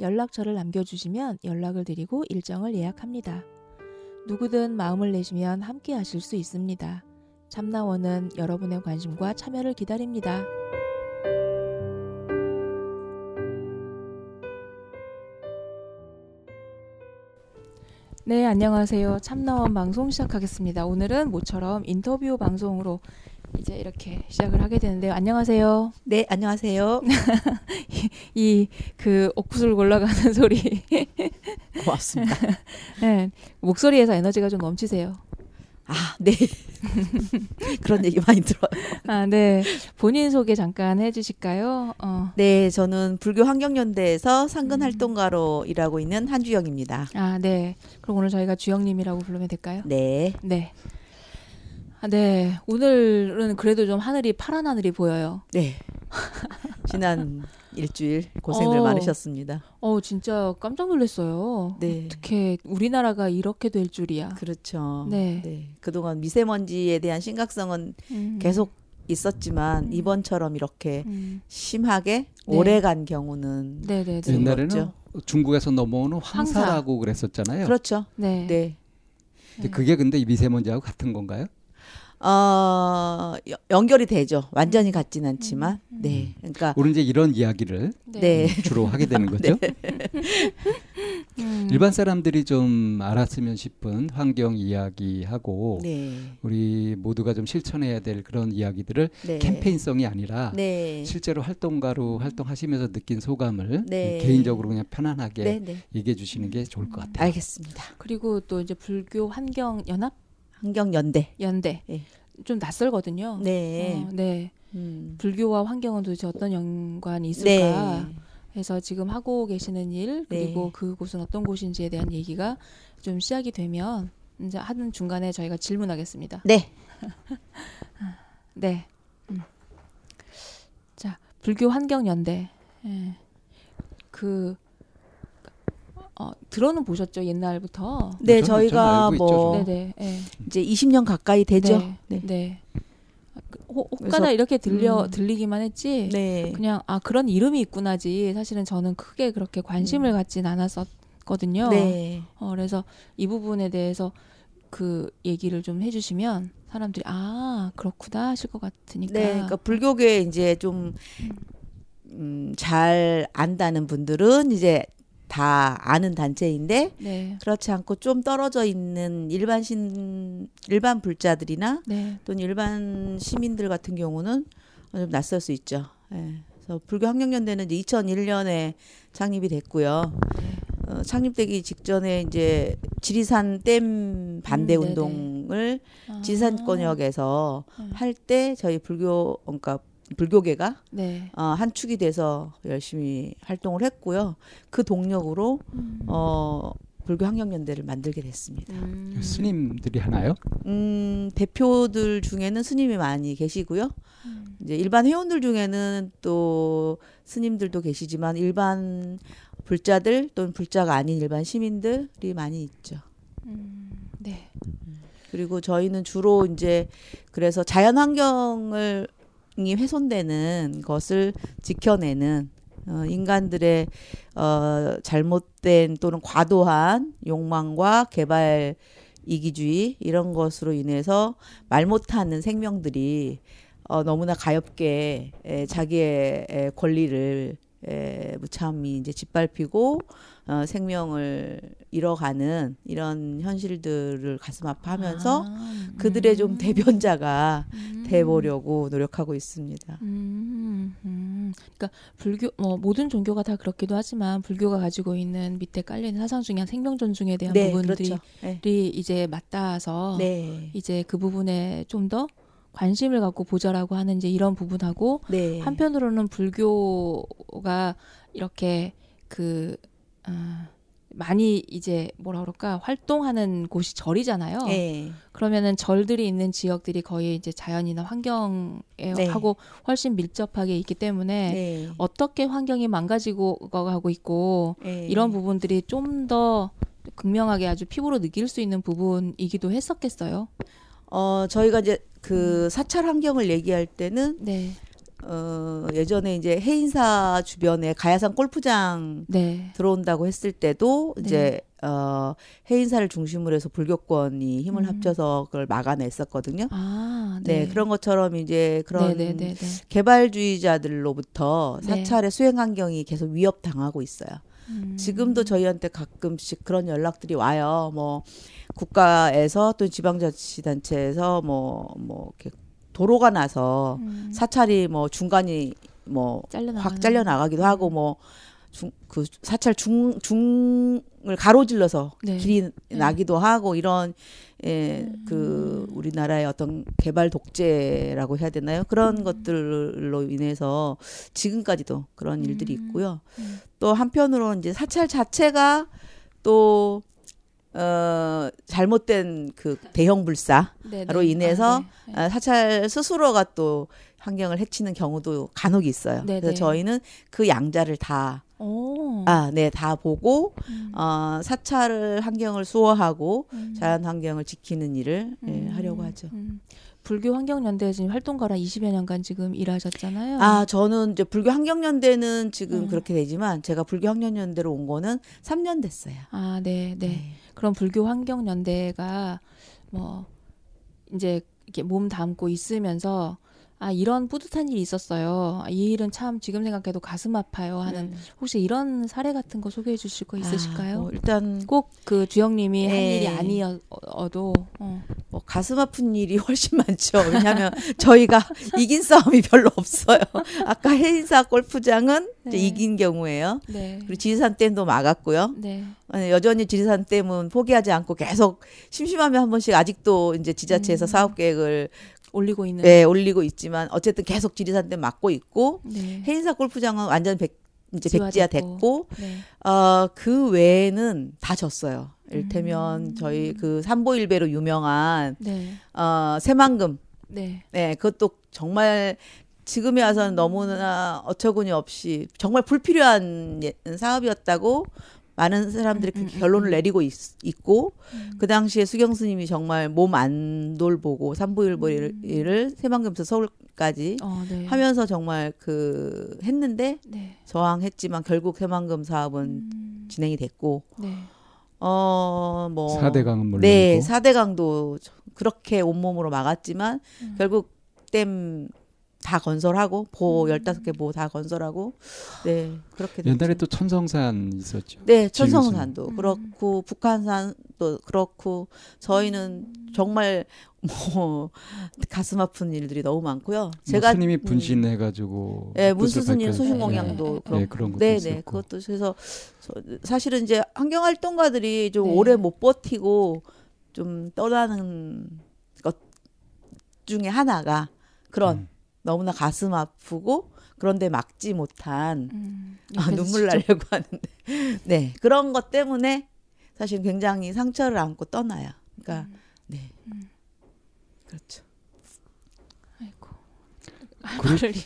연락처를 남겨주시면 연락을 드리고 일정을 예약합니다. 누구든 마음을 내시면 함께 하실 수 있습니다. 참나원은 여러분의 관심과 참여를 기다립니다. 네, 안녕하세요. 참나원 방송 시작하겠습니다. 오늘은 모처럼 인터뷰 방송으로 이제 이렇게 시작을 하게 되는데요. 안녕하세요. 네, 안녕하세요. 이 그 옥구슬 올라가는 소리. 고맙습니다. 네, 목소리에서 에너지가 좀 넘치세요. 아, 네. 그런 얘기 많이 들어요. 아, 네. 본인 소개 잠깐 해주실까요? 어. 네, 저는 불교 환경연대에서 상근 활동가로 음. 일하고 있는 한주영입니다. 아, 네. 그럼 오늘 저희가 주영님이라고 부르면 될까요? 네. 네. 아, 네. 오늘은 그래도 좀 하늘이 파란 하늘이 보여요. 네. 지난 일주일 고생들 어, 많으셨습니다. 어, 진짜 깜짝 놀랐어요. 네. 어떻게 우리나라가 이렇게 될 줄이야. 그렇죠. 네. 네. 그동안 미세먼지에 대한 심각성은 음. 계속 있었지만 음. 이번처럼 이렇게 음. 심하게 네. 오래간 경우는 네네네. 옛날에는 중국에서 넘어오는 황사라고 황사. 그랬었잖아요. 그렇죠. 네. 네. 네. 그게 근데 미세먼지하고 같은 건가요? 어, 연결이 되죠. 완전히 같진 않지만. 음. 네. 그러니까 우리 이제 이런 이야기를 네. 주로 하게 되는 거죠. 네. 음. 일반 사람들이 좀 알았으면 싶은 환경 이야기하고 네. 우리 모두가 좀 실천해야 될 그런 이야기들을 네. 캠페인성이 아니라 네. 실제로 활동가로 활동하시면서 느낀 소감을 네. 개인적으로 그냥 편안하게 얘기해 주시는 게 좋을 것 같아요. 알겠습니다. 그리고 또 이제 불교 환경 연합 환경연대. 연대. 네. 좀 낯설거든요. 네. 어, 네. 음. 불교와 환경은 도대체 어떤 연관이 있을까? 네. 해서 지금 하고 계시는 일 그리고 네. 그곳은 어떤 곳인지에 대한 얘기가 좀 시작이 되면 이제 하는 중간에 저희가 질문하겠습니다. 네. 네. 음. 자, 불교 환경 연대. 예. 그 어, 들어는 보셨죠 옛날부터. 네, 저희가 뭐 네네, 네. 이제 20년 가까이 되죠. 네. 네. 네. 혹가다 이렇게 들려 음. 들리기만 했지. 네. 그냥 아 그런 이름이 있구나지. 사실은 저는 크게 그렇게 관심을 음. 갖진 않았었거든요. 네. 어, 그래서 이 부분에 대해서 그 얘기를 좀 해주시면 사람들이 아 그렇구나 하실 것 같으니까. 네, 그러니까 불교계 이제 좀 음, 잘 안다는 분들은 이제 다 아는 단체인데 네. 그렇지 않고 좀 떨어져 있는 일반 신 일반 불자들이나 네. 또는 일반 시민들 같은 경우는 좀 낯설 수 있죠. 예. 그래서 불교 환경연대는 이제 2001년에 창립이 됐고요. 네. 어, 창립되기 직전에 이제 지리산 댐 반대 음, 운동을 아. 지산권역에서 음. 할때 저희 불교 그러니까 불교계가 네. 어, 한 축이 돼서 열심히 활동을 했고요. 그 동력으로 음. 어, 불교 환경연대를 만들게 됐습니다. 음. 스님들이 하나요? 음, 대표들 중에는 스님이 많이 계시고요. 음. 이제 일반 회원들 중에는 또 스님들도 계시지만 일반 불자들 또는 불자가 아닌 일반 시민들이 많이 있죠. 음, 네. 그리고 저희는 주로 이제 그래서 자연 환경을 이 훼손되는 것을 지켜내는 어, 인간들의 어, 잘못된 또는 과도한 욕망과 개발 이기주의 이런 것으로 인해서 말 못하는 생명들이 어, 너무나 가엽게 에, 자기의 에, 권리를 에, 무참히 이제 짓밟히고 어, 생명을 잃어가는 이런 현실들을 가슴 아파하면서 아, 그들의 좀 음. 대변자가 음. 돼보려고 노력하고 있습니다. 음, 음. 그러니까 불교 뭐 모든 종교가 다 그렇기도 하지만 불교가 가지고 있는 밑에 깔려 있는 사상 중에 생명 존중에 대한 네, 부분들이 그렇죠. 네. 이제 맞닿아서 네. 이제 그 부분에 좀더 관심을 갖고 보자라고 하는 이제 이런 부분하고 네. 한편으로는 불교가 이렇게 그 어, 많이 이제 뭐라 그럴까 활동하는 곳이 절이잖아요. 네. 그러면은 절들이 있는 지역들이 거의 이제 자연이나 환경에 네. 하고 훨씬 밀접하게 있기 때문에 네. 어떻게 환경이 망가지고 가고 있고 네. 이런 부분들이 좀 더 극명하게 아주 피부로 느낄 수 있는 부분이기도 했었겠어요. 어 저희가 이제 그 사찰 환경을 얘기할 때는 네. 어, 예전에 이제 해인사 주변에 가야산 골프장 네. 들어온다고 했을 때도 네. 이제 어, 해인사를 중심으로 해서 불교권이 힘을 음. 합쳐서 그걸 막아냈었거든요. 아, 네. 네. 그런 것처럼 이제 그런 네, 네, 네, 개발주의자들로부터 사찰의 수행 환경이 계속 위협 당하고 있어요. 음. 지금도 저희한테 가끔씩 그런 연락들이 와요. 뭐 국가에서 또 지방자치단체에서 뭐뭐 뭐 이렇게 도로가 나서 음. 사찰이 뭐 중간이 뭐 확 잘려 나가기도 하고 뭐 중, 그 사찰 중 중을 가로질러서 네. 길이 네. 나기도 하고 이런 예, 음. 그 우리나라의 어떤 개발 독재라고 해야 되나요? 그런 음. 것들로 인해서 지금까지도 그런 일들이 음. 있고요. 음. 또 한편으로 이제 사찰 자체가 또 어, 잘못된 그 대형 불사로 네네. 인해서 아, 네. 네. 사찰 스스로가 또 환경을 해치는 경우도 간혹 있어요. 네네. 그래서 저희는 그 양자를 다 오. 아, 네, 다 보고 음. 어, 사찰을 환경을 수호하고 음. 자연 환경을 지키는 일을 예, 음. 예, 하려고 하죠. 음. 불교 환경연대에 지금 활동가라 20여 년간 지금 일하셨잖아요. 아, 저는 이제 불교 환경연대는 지금 음. 그렇게 되지만 제가 불교 환경연대로 온 거는 3년 됐어요. 아, 네, 네. 네. 그럼 불교 환경연대가 뭐 이제 이렇게 몸 담고 있으면서 아 이런 뿌듯한 일이 있었어요. 아, 이 일은 참 지금 생각해도 가슴 아파요 하는 네. 혹시 이런 사례 같은 거 소개해 주실 거 아, 있으실까요? 아, 뭐 일단 꼭 그 주영님이 네. 한 일이 아니어도 어. 뭐 가슴 아픈 일이 훨씬 많죠. 왜냐하면 저희가 이긴 싸움이 별로 없어요. 아까 해인사 골프장은 네. 이긴 경우에요. 네. 그리고 지리산 댐도 막았고요. 네. 여전히 지리산 댐은 포기하지 않고 계속 심심하면 한 번씩 아직도 이제 지자체에서 음. 사업 계획을 올리고 있는. 네, 올리고 있지만 어쨌든 계속 지리산 댐 막고 있고 네. 해인사 골프장은 완전 백 이제 백지화 됐고 네. 어그 외에는 다 졌어요. 일테면 음. 저희 그 삼보일배로 유명한 네. 어 새만금 네. 네, 그것도 정말 지금에 와서는 너무나 어처구니 없이 정말 불필요한 예, 사업이었다고 많은 사람들이 그 음, 음, 음, 결론을 내리고 있, 고 음. 그 당시에 수경 스님이 정말 몸 안 돌보고 삼부일보를 새만금에서 서울까지 어, 네. 하면서 정말 그 했는데 네. 저항했지만 결국 새만금 사업은 음. 진행이 됐고 네. 어뭐 사대강은 물론 네 사대강도 그렇게 온몸으로 막았지만 음. 결국 댐 다 건설하고 보 음. 열다섯 개 보 다 건설하고 네 그렇게 됐죠. 옛날에 또 천성산 있었죠. 네 천성산도 음. 그렇고 북한산도 그렇고 저희는 음. 정말 뭐 가슴 아픈 일들이 너무 많고요. 뭐 제가 스님이 음. 분신해가지고 네 문수 스님 소신공양도 네, 그렇고 네, 그런 것도 네네 있었고. 그것도 그래서 사실은 이제 환경 활동가들이 좀 네. 오래 못 버티고 좀 떠나는 것 중에 하나가 그런 음. 너무나 가슴 아프고 그런데 막지 못한 음, 아, 눈물 나려고 하는데 네 그런 것 때문에 사실 굉장히 상처를 안고 떠나요. 그러니까 음. 네 음. 그렇죠. 아이고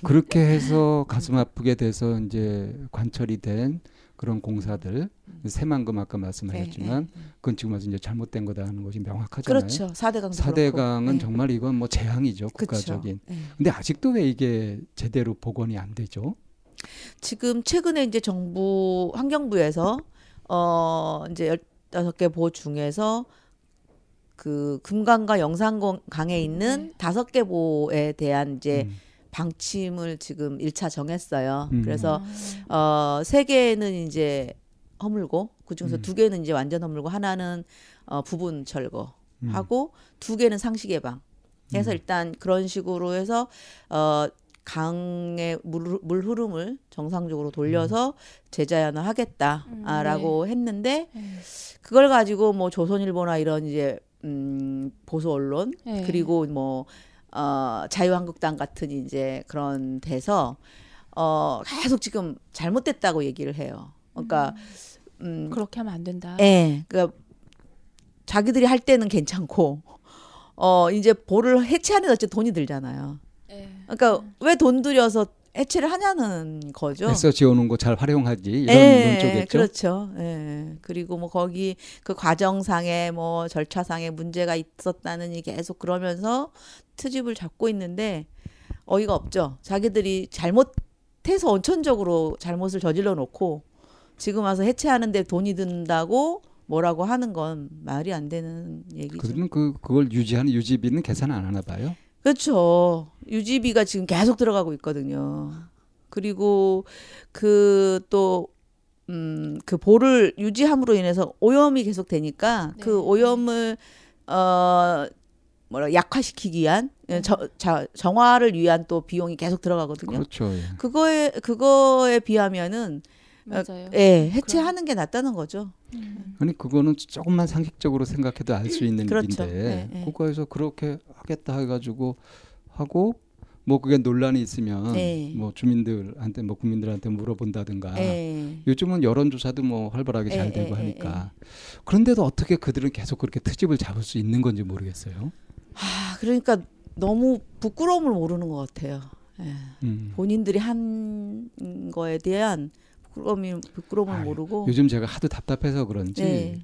그, 렇게 해서 가슴 아프게 돼서 이제 관철이 된 그런 공사들 새만금 아까 말씀하셨지만 네, 네, 네. 그건 지금 와서 이제 잘못된 거다 하는 것이 명확하잖아요. 그렇죠. 사대강 사대강은 네. 정말 이건 뭐 재앙이죠 국가적인. 네. 근데 아직도 왜 이게 제대로 복원이 안 되죠? 지금 최근에 이제 정부 환경부에서 어 이제 열다섯 개보 중에서 그 금강과 영산강에 있는 다섯 개 보에 대한 이제 음. 방침을 지금 1차 정했어요. 음. 그래서 아. 어, 세 개는 이제 허물고 그중에서 음. 두 개는 이제 완전 허물고 하나는 어, 부분 철거하고 음. 두 개는 상시 개방. 해서 음. 일단 그런 식으로 해서 어 강의 물, 물 흐름을 정상적으로 돌려서 음. 재자연을 하겠다라고 음, 네. 했는데 네. 그걸 가지고 뭐 조선일보나 이런 이제 음 보수 언론 네. 그리고 뭐 어, 자유한국당 같은 이제 그런 데서 어, 계속 지금 잘못됐다고 얘기를 해요. 그러니까 음, 그렇게 하면 안 된다. 예. 그러니까 자기들이 할 때는 괜찮고 어 이제 볼을 해체하는 어째 돈이 들잖아요. 예. 그러니까 음. 왜돈 들여서 해체를 하냐는 거죠. 애써 지어놓은 거 잘 활용하지 이런 예, 쪽이겠죠. 그렇죠. 예. 그리고 뭐 거기 그 과정상에 뭐 절차상에 문제가 있었다는 이 계속 그러면서 트집을 잡고 있는데 어이가 없죠. 자기들이 잘못해서 원천적으로 잘못을 저질러 놓고 지금 와서 해체하는데 돈이 든다고 뭐라고 하는 건 말이 안 되는 얘기죠. 그들은 그 그걸 유지하는 유지비는 계산 안 하나 봐요. 그렇죠. 유지비가 지금 계속 들어가고 있거든요. 그리고 그 또 음, 그 볼을 유지함으로 인해서 오염이 계속 되니까 네. 그 오염을 어 뭐라 약화시키기 위한 네. 저, 자, 정화를 위한 또 비용이 계속 들어가거든요. 그렇죠. 예. 그거에 그거에 비하면은 어, 맞아요. 예, 해체하는 게 낫다는 거죠. 음. 아니 그거는 조금만 상식적으로 생각해도 알 수 있는 그렇죠. 일인데 네, 네. 국가에서 그렇게 하겠다 해가지고 하고 뭐 그게 논란이 있으면 네. 뭐 주민들한테 뭐 국민들한테 물어본다든가 네. 요즘은 여론조사도 뭐 활발하게 잘 네, 되고 하니까 그런데도 어떻게 그들은 계속 그렇게 트집을 잡을 수 있는 건지 모르겠어요. 아 그러니까 너무 부끄러움을 모르는 것 같아요. 예. 음. 본인들이 한 거에 대한 부끄러움이 부끄러움을 아유, 모르고 요즘 제가 하도 답답해서 그런지 네.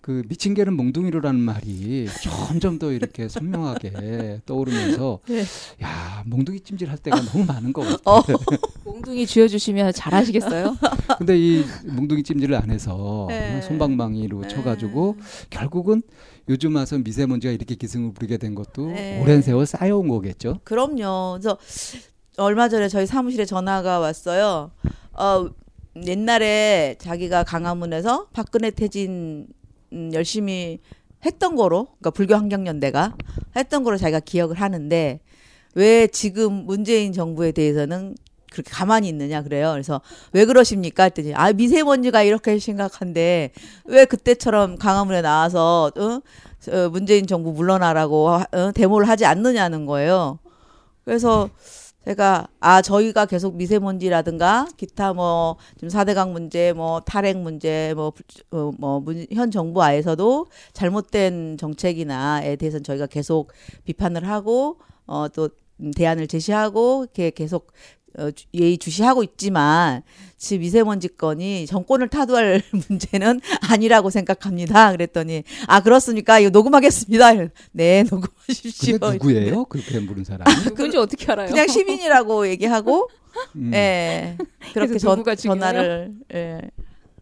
그 미친 개는 몽둥이로라는 말이 점점 더 이렇게 선명하게 떠오르면서 네. 야 몽둥이 찜질 할 때가 너무 많은 것 같아요. 어. 몽둥이 쥐어주시면 잘하시겠어요? 근데 이 몽둥이 찜질을 안 해서 네. 손방망이로 네. 쳐가지고 결국은 요즘 와서 미세먼지가 이렇게 기승을 부리게 된 것도 네. 오랜 세월 쌓여온 거겠죠. 그럼요. 그래서 얼마 전에 저희 사무실에 전화가 왔어요. 어 옛날에 자기가 강화문에서 박근혜 퇴진 음, 열심히 했던 거로, 그러니까 불교 환경연대가 했던 거로 자기가 기억을 하는데 왜 지금 문재인 정부에 대해서는 그렇게 가만히 있느냐 그래요. 그래서 왜 그러십니까 했더니 아 미세먼지가 이렇게 심각한데 왜 그때처럼 강화문에 나와서 어? 어 문재인 정부 물러나라고 어? 데모를 하지 않느냐는 거예요. 그래서 제가 아 저희가 계속 미세먼지라든가 기타 뭐 지금 사대강 문제 뭐 탈핵 문제 뭐뭐현 어, 뭐 정부 하에서도 잘못된 정책이나에 대해서는 저희가 계속 비판을 하고 어 또 대안을 제시하고 계속 어, 예의 주시하고 있지만 지금 미세먼지 건이 정권을 타도할 문제는 아니라고 생각합니다. 그랬더니 아 그렇습니까? 이거 녹음하겠습니다. 네 녹음하십시오. 그게 누구예요? 그렇게 물은 사람? 누군지 어떻게 알아요? 그냥 시민이라고 얘기하고 음. 예 그렇게 전, 전화를 예,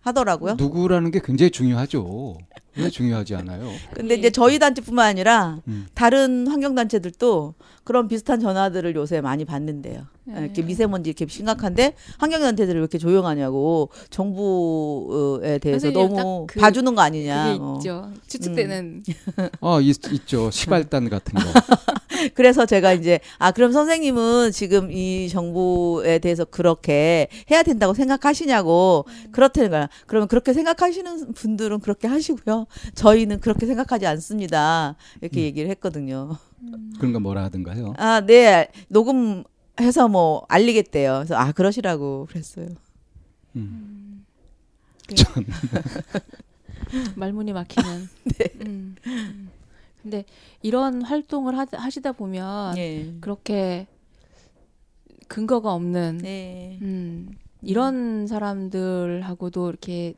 하더라고요. 누구라는 게 굉장히 중요하죠. 왜 중요하지 않아요? 근데 이제 저희 단체뿐만 아니라 음. 다른 환경 단체들도 그런 비슷한 전화들을 요새 많이 받는데요. 네. 이렇게 미세먼지 이렇게 심각한데 환경 단체들이 왜 이렇게 조용하냐고 정부에 대해서 너무 그, 봐주는 거 아니냐. 어. 있죠. 추측되는. 음. 어 있, 있죠. 시발단 같은 거. 그래서 제가 이제 아 그럼 선생님은 지금 이 정부에 대해서 그렇게 해야 된다고 생각하시냐고 음. 그렇다는 거야. 그러면 그렇게 생각하시는 분들은 그렇게 하시고요. 저희는 그렇게 생각하지 않습니다. 이렇게 음. 얘기를 했거든요. 음. 그런가 뭐라 하던가요? 아, 네. 녹음 해서 뭐 알리겠대요. 그래서 아, 그러시라고 그랬어요. 음. 네. 말문이 막히는. 네. 음. 근데 이런 활동을 하, 시다 보면 네. 그렇게 근거가 없는 네. 음, 이런 사람들하고도 이렇게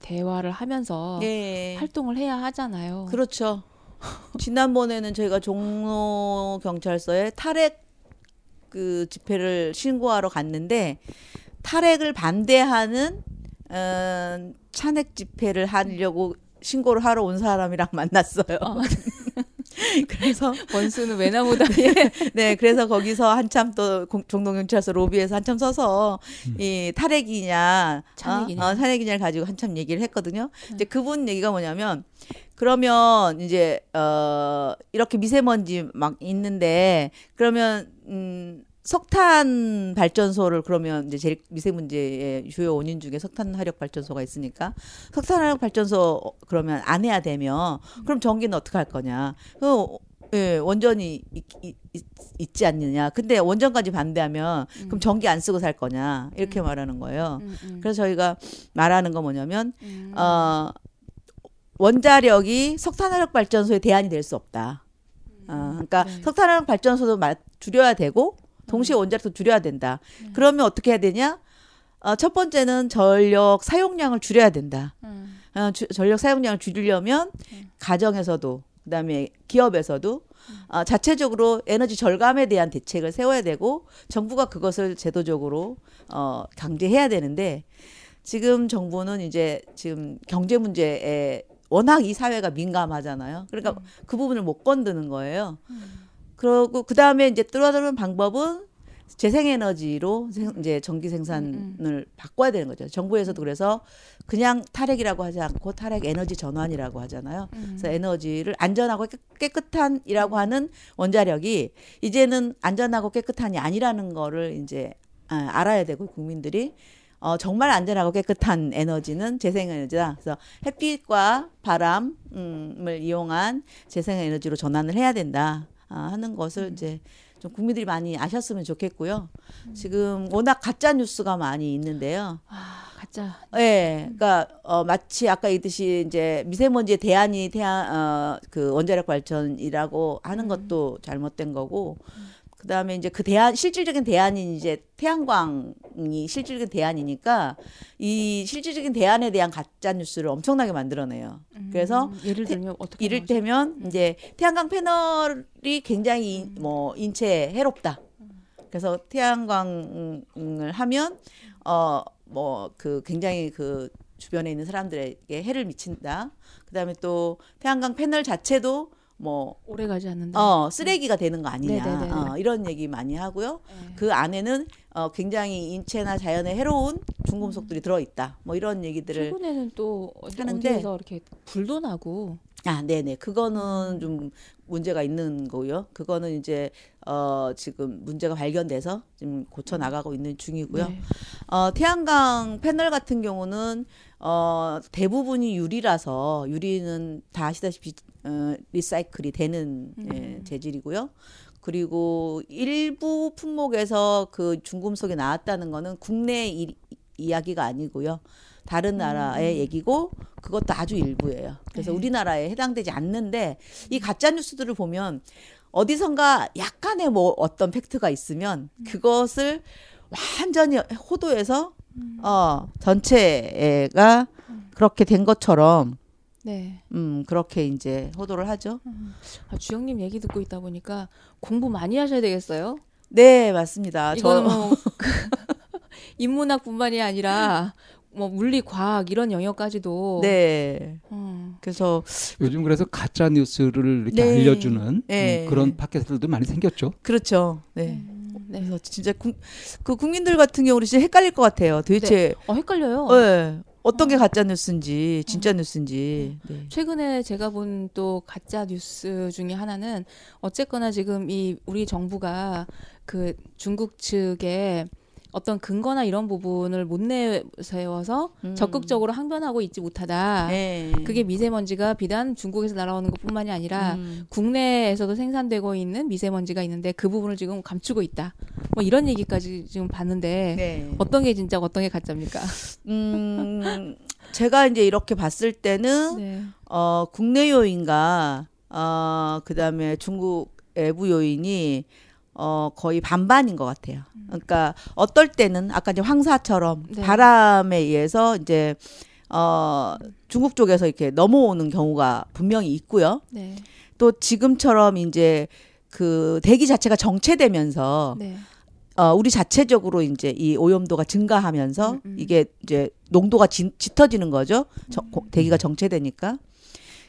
대화를 하면서 네. 활동을 해야 하잖아요. 그렇죠. 지난번에는 저희가 종로 경찰서에 탈핵 그 집회를 신고하러 갔는데 탈핵을 반대하는 어, 찬핵 집회를 하려고 신고를 하러 온 사람이랑 만났어요. 어. 그래서 원수는 외나무다리에 네 그래서 거기서 한참 또 종동 경찰서 로비에서 한참 서서 음. 이 탈핵이냐 찬핵이냐 어, 어, 탄핵이냐를 가지고 한참 얘기를 했거든요. 음. 이제 그분 얘기가 뭐냐면 그러면 이제 어 이렇게 미세먼지 막 있는데 그러면 음 석탄 발전소를 그러면 이제 제일 미세먼지의 주요 원인 중에 석탄 화력 발전소가 있으니까 석탄 화력 발전소 그러면 안 해야 되면 그럼 전기는 어떻게 할 거냐? 그 예, 원전이 있, 있, 있지 않느냐. 근데 원전까지 반대하면 음. 그럼 전기 안 쓰고 살 거냐. 이렇게 음. 말하는 거예요. 음, 음. 그래서 저희가 말하는 거 뭐냐면 음. 어 원자력이 석탄화력 발전소의 대안이 될 수 없다. 어, 그러니까 네. 석탄화력 발전소도 줄여야 되고 동시에 원자력도 줄여야 된다. 네. 그러면 어떻게 해야 되냐? 어, 첫 번째는 전력 사용량을 줄여야 된다. 음. 어, 주, 전력 사용량을 줄이려면 음. 가정에서도 그다음에 기업에서도 음. 어, 자체적으로 에너지 절감에 대한 대책을 세워야 되고 정부가 그것을 제도적으로 어, 강제해야 되는데 지금 정부는 이제 지금 경제 문제에 워낙 이 사회가 민감하잖아요. 그러니까 음. 그 부분을 못 건드는 거예요. 음. 그러고 그 다음에 이제 뚫어드는 방법은 재생에너지로 이제 전기 생산을 음, 음. 바꿔야 되는 거죠. 정부에서도 그래서 그냥 탈핵이라고 하지 않고 탈핵 에너지 전환이라고 하잖아요. 음. 그래서 에너지를 안전하고 깨끗한이라고 하는 원자력이 이제는 안전하고 깨끗한이 아니라는 거를 이제 아, 알아야 되고 국민들이 어, 정말 안전하고 깨끗한 에너지는 재생에너지다. 그래서 햇빛과 바람을 이용한 재생에너지로 전환을 해야 된다. 아, 하는 것을 음. 이제 좀 국민들이 많이 아셨으면 좋겠고요. 음. 지금 워낙 가짜 뉴스가 많이 있는데요. 아, 가짜. 예. 네, 그러니까 어 마치 아까 얘기했듯이 이제 미세먼지의 대안이 태안 어그 원자력 발전이라고 하는 음. 것도 잘못된 거고 음. 그 다음에 이제 그 대안 실질적인 대안인 이제 태양광이 실질적인 대안이니까 이 실질적인 대안에 대한 가짜 뉴스를 엄청나게 만들어내요. 음, 그래서 예를 들면 어떻게 이를테면 음. 이제 태양광 패널이 굉장히 음. 뭐 인체에 해롭다. 그래서 태양광을 하면 어 뭐 그 굉장히 그 주변에 있는 사람들에게 해를 미친다. 그다음에 또 태양광 패널 자체도 뭐 오래 가지 않는다. 어 쓰레기가 되는 거 아니냐. 어, 이런 얘기 많이 하고요. 네. 그 안에는 어, 굉장히 인체나 자연에 해로운 중금속들이 음. 들어 있다. 뭐 이런 얘기들을 최근에는 또 하는데 어디에서 이렇게 불도 나고. 아, 네 네. 그거는 음. 좀 문제가 있는 거고요. 그거는 이제 어 지금 문제가 발견돼서 지금 고쳐 나가고 있는 중이고요. 네. 어 태양광 패널 같은 경우는 어 대부분이 유리라서 유리는 다 아시다시피 어, 리사이클이 되는 예, 음. 예, 재질이고요. 그리고 일부 품목에서 그 중금속이 나왔다는 거는 국내 이, 이야기가 아니고요. 다른 나라의 음. 얘기고 그것도 아주 일부예요. 그래서 네. 우리나라에 해당되지 않는데 이 가짜 뉴스들을 보면 어디선가 약간의 뭐 어떤 팩트가 있으면 음. 그것을 완전히 호도해서 음. 어 전체가 음. 그렇게 된 것처럼 네. 음, 그렇게 이제 호도를 하죠. 음. 아, 주영님 얘기 듣고 있다 보니까 공부 많이 하셔야 되겠어요? 네, 맞습니다. 저 뭐, 그, 인문학뿐만이 아니라 뭐 물리, 과학 이런 영역까지도. 네. 음. 그래서 요즘 그래서 가짜 뉴스를 이렇게 네. 알려주는 네. 음, 그런 팟캐스트들도 많이 생겼죠. 그렇죠. 네. 음, 네. 그래서 진짜 구, 그 국민들 같은 경우는 진짜 헷갈릴 것 같아요. 도대체. 네. 어, 헷갈려요. 네. 어떤 게 가짜 뉴스인지 진짜 음. 뉴스인지. 네. 최근에 제가 본 또 가짜 뉴스 중에 하나는 어쨌거나 지금 이 우리 정부가 그 중국 측에 어떤 근거나 이런 부분을 못 내세워서 음. 적극적으로 항변하고 있지 못하다. 네. 그게 미세먼지가 비단 중국에서 날아오는 것뿐만이 아니라 음. 국내에서도 생산되고 있는 미세먼지가 있는데 그 부분을 지금 감추고 있다. 뭐 이런 얘기까지 지금 봤는데 네. 어떤 게 진짜 어떤 게 가짜입니까? 음, 제가 이제 이렇게 봤을 때는 네. 어, 국내 요인과 어, 그다음에 중국 외부 요인이 어, 거의 반반인 것 같아요. 음. 그러니까 어떨 때는 아까 이제 황사처럼 네. 바람에 의해서 이제 어, 중국 쪽에서 이렇게 넘어오는 경우가 분명히 있고요. 네. 또 지금처럼 이제 그 대기 자체가 정체되면서 네. 어, 우리 자체적으로 이제 이 오염도가 증가하면서 음, 음. 이게 이제 농도가 지, 짙어지는 거죠. 저, 음. 대기가 정체되니까.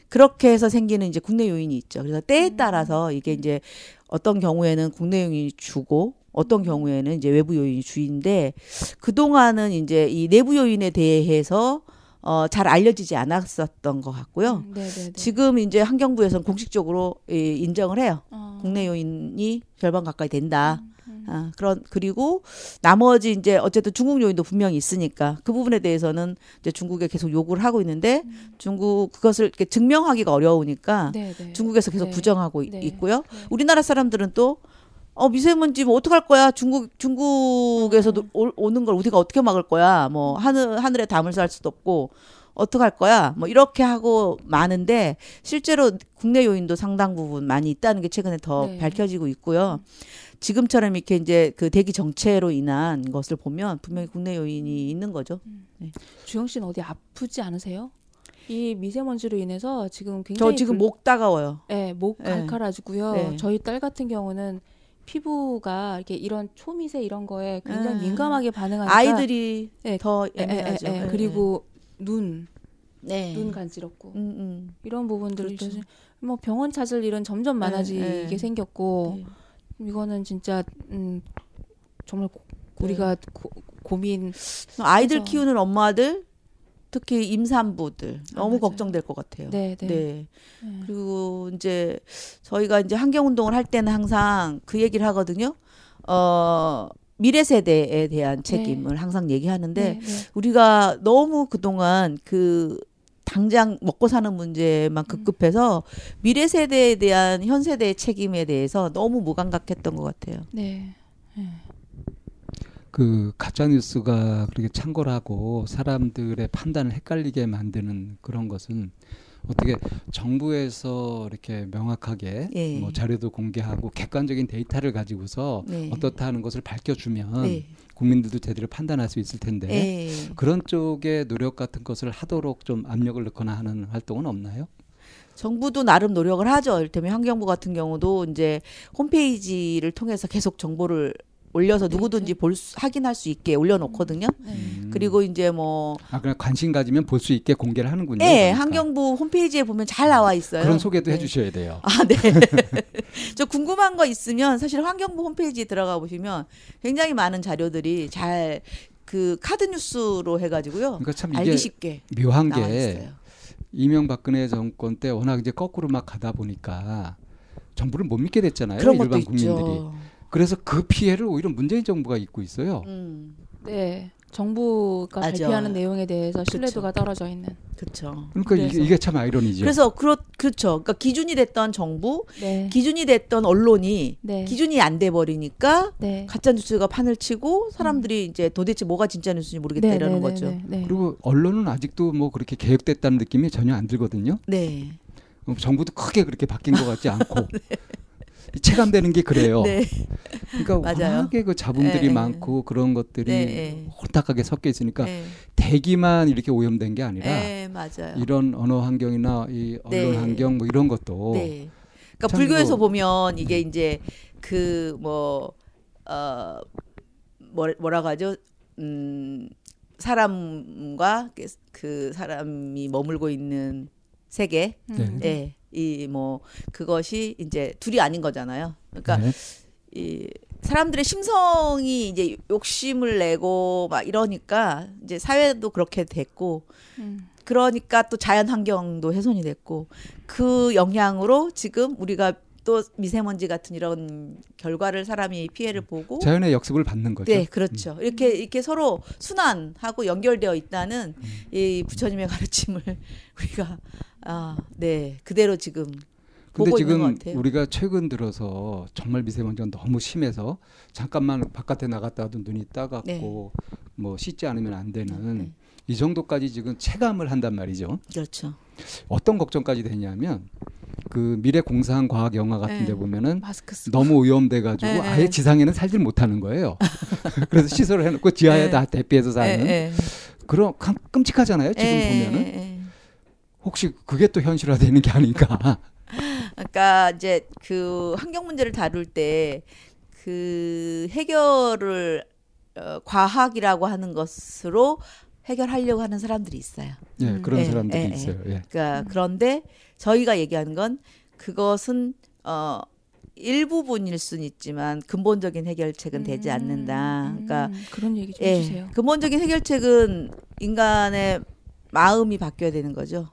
그렇게 해서 생기는 이제 국내 요인이 있죠. 그래서 때에 음. 따라서 이게 이제 어떤 경우에는 국내 요인이 주고 어떤 경우에는 이제 외부 요인이 주인데 그동안은 이제 이 내부 요인에 대해서 어, 잘 알려지지 않았었던 것 같고요. 음, 지금 이제 환경부에서는 공식적으로 이, 인정을 해요. 어. 국내 요인이 절반 가까이 된다. 음, 음. 아, 그런 그리고 나머지 이제 어쨌든 중국 요인도 분명히 있으니까 그 부분에 대해서는 이제 중국에 계속 요구를 하고 있는데 음. 중국 그것을 이렇게 증명하기가 어려우니까 네, 네. 중국에서 계속 네. 부정하고 네. 있고요. 네. 우리나라 사람들은 또 어, 미세먼지 뭐 어떡할 거야? 중국, 중국에서도 음. 오, 오는 걸 우리가 어떻게 막을 거야? 뭐, 하늘, 하늘에 담을 쌀 수도 없고, 어떡할 거야? 뭐, 이렇게 하고 많은데, 실제로 국내 요인도 상당 부분 많이 있다는 게 최근에 더 네. 밝혀지고 있고요. 지금처럼 이렇게 이제 그 대기 정체로 인한 것을 보면 분명히 국내 요인이 있는 거죠. 음. 네. 주영 씨는 어디 아프지 않으세요? 이 미세먼지로 인해서 지금 굉장히 저 지금 불... 목 따가워요. 네, 목 네. 칼칼해지고요. 네. 저희 딸 같은 경우는 피부가 이렇게 이런 초미세 이런 거에 굉장히 음. 민감하게 반응하니까 아이들이 네, 더 예민하죠. 에, 에, 에, 그리고 눈, 네. 눈 간지럽고 음, 음. 이런 부분들도 그렇죠. 뭐 병원 찾을 일은 점점 많아지게 생겼고 네. 이거는 진짜 음, 정말 고, 우리가 네. 고, 고민 아이들 키우는 엄마들 특히 임산부들 아, 너무 맞아요. 걱정될 것 같아요. 네, 네. 네. 네. 그리고 이제 저희가 이제 환경 운동을 할 때는 항상 그 얘기를 하거든요. 어 미래 세대에 대한 네. 책임을 네. 항상 얘기하는데 네, 네. 우리가 너무 그동안 그 당장 먹고 사는 문제만 음. 급급해서 미래 세대에 대한 현 세대의 책임에 대해서 너무 무감각했던 것 같아요. 네. 네. 그 가짜 뉴스가 그렇게 창궐하고 사람들의 판단을 헷갈리게 만드는 그런 것은 어떻게 정부에서 이렇게 명확하게 예. 뭐 자료도 공개하고 객관적인 데이터를 가지고서 네. 어떻다 하는 것을 밝혀주면 네. 국민들도 제대로 판단할 수 있을 텐데 예. 그런 쪽의 노력 같은 것을 하도록 좀 압력을 넣거나 하는 활동은 없나요? 정부도 나름 노력을 하죠. 이를테면 환경부 같은 경우도 이제 홈페이지를 통해서 계속 정보를 올려서 누구든지 볼 수, 확인할 수 있게 올려놓거든요. 네. 음. 그리고 이제 뭐 아, 그냥 관심 가지면 볼 수 있게 공개를 하는군요. 네, 그러니까. 환경부 홈페이지에 보면 잘 나와 있어요. 그런 소개도 네. 해주셔야 돼요. 아, 네. 저 궁금한 거 있으면 사실 환경부 홈페이지에 들어가 보시면 굉장히 많은 자료들이 잘 그 카드 뉴스로 해가지고요. 그러니까 참 알기 쉽게 묘한 게 이명박근혜 정권 때 워낙 이제 거꾸로 막 가다 보니까 정부를 못 믿게 됐잖아요. 일반 국민들이. 있죠. 그래서 그 피해를 오히려 문재인 정부가 입고 있어요. 음. 네. 정부가 맞아. 발표하는 내용에 대해서 신뢰도가 그쵸. 떨어져 있는. 그렇죠. 그러니까 이게, 이게, 참 아이러니죠. 그래서 그렇 그렇죠. 그러니까 기준이 됐던 정부, 네. 기준이 됐던 언론이 네. 기준이 안 돼 버리니까 네. 가짜 뉴스가 판을 치고 사람들이 음. 이제 도대체 뭐가 진짜 뉴스인지 모르겠다 네, 이러는 네, 네, 거죠. 그리고 언론은 아직도 뭐 그렇게 개혁됐다는 느낌이 전혀 안 들거든요. 네. 정부도 크게 그렇게 바뀐 것 같지 않고. 체감되는 게 그래요. 네. 그러니까. 워낙에 그 자본들이 네. 많고 그런 것들이 네. 홀딱하게 섞여 있으니까 네. 대기만 이렇게 오염된 게 아니라 네, 이런 언어 환경이나 이 언론 네. 환경 뭐 이런 것도 네. 그러니까 불교에서 보면 이게 이제 그뭐 어, 뭐, 뭐라고 하죠? 음, 사람과 그 사람이 머물고 있는 세계, 네. 네. 이 뭐 그것이 이제 둘이 아닌 거잖아요. 그러니까 네. 이 사람들의 심성이 이제 욕심을 내고 막 이러니까 이제 사회도 그렇게 됐고 음. 그러니까 또 자연 환경도 훼손이 됐고 그 영향으로 지금 우리가 또 미세먼지 같은 이런 결과를 사람이 피해를 보고 자연의 역습을 받는 거죠. 네, 그렇죠. 음. 이렇게 이렇게 서로 순환하고 연결되어 있다는 음. 이 부처님의 가르침을 우리가 아, 네. 그대로 지금 근데 지금 우리가 최근 들어서 정말 미세먼지가 너무 심해서 잠깐만 바깥에 나갔다 도 눈이 따갑고 네. 뭐 씻지 않으면 안 되는 네. 이 정도까지 지금 체감을 한단 말이죠. 그렇죠. 어떤 걱정까지 되냐면 그 미래 공상 과학 영화 같은 데 네. 보면은 너무 오염돼 가지고 네, 네. 아예 지상에는 살질 못하는 거예요. 그래서 시설을 해 놓고 지하에 네. 다 대피해서 사는 네, 그런 끔찍하잖아요. 지금 보면은. 혹시 그게 또 현실화되는 게 아닌가? 그러니까 이제 그 환경 문제를 다룰 때 그 해결을 어, 과학이라고 하는 것으로 해결하려고 하는 사람들이 있어요. 예, 그런 음. 사람들이 예, 있어요. 예. 그러니까 그런데 저희가 얘기하는 건 그것은 어 일부분일 수는 있지만 근본적인 해결책은 되지 않는다. 그러니까 음, 그런 얘기 좀 예, 해주세요. 근본적인 해결책은 인간의 마음이 바뀌어야 되는 거죠.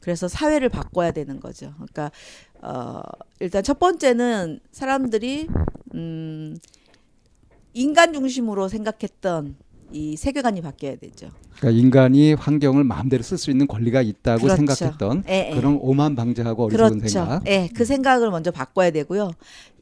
그래서 사회를 바꿔야 되는 거죠. 그러니까 어 일단 첫 번째는 사람들이 음 인간 중심으로 생각했던 이 세계관이 바뀌어야 되죠. 그러니까 인간이 환경을 마음대로 쓸 수 있는 권리가 있다고 그렇죠. 생각했던 에, 에. 그런 오만 방자하고 어리석은 그렇죠. 생각. 예, 그 생각을 먼저 바꿔야 되고요.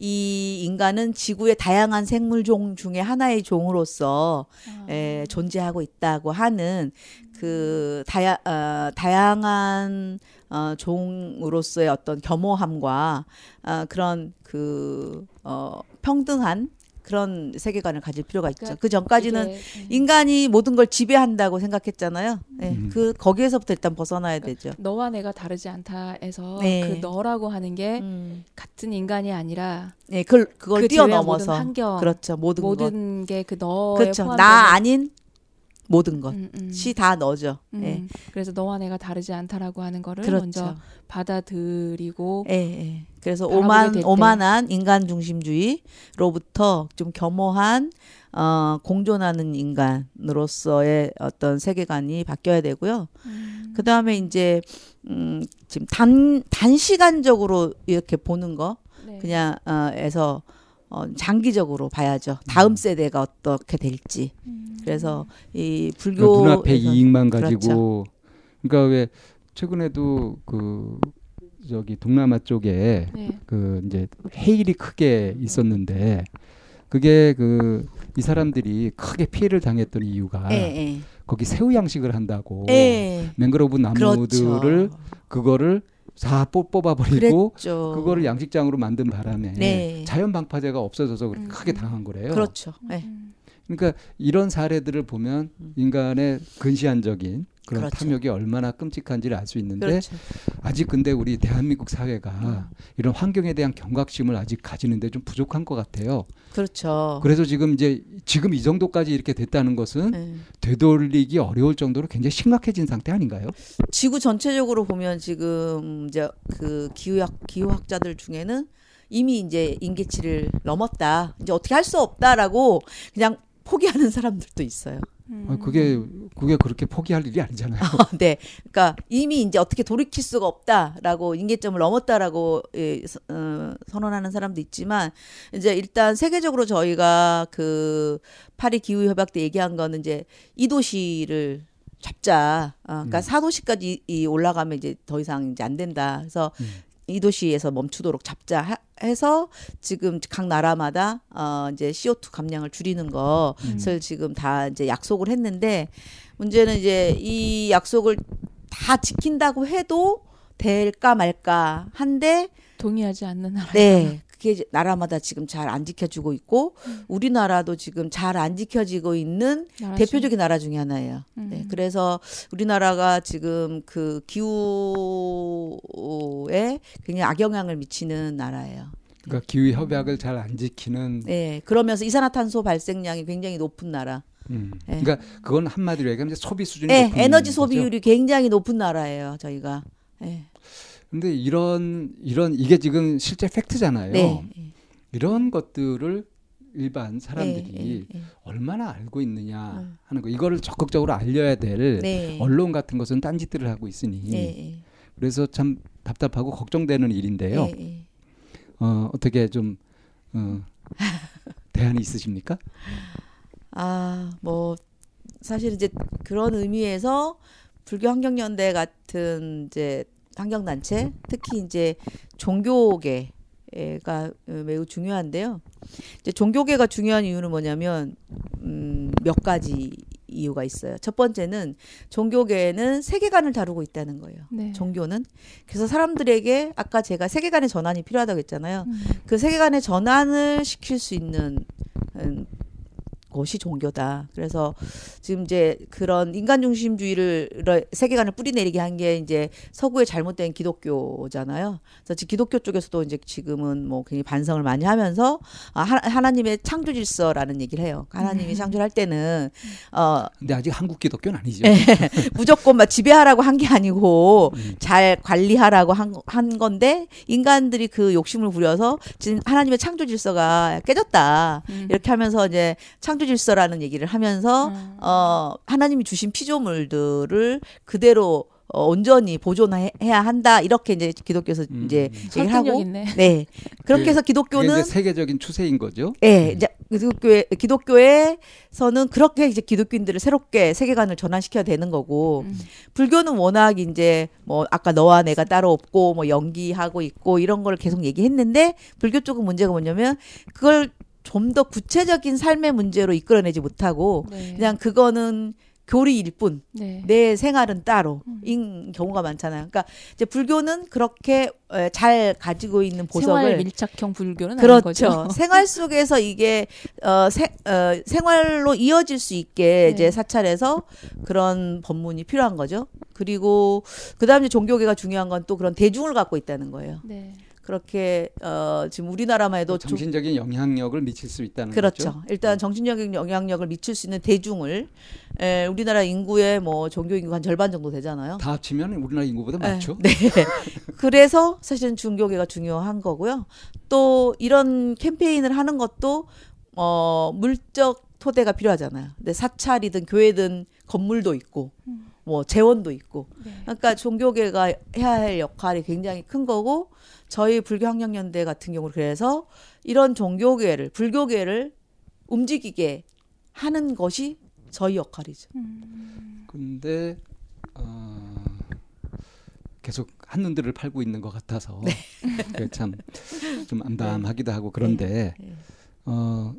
이 인간은 지구의 다양한 생물종 중에 하나의 종으로서 아. 에, 존재하고 있다고 하는 그 다야, 어, 다양한 어, 종으로서의 어떤 겸허함과 어, 그런 그 어, 평등한 그런 세계관을 가질 필요가 있죠. 그러니까 그 전까지는 음. 인간이 모든 걸 지배한다고 생각했잖아요. 네, 음. 그 거기에서부터 일단 벗어나야 그러니까 되죠. 너와 내가 다르지 않다에서 네. 그 너라고 하는 게 음. 같은 인간이 아니라 네, 그걸 그걸 그 뛰어넘어서 환경, 그렇죠. 모든 모든 게 그 너에 그렇죠. 나 아닌 모든 것이 음, 음. 다 너죠. 음, 예. 그래서 너와 내가 다르지 않다라고 하는 거를 그렇죠. 먼저 받아들이고. 예, 예. 그래서 오만 오만한 인간 중심주의로부터 좀 겸허한 어, 공존하는 인간으로서의 어떤 세계관이 바뀌어야 되고요. 음. 그 다음에 이제 음, 지금 단 단시간적으로 이렇게 보는 거 네. 그냥 어, 에서 어, 장기적으로 봐야죠. 다음 음. 세대가 어떻게 될지. 음. 그래서 이 불교 그러니까 눈앞에 이익만 가지고 그렇죠. 그러니까 왜 최근에도 그 저기 동남아 쪽에 네. 그 이제 해일이 크게 있었는데 그게 그 이 사람들이 크게 피해를 당했던 이유가 에, 예, 에. 예. 거기 새우 양식을 한다고 에. 예. 맹그로브 나무들을 그렇죠. 그거를 다 뽑아버리고 그랬죠. 그거를 양식장으로 만든 바람에 네. 자연 방파제가 없어져서 그렇게 음. 크게 당한 거래요. 그렇죠. 네. 그러니까 이런 사례들을 보면 음. 인간의 근시안적인 그런 그렇죠. 탐욕이 얼마나 끔찍한지를 알 수 있는데 그렇죠. 아직 근데 우리 대한민국 사회가 음. 이런 환경에 대한 경각심을 아직 가지는데 좀 부족한 것 같아요. 그렇죠. 그래서 지금 이제 지금 이 정도까지 이렇게 됐다는 것은 네. 되돌리기 어려울 정도로 굉장히 심각해진 상태 아닌가요? 지구 전체적으로 보면 지금 이제 그 기후학 기후학자들 중에는 이미 이제 인계치를 넘었다. 이제 어떻게 할 수 없다라고 그냥 포기하는 사람들도 있어요. 음. 그게 그게 그렇게 포기할 일이 아니잖아요. 네, 그러니까 이미 이제 어떻게 돌이킬 수가 없다라고 인계점을 넘었다라고 예, 어, 선언하는 사람도 있지만 이제 일단 세계적으로 저희가 그 파리 기후 협약 때 얘기한 거는 이제 이 도시를 잡자. 어, 그러니까 음. 4도시까지 이 올라가면 이제 더 이상 이제 안 된다. 그래서 음. 이 도시에서 멈추도록 잡자 해서 지금 각 나라마다 어 이제 CO2 감량을 줄이는 것을 음. 지금 다 이제 약속을 했는데 문제는 이제 이 약속을 다 지킨다고 해도 될까 말까 한데 동의하지 않는 나라. 네. 그게 나라마다 지금 잘 안 지켜주고 있고 음. 우리나라도 지금 잘 안 지켜지고 있는 대표적인 나라 중에 하나예요. 네, 음. 네, 그래서 우리나라가 지금 그 기후에 굉장히 악영향을 미치는 나라예요. 그러니까 기후 협약을 잘 안 지키는. 네, 그러면서 이산화탄소 발생량이 굉장히 높은 나라. 음. 네. 그러니까 그건 한마디로 얘기하면 소비 수준이 네, 높은 에너지 소비율이 거죠? 굉장히 높은 나라예요, 저희가. 네. 근데 이런 이런 이게 지금 실제 팩트잖아요. 네. 이런 것들을 일반 사람들이 네, 네, 네. 얼마나 알고 있느냐 음. 하는 거 이거를 적극적으로 알려야 될 네. 언론 같은 것은 딴짓들을 하고 있으니 네. 그래서 참 답답하고 걱정되는 일인데요. 네, 어, 어떻게 좀 어, 대안이 있으십니까? 아, 뭐 사실 이제 그런 의미에서 불교 환경연대 같은 이제 환경단체, 특히 이제 종교계가 매우 중요한데요. 이제 종교계가 중요한 이유는 뭐냐면 음, 몇 가지 이유가 있어요. 첫 번째는 종교계는 세계관을 다루고 있다는 거예요. 네. 종교는 그래서 사람들에게 아까 제가 세계관의 전환이 필요하다고 했잖아요. 음. 그 세계관의 전환을 시킬 수 있는 음, 것이 종교다. 그래서 지금 이제 그런 인간 중심주의를 세계관을 뿌리내리게 한 게 이제 서구의 잘못된 기독교잖아요. 그래서 기독교 쪽에서도 이제 지금은 뭐 굉장히 반성을 많이 하면서 아, 하나님의 창조 질서라는 얘기를 해요. 하나님이 음. 창조를 할 때는 어 근데 아직 한국 기독교는 아니죠. 네, 무조건 막 지배하라고 한 게 아니고 음. 잘 관리하라고 한, 한 건데 인간들이 그 욕심을 부려서 지금 하나님의 창조 질서가 깨졌다. 음. 이렇게 하면서 이제 창조 질서라는 얘기를 하면서 음. 어 하나님이 주신 피조물들을 그대로 어, 온전히 보존해야 한다 이렇게 이제 기독교에서 음. 이제 얘기를 하고 있네. 네 그렇게 해서 기독교는 세계적인 추세인 거죠. 네, 이제 기독교회 기독교에서는 그렇게 이제 기독교인들을 새롭게 세계관을 전환시켜야 되는 거고 음. 불교는 워낙 이제 뭐 아까 너와 내가 따로 없고 뭐 연기하고 있고 이런 걸 계속 얘기했는데 불교 쪽은 문제가 뭐냐면 그걸 좀 더 구체적인 삶의 문제로 이끌어내지 못하고 네. 그냥 그거는 교리일 뿐. 네. 내 생활은 따로. 음. 인 경우가 많잖아요. 그러니까 이제 불교는 그렇게 잘 가지고 있는 보석을 생활 밀착형 불교는 그렇죠. 생활 속에서 이게 어, 세, 어, 생활로 이어질 수 있게 네. 이제 사찰에서 그런 법문이 필요한 거죠. 그리고 그 다음에 종교계가 중요한 건 또 그런 대중을 갖고 있다는 거예요. 네. 그렇게 어 지금 우리나라만 해도 정신적인 영향력을 미칠 수 있다는 그렇죠. 거죠. 일단 정신적인 영향력을 미칠 수 있는 대중을 에, 우리나라 인구의 뭐 종교 인구 한 절반 정도 되잖아요. 다 합치면 우리나라 인구보다 많죠. 네. 그래서 사실은 중교계가 중요한 거고요. 또 이런 캠페인을 하는 것도 어 물적 토대가 필요하잖아요. 근데 사찰이든 교회든 건물도 있고 음. 뭐 재원도 있고. 네. 그러니까 종교계가 해야 할 역할이 굉장히 큰 거고 저희 불교학령연대 같은 경우는 그래서 이런 종교계를 불교계를 움직이게 하는 것이 저희 역할이죠. 음. 근데 어, 계속 한눈들을 팔고 있는 것 같아서 네. 참좀 암담하기도 하고 그런데 네. 네. 어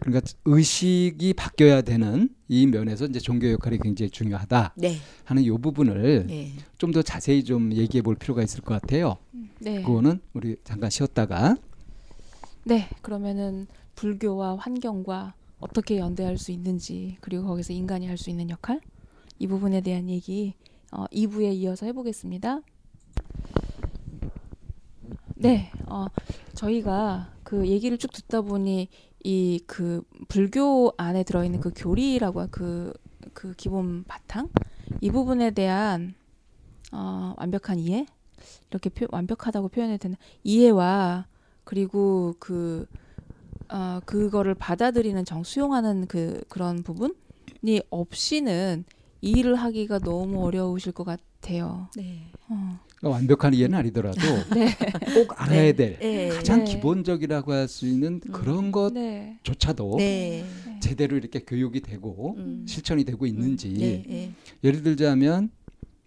그러니까 의식이 바뀌어야 되는 이 면에서 이제 종교 역할이 굉장히 중요하다 네. 하는 이 부분을 네. 좀더 자세히 좀 얘기해 볼 필요가 있을 것 같아요. 네. 그거는 우리 잠깐 쉬었다가 네 그러면은 불교와 환경과 어떻게 연대할 수 있는지 그리고 거기서 인간이 할 수 있는 역할 이 부분에 대한 얘기 어, 2부에 이어서 해보겠습니다. 네, 어, 저희가 그 얘기를 쭉 듣다 보니 이 그 불교 안에 들어있는 그 교리라고 그그 그 기본 바탕 이 부분에 대한 어, 완벽한 이해 이렇게 표, 완벽하다고 표현해도 되나 이해와 그리고 그 어, 그거를 받아들이는 정 수용하는 그 그런 부분이 없이는 이 일을 하기가 너무 어려우실 것 같아요. 네. 어. 그러니까 완벽한 이해는 아니더라도 네. 꼭 알아야 네. 될 네. 가장 네. 기본적이라고 할 수 있는 음. 그런 네. 것조차도 네. 제대로 이렇게 교육이 되고 음. 실천이 되고 있는지 음. 예를 들자면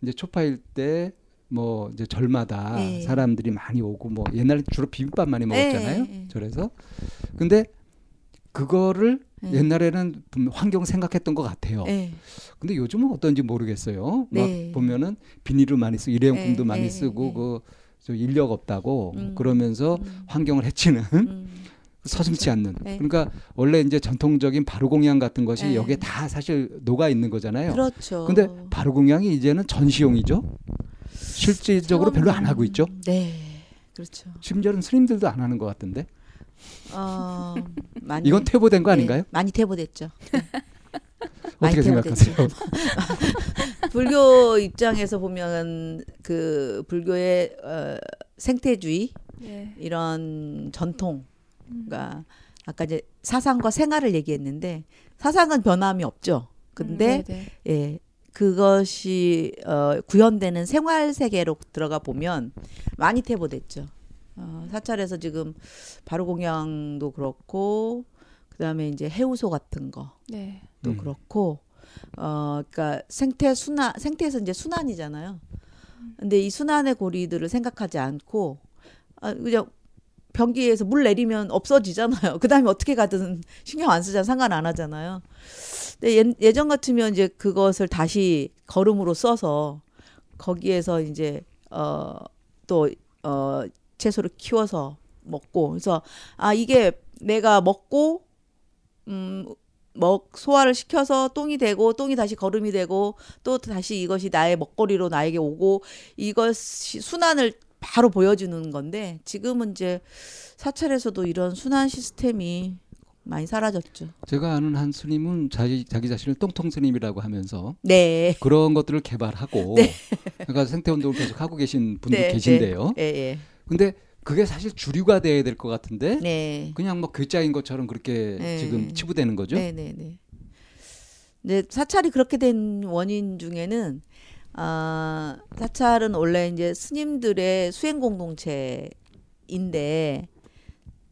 이제 초파일 때 뭐 이제 절마다 사람들이 많이 오고 뭐 옛날에 주로 비빔밥 많이 먹었잖아요. 절에서 근데 그거를 네. 옛날에는 환경 생각했던 것 같아요. 네. 근데 요즘은 어떤지 모르겠어요. 네. 막 보면은 비닐을 많이 쓰고 일회용품도 네. 많이 네. 쓰고 그 인력 없다고 음. 그러면서 음. 환경을 해치는 음. 서슴치 그렇죠. 않는. 네. 그러니까 원래 이제 전통적인 바로공양 같은 것이 네. 여기에 다 사실 녹아 있는 거잖아요. 그렇죠. 근데 바로공양이 이제는 전시용이죠. 실질적으로 별로 안 하고 있죠. 네. 그렇죠. 심지어는 스님들도 안 하는 것 같은데. 어, 많이 이건 퇴보된 거 네, 아닌가요? 많이 퇴보됐죠. 네. 어떻게 생각하세요? 불교 입장에서 보면 그 불교의 어, 생태주의 네. 이런 전통, 그러니까 아까 이제 사상과 생활을 얘기했는데 사상은 변함이 없죠. 근데 음, 예 그것이 어, 구현되는 생활 세계로 들어가 보면 많이 퇴보됐죠. 어, 사찰에서 지금 바로 공양도 그렇고 그다음에 이제 해우소 같은 거도 네. 음. 그렇고 어 그러니까 생태 순환 생태에서 이제 순환이잖아요. 근데 이 순환의 고리들을 생각하지 않고 아 그냥 변기에서 물 내리면 없어지잖아요. 그 다음에 어떻게 가든 신경 안 쓰잖아. 상관 안 하잖아요. 근데 예, 예전 같으면 이제 그것을 다시 걸음으로 써서 거기에서 이제 어 또 어 채소를 키워서 먹고 그래서 아 이게 내가 먹고 음 먹 소화를 시켜서 똥이 되고 똥이 다시 거름이 되고 또 다시 이것이 나의 먹거리로 나에게 오고 이것이 순환을 바로 보여주는 건데 지금은 이제 사찰에서도 이런 순환 시스템이 많이 사라졌죠. 제가 아는 한 스님은 자기 자기 자신을 똥통 스님이라고 하면서 네. 그런 것들을 개발하고 네. 그러니까 생태 운동을 계속 하고 계신 분도 네, 계신데요. 네. 근데 그게 사실 주류가 돼야 될 것 같은데 네. 그냥 뭐 글자인 것처럼 그렇게 네. 지금 치부되는 거죠. 네, 네, 네. 네, 사찰이 그렇게 된 원인 중에는 아, 사찰은 원래 이제 스님들의 수행 공동체인데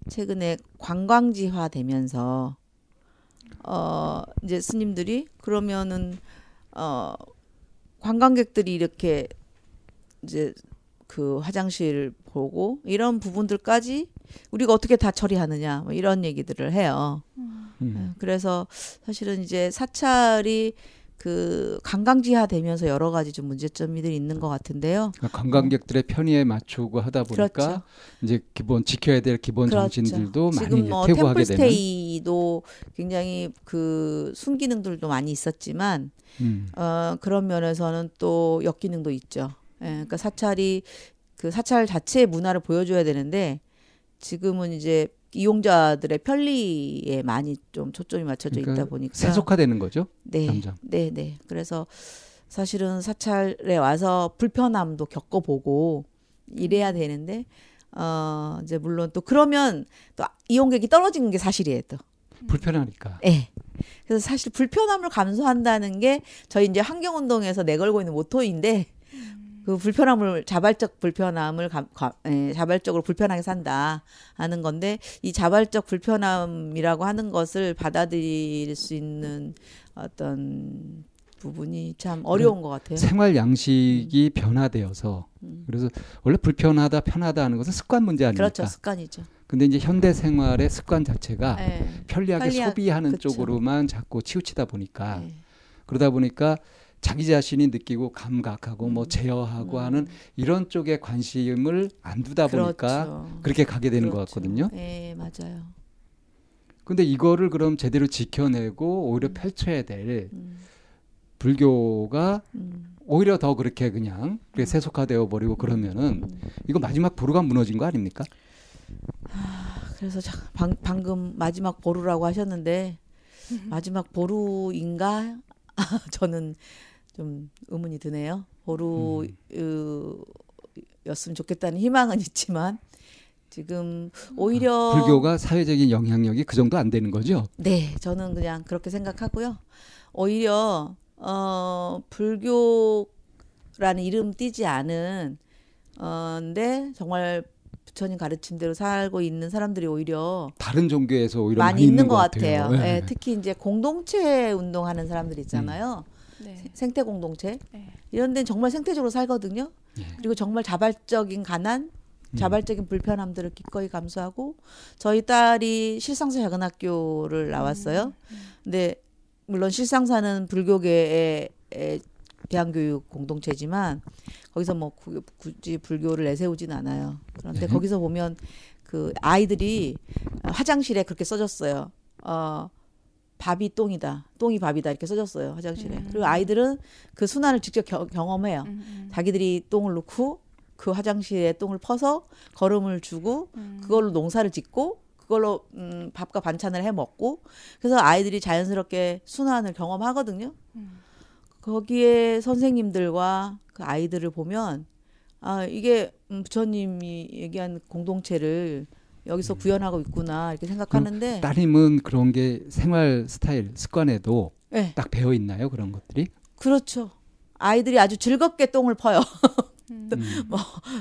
최근에 관광지화 되면서 어 이제 스님들이 그러면은 어 관광객들이 이렇게 이제 그 화장실 보고 이런 부분들까지 우리가 어떻게 다 처리하느냐 뭐 이런 얘기들을 해요. 음. 네, 그래서 사실은 이제 사찰이 그 관광지화 되면서 여러 가지 좀 문제점들이 있는 것 같은데요. 그러니까 관광객들의 편의에 맞추고 하다 보니까 그렇죠. 이제 기본 지켜야 될 기본 그렇죠. 정신들도 많이 지금 뭐 퇴보하게 되는. 템플스테이도 굉장히 그 순기능들도 많이 있었지만 음. 어, 그런 면에서는 또 역기능도 있죠. 예, 그러니까 사찰이 그 사찰 자체의 문화를 보여줘야 되는데 지금은 이제 이용자들의 편리에 많이 좀 초점이 맞춰져 그러니까 있다 보니까 세속화되는 거죠. 네, 점점. 네, 네. 그래서 사실은 사찰에 와서 불편함도 겪어보고 이래야 되는데 어 이제 물론 또 그러면 또 이용객이 떨어지는 게 사실이에요 또. 불편하니까. 네. 그래서 사실 불편함을 감수한다는 게 저희 이제 환경운동에서 내걸고 있는 모토인데 그 불편함을 자발적 불편함을 가, 가, 에, 예, 자발적으로 불편하게 산다 하는 건데 이 자발적 불편함이라고 하는 것을 받아들일 수 있는 어떤 부분이 참 어려운 그것 같아요. 생활 양식이 음. 변화되어서 음. 그래서 원래 불편하다 편하다 하는 것은 습관 문제 아닙니까? 그렇죠, 습관이죠. 근데 이제 현대 생활의 습관 자체가 네. 편리하게 편리하, 소비하는 그쵸. 쪽으로만 자꾸 치우치다 보니까 네. 그러다 보니까 자기 자신이 느끼고 감각하고 뭐 음. 뭐 제어하고 음. 하는 이런 쪽에 관심을 안 두다 보니까 그렇죠. 그렇게 가게 되는 그렇죠. 것 같거든요. 네, 맞아요. 근데 이거를 그럼 제대로 지켜내고 오히려 음. 펼쳐야 될 음. 불교가 음. 오히려 더 그렇게 그냥 그렇게 음. 세속화되어 버리고 그러면은 이거 마지막 보루가 무너진 거 아닙니까? 아, 그래서 방, 방금 마지막 보루라고 하셨는데 마지막 보루인가? 저는 좀 의문이 드네요. 보루였으면 음. 좋겠다는 희망은 있지만 지금 오히려 아, 불교가 사회적인 영향력이 그 정도 안 되는 거죠? 네, 저는 그냥 그렇게 생각하고요. 오히려 어 불교라는 이름 띄지 않은 어근데 정말 부처님 가르침대로 살고 있는 사람들이 오히려 다른 종교에서 오히려 많이, 많이 있는 것, 같아요. 같아요. 네. 네. 특히 이제 공동체 운동하는 사람들 있잖아요. 음. 네. 생태 공동체 네. 이런 데는 정말 생태적으로 살거든요. 네. 그리고 정말 자발적인 가난, 음. 자발적인 불편함들을 기꺼이 감수하고 저희 딸이 실상사 작은 학교를 나왔어요. 음. 음. 근데 물론 실상사는 불교계의 대한교육 공동체지만 거기서 뭐 굳이 불교를 내세우진 않아요. 그런데 네. 거기서 보면 그 아이들이 화장실에 그렇게 써졌어요. 어, 밥이 똥이다. 똥이 밥이다. 이렇게 써졌어요. 화장실에. 음. 그리고 아이들은 그 순환을 직접 겨, 경험해요. 음, 음. 자기들이 똥을 넣고 그 화장실에 똥을 퍼서 걸음을 주고 음. 그걸로 농사를 짓고 그걸로 음, 밥과 반찬을 해 먹고 그래서 아이들이 자연스럽게 순환을 경험하거든요. 음. 거기에 선생님들과 그 아이들을 보면 아 이게 부처님이 얘기한 공동체를 여기서 음. 구현하고 있구나 이렇게 생각하는데 따님은 그런 게 생활 스타일 습관에도 네. 딱 배어 있나요 그런 것들이? 그렇죠. 아이들이 아주 즐겁게 똥을 퍼요. 음.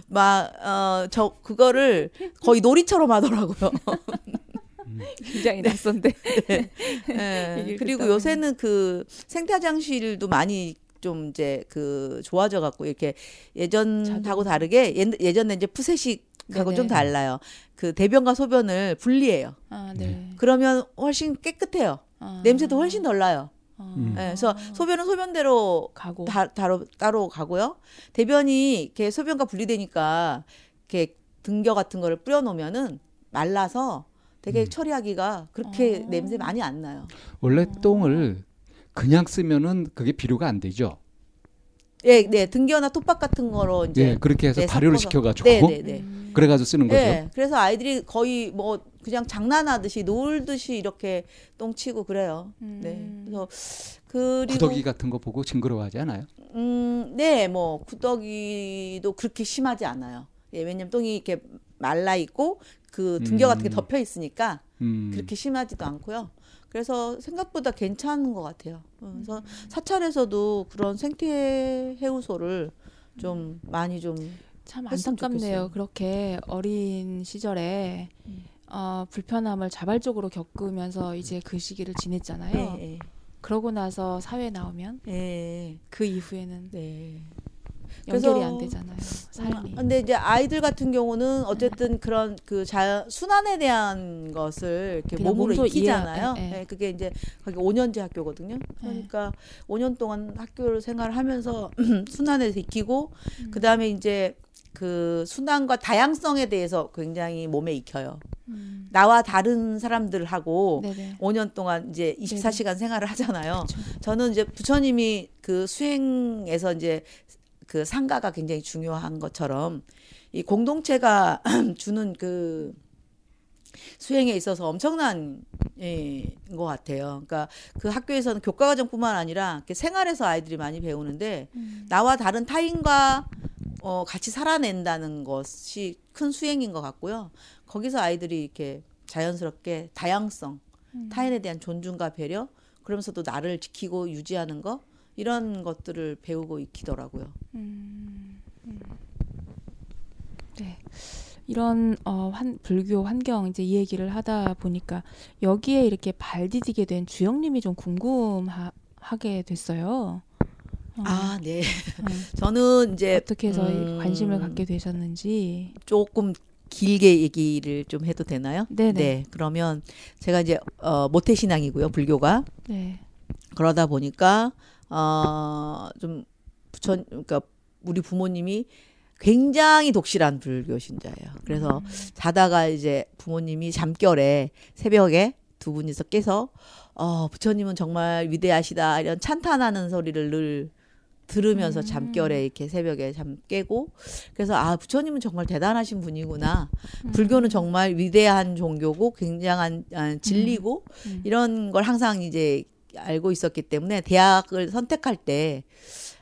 뭐막어저 그거를 거의 놀이처럼 하더라고요. 굉장히 낯선데. 네. 네. 그리고 요새는 그 생태 화장실도 많이 좀 이제 그 좋아져 갖고 이렇게 예전하고 다르게 예, 전에 이제 푸세식하고 좀 달라요. 그 대변과 소변을 분리해요. 아, 네. 네. 그러면 훨씬 깨끗해요. 아. 냄새도 훨씬 덜 나요. 아. 네, 그래서 소변은 소변대로 가고 다, 따로 따로 가고요. 대변이 이렇게 소변과 분리되니까 이렇게 등겨 같은 거를 뿌려 놓으면은 말라서 되게 음. 처리하기가 그렇게 어. 냄새 많이 안 나요. 원래 똥을 그냥 쓰면은 그게 비료가 안 되죠. 예, 네, 등교나 톱밥 같은 거로 이제 네, 그렇게 해서 네, 발효를 시켜 가지고 네, 네, 네. 그래 가지고 쓰는 거죠. 네, 그래서 아이들이 거의 뭐 그냥 장난하듯이 놀듯이 이렇게 똥 치고 그래요. 음. 네, 그래서 그리고 구더기 같은 거 보고 징그러워하지 않아요? 음, 네, 뭐 구더기도 그렇게 심하지 않아요. 예, 왜냐면 똥이 이렇게 말라 있고 그 등겨 같은 게 음. 덮여 있으니까 음. 그렇게 심하지도 않고요. 그래서 생각보다 괜찮은 것 같아요. 어, 그래서 음. 사찰에서도 그런 생태 해우소를 좀 많이 좀 참 안타깝네요. 그렇게 어린 시절에 음. 어, 불편함을 자발적으로 겪으면서 이제 그 시기를 지냈잖아요. 네. 그러고 나서 사회 나오면 네. 그 이후에는 네. 연결이 안 되잖아요. 삶이. 근데 이제 아이들 같은 경우는 어쨌든 네. 그런 그 자연 순환에 대한 것을 이렇게 몸으로 익히잖아요. 예, 예. 네, 그게 이제 거기 5년제 학교거든요. 그러니까 네. 5년 동안 학교를 생활하면서 순환에서 익히고 음. 그다음에 이제 그 순환과 다양성에 대해서 굉장히 몸에 익혀요. 음. 나와 다른 사람들하고 네네. 5년 동안 이제 24시간 네네. 생활을 하잖아요. 그쵸. 저는 이제 부처님이 그 수행에서 이제 그 상가가 굉장히 중요한 것처럼 이 공동체가 주는 그 수행에 있어서 엄청난 예, 것 같아요. 그러니까 그 학교에서는 교과과정뿐만 아니라 생활에서 아이들이 많이 배우는데 음. 나와 다른 타인과 어, 같이 살아낸다는 것이 큰 수행인 것 같고요. 거기서 아이들이 이렇게 자연스럽게 다양성, 음. 타인에 대한 존중과 배려, 그러면서도 나를 지키고 유지하는 거 이런 것들을 배우고 익히더라고요. 음, 음. 네. 이런 어, 환, 불교 환경 이제 이 얘기를 하다 보니까 여기에 이렇게 발 디디게 된 주영님이 좀 궁금하게 됐어요. 어. 아, 네. 어. 저는 이제 어떻게 해서 음, 관심을 갖게 되셨는지 조금 길게 얘기를 좀 해도 되나요? 네네. 네. 그러면 제가 이제 어, 모태 신앙이고요, 불교가. 네. 그러다 보니까 어좀 부처 그러니까 우리 부모님이 굉장히 독실한 불교 신자예요. 그래서 음. 자다가 이제 부모님이 잠결에 새벽에 두 분이서 깨서 어 부처님은 정말 위대하시다 이런 찬탄하는 소리를 늘 들으면서 음. 잠결에 이렇게 새벽에 잠 깨고 그래서 아 부처님은 정말 대단하신 분이구나 음. 불교는 정말 위대한 종교고 굉장한 아, 진리고. 이런 걸 항상 이제 알고 있었기 때문에 대학을 선택할 때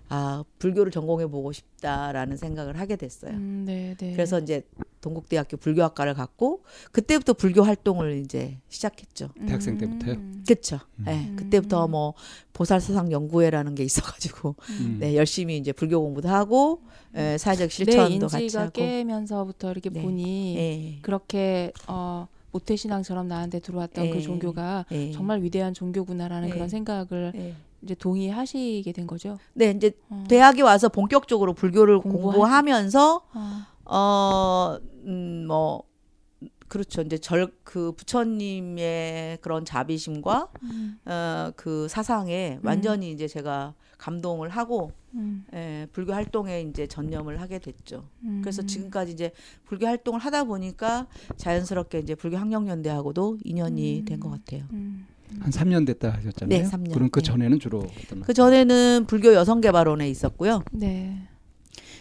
아, 불교를 전공해 보고 싶다라는 생각을 하게 됐어요. 음, 네, 네. 그래서 이제 동국대학교 불교학과를 갔고 그때부터 불교 활동을 이제 시작했죠. 대학생 때부터요? 음. 그렇죠. 음. 네, 그때부터 뭐 보살 사상 연구회라는 게 있어가지고 음. 네, 열심히 이제 불교 공부도 하고 네, 사회적 실천도 같이 하고. 깨면서부터 이렇게 네. 보니 네. 그렇게 어. 모태신앙처럼 나한테 들어왔던 그 종교가 정말 위대한 종교구나라는 그런 생각을 이제 동의하시게 된 거죠? 네, 이제 어. 대학에 와서 본격적으로 불교를 공부하 면서 어, 어 음, 뭐 그렇죠. 이제 절 그 부처님의 그런 자비심과 음. 어그 사상에 음. 완전히 이제 제가 감동을 하고 음. 예, 불교 활동에 이제 전념을 하게 됐죠. 음. 그래서 지금까지 이제 불교 활동을 하다 보니까 자연스럽게 이제 불교 학령연대하고도 인연이 된것 같아요. 음. 한 3년 됐다 하셨잖아요. 네, 3년. 그럼 그 네. 전에는 주로 어떤 그 전에는 불교 여성개발원에 있었고요. 네.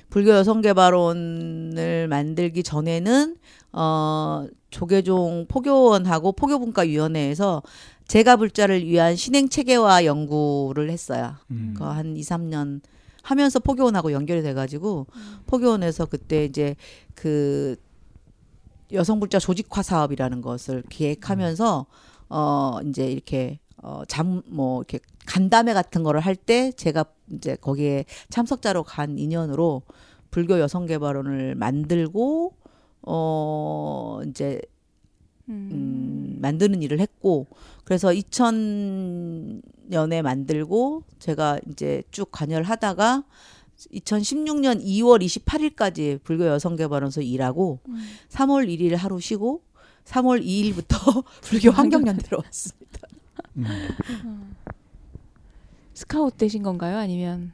불교 여성개발원을 만들기 전에는 어 조계종 포교원하고 포교분과위원회에서 제가 불자를 위한 신행 체계화 연구를 했어요. 음. 그한 2, 3년 하면서 포교원하고 연결이 돼가지고 음. 포교원에서 그때 이제 그 여성 불자 조직화 사업이라는 것을 기획하면서 음. 어 이제 이렇게 어잠뭐 이렇게 간담회 같은 거를 할 때 제가 이제 거기에 참석자로 간 인연으로 불교 여성 개발원을 만들고 어 이제 음. 음, 만드는 일을 했고 그래서 2000년에 만들고 제가 이제 쭉 관여를 하다가 2016년 2월 28일까지 불교 여성개발원에서 일하고 음. 3월 1일 하루 쉬고 3월 2일부터 불교 환경연대로 왔습니다. 음. 스카웃 되신 건가요? 아니면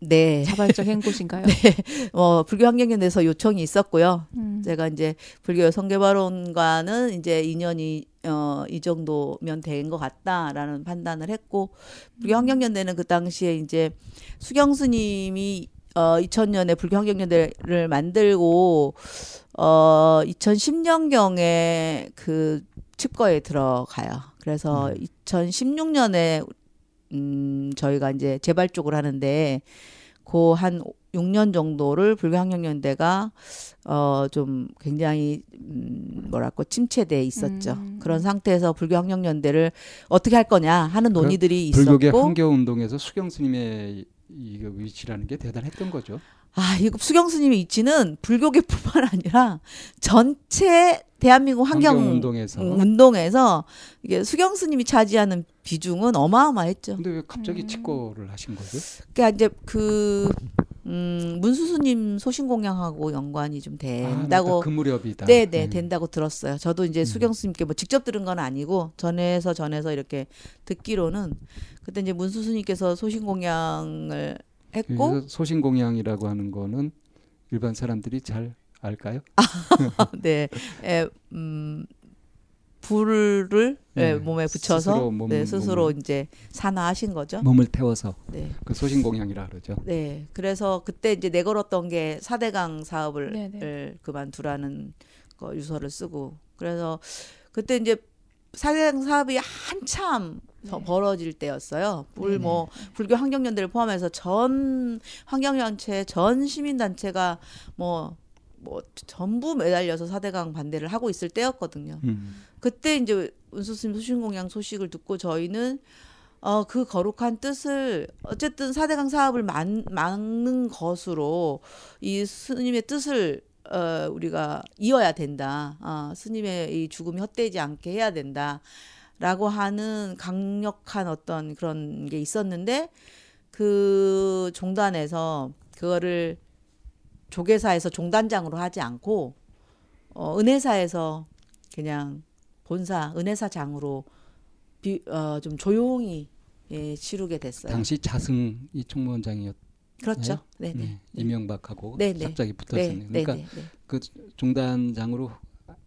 네. 자발적 행보신가요? 네. 어, 불교 환경연대에서 요청이 있었고요. 음. 제가 이제 불교 성개발원과는 이제 인연이 어, 이 정도면 된 것 같다라는 판단을 했고 불교 환경연대는 그 당시에 이제 수경 스님이 어 2000년에 불교 환경연대를 만들고 어 2010년경에 그 칩거에 들어가요. 그래서 음. 2016년에 음 저희가 이제 재발 쪽을 하는데 그한 6년 정도를 불교학령연대가 어 좀 굉장히 음 뭐랄까 침체돼 있었죠. 음. 그런 상태에서 불교학령연대를 어떻게 할 거냐 하는 논의들이 있었고 불교계 환경 운동에서 수경 스님의 이 위치라는 게 대단했던 거죠. 아, 이거 수경 스님의 위치는 불교계뿐만 아니라 전체 대한민국 환경, 환경 운동에서 운동에서 이게 수경 스님이 차지하는 비중은 어마어마했죠. 근데 왜 갑자기 음. 직거를 하신 거죠? 그러니까 이제 그 음, 문수수님 소신 공양하고 연관이 좀 된다고 아, 그 무렵이다. 네, 네, 음. 된다고 들었어요. 저도 이제 음. 수경 스님께 뭐 직접 들은 건 아니고 전에서 전에서 이렇게 듣기로는 그때 이제 문수수님께서 소신 공양을 했고 소신 공양이라고 하는 거는 일반 사람들이 잘 알까요? 네, 에, 음, 불을 네, 네, 몸에 붙여서 스스로, 몸, 네, 스스로 몸을, 이제 산화하신 거죠. 몸을 태워서 네. 그 소신 공양이라 그러죠. 네, 그래서 그때 이제 내걸었던 게 사대강 사업을 네, 네. 그만두라는 거 유서를 쓰고 그래서 그때 이제 사대강 사업이 한참 네. 벌어질 때였어요. 불 뭐 불교 환경연대를 포함해서 전 환경단체, 전 시민단체가 뭐 뭐뭐 전부 매달려서 사대강 반대를 하고 있을 때였거든요. 음. 그때 이제 은수스님 수신공양 소식을 듣고 저희는 어, 그 거룩한 뜻을 어쨌든 사대강 사업을 막, 막는 것으로 이 스님의 뜻을 어, 우리가 이어야 된다. 어, 스님의 이 죽음이 헛되지 않게 해야 된다. 라고 하는 강력한 어떤 그런 게 있었는데 그 종단에서 그거를 조계사에서 종단장으로 하지 않고 어, 은혜사에서 그냥 본사 은혜사장으로 비, 어, 좀 조용히 예, 치르게 됐어요. 당시 자승이 총무원장이었. 그렇죠. 네, 네, 네. 이명박하고 네, 네. 갑자기 붙었잖아요. 네, 그러니까 그 종단장으로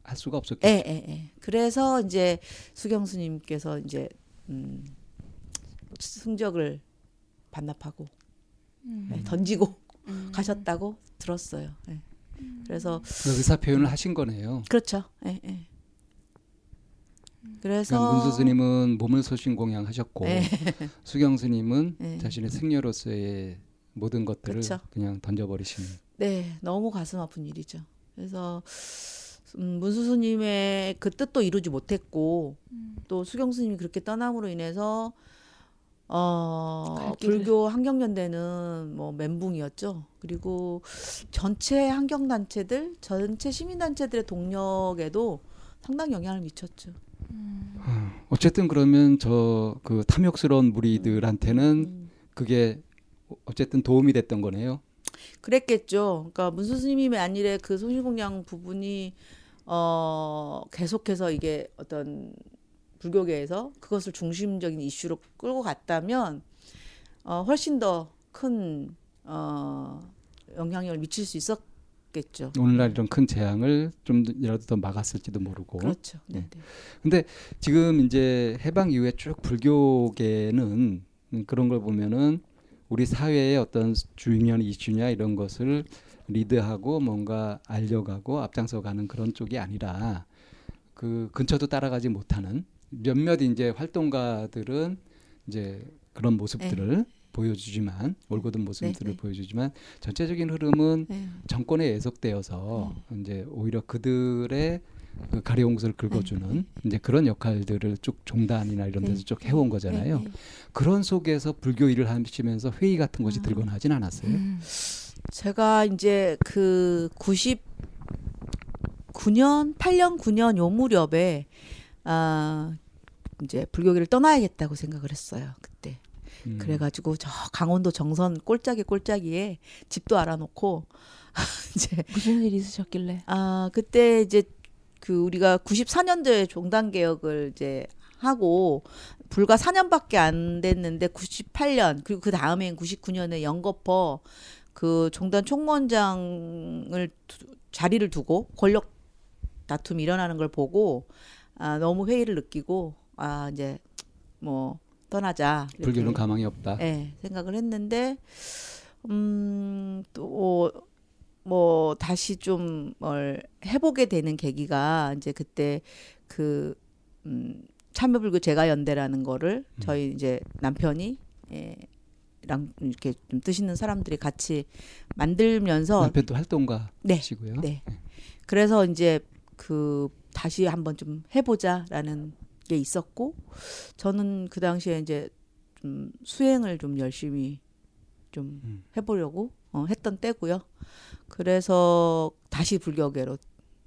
할 수가 없었겠죠. 예, 예, 예. 그래서 이제 수경 스님께서 이제 음, 승적을 반납하고 음. 네, 던지고 음. 가셨다고 들었어요. 예. 그래서 그 의사 표현을 하신 거네요. 그렇죠. 예, 예. 그래서 그러니까 문수 스님은 몸을 소신 공양하셨고 예. 수경 스님은 예. 자신의 승려로서의 모든 것들을 그렇죠. 그냥 던져버리시는. 네, 너무 가슴 아픈 일이죠. 그래서 음, 문수 스님의 그 뜻도 이루지 못했고 음. 또 수경 스님이 그렇게 떠남으로 인해서 어 불교 환경연대는 뭐 멘붕이었죠. 그리고 전체 환경 단체들, 전체 시민 단체들의 동력에도 상당 영향을 미쳤죠. 음. 어쨌든 그러면 저 그 탐욕스러운 무리들한테는 음. 그게 어쨌든 도움이 됐던 거네요. 그랬겠죠. 그러니까 문수 스님이 만일에 그 소신공양 부분이 어, 계속해서 이게 어떤 불교계에서 그것을 중심적인 이슈로 끌고 갔다면 어, 훨씬 더큰 어, 영향력을 미칠 수 있었겠죠. 오늘날 이런 큰 재앙을 좀이라도 더 막았을지도 모르고. 그렇죠. 네. 네. 근데 지금 이제 해방 이후에 쭉 불교계는 그런 걸 보면은 우리 사회의 어떤 중요한 이슈냐 이런 것을 리드하고 뭔가 알려가고 앞장서 가는 그런 쪽이 아니라 그 근처도 따라가지 못하는 몇몇 이제 활동가들은 이제 그런 모습들을 네. 보여주지만 올곧은 모습들을 네, 네. 보여주지만 전체적인 흐름은 네. 정권에 예속되어서 네. 이제 오히려 그들의 그 가리홍수를 긁어주는 네. 이제 그런 역할들을 쭉 종단이나 이런 데서 쭉 해온 거잖아요. 그런 속에서 불교 일을 하시면서 회의 같은 것이 아. 들거나 하진 않았어요. 음. 제가 이제 그 99년, 8년, 9년 요 무렵에 아 이제 불교계를 떠나야겠다고 생각을 했어요. 그때. 음. 그래가지고 저 강원도 정선 꼴짝이 꼴짝이에 집도 알아놓고 이제 무슨 일이 있으셨길래? 아 그때 이제 그 우리가 94년도에 종단 개혁을 이제 하고 불과 4년밖에 안 됐는데 98년 그리고 그 다음엔 99년에 연거퍼 그 종단 총무원장을 두, 자리를 두고 권력 다툼이 일어나는 걸 보고 아, 너무 회의를 느끼고 아 이제 뭐 떠나자. 불교는 가망이 없다. 네, 생각을 했는데 음또 뭐 다시 좀 뭘 해보게 되는 계기가 이제 그때 그 음, 참여불교 제가연대라는 거를 음. 저희 이제 남편이 예, 랑 이렇게 좀 뜻있는 사람들이 같이 만들면서 남편도 활동가시고요. 네, 네. 네. 그래서 이제 그 다시 한번 좀 해보자라는 게 있었고 저는 그 당시에 이제 좀 수행을 좀 열심히 좀 음. 해보려고 어, 했던 때고요. 그래서 다시 불교계로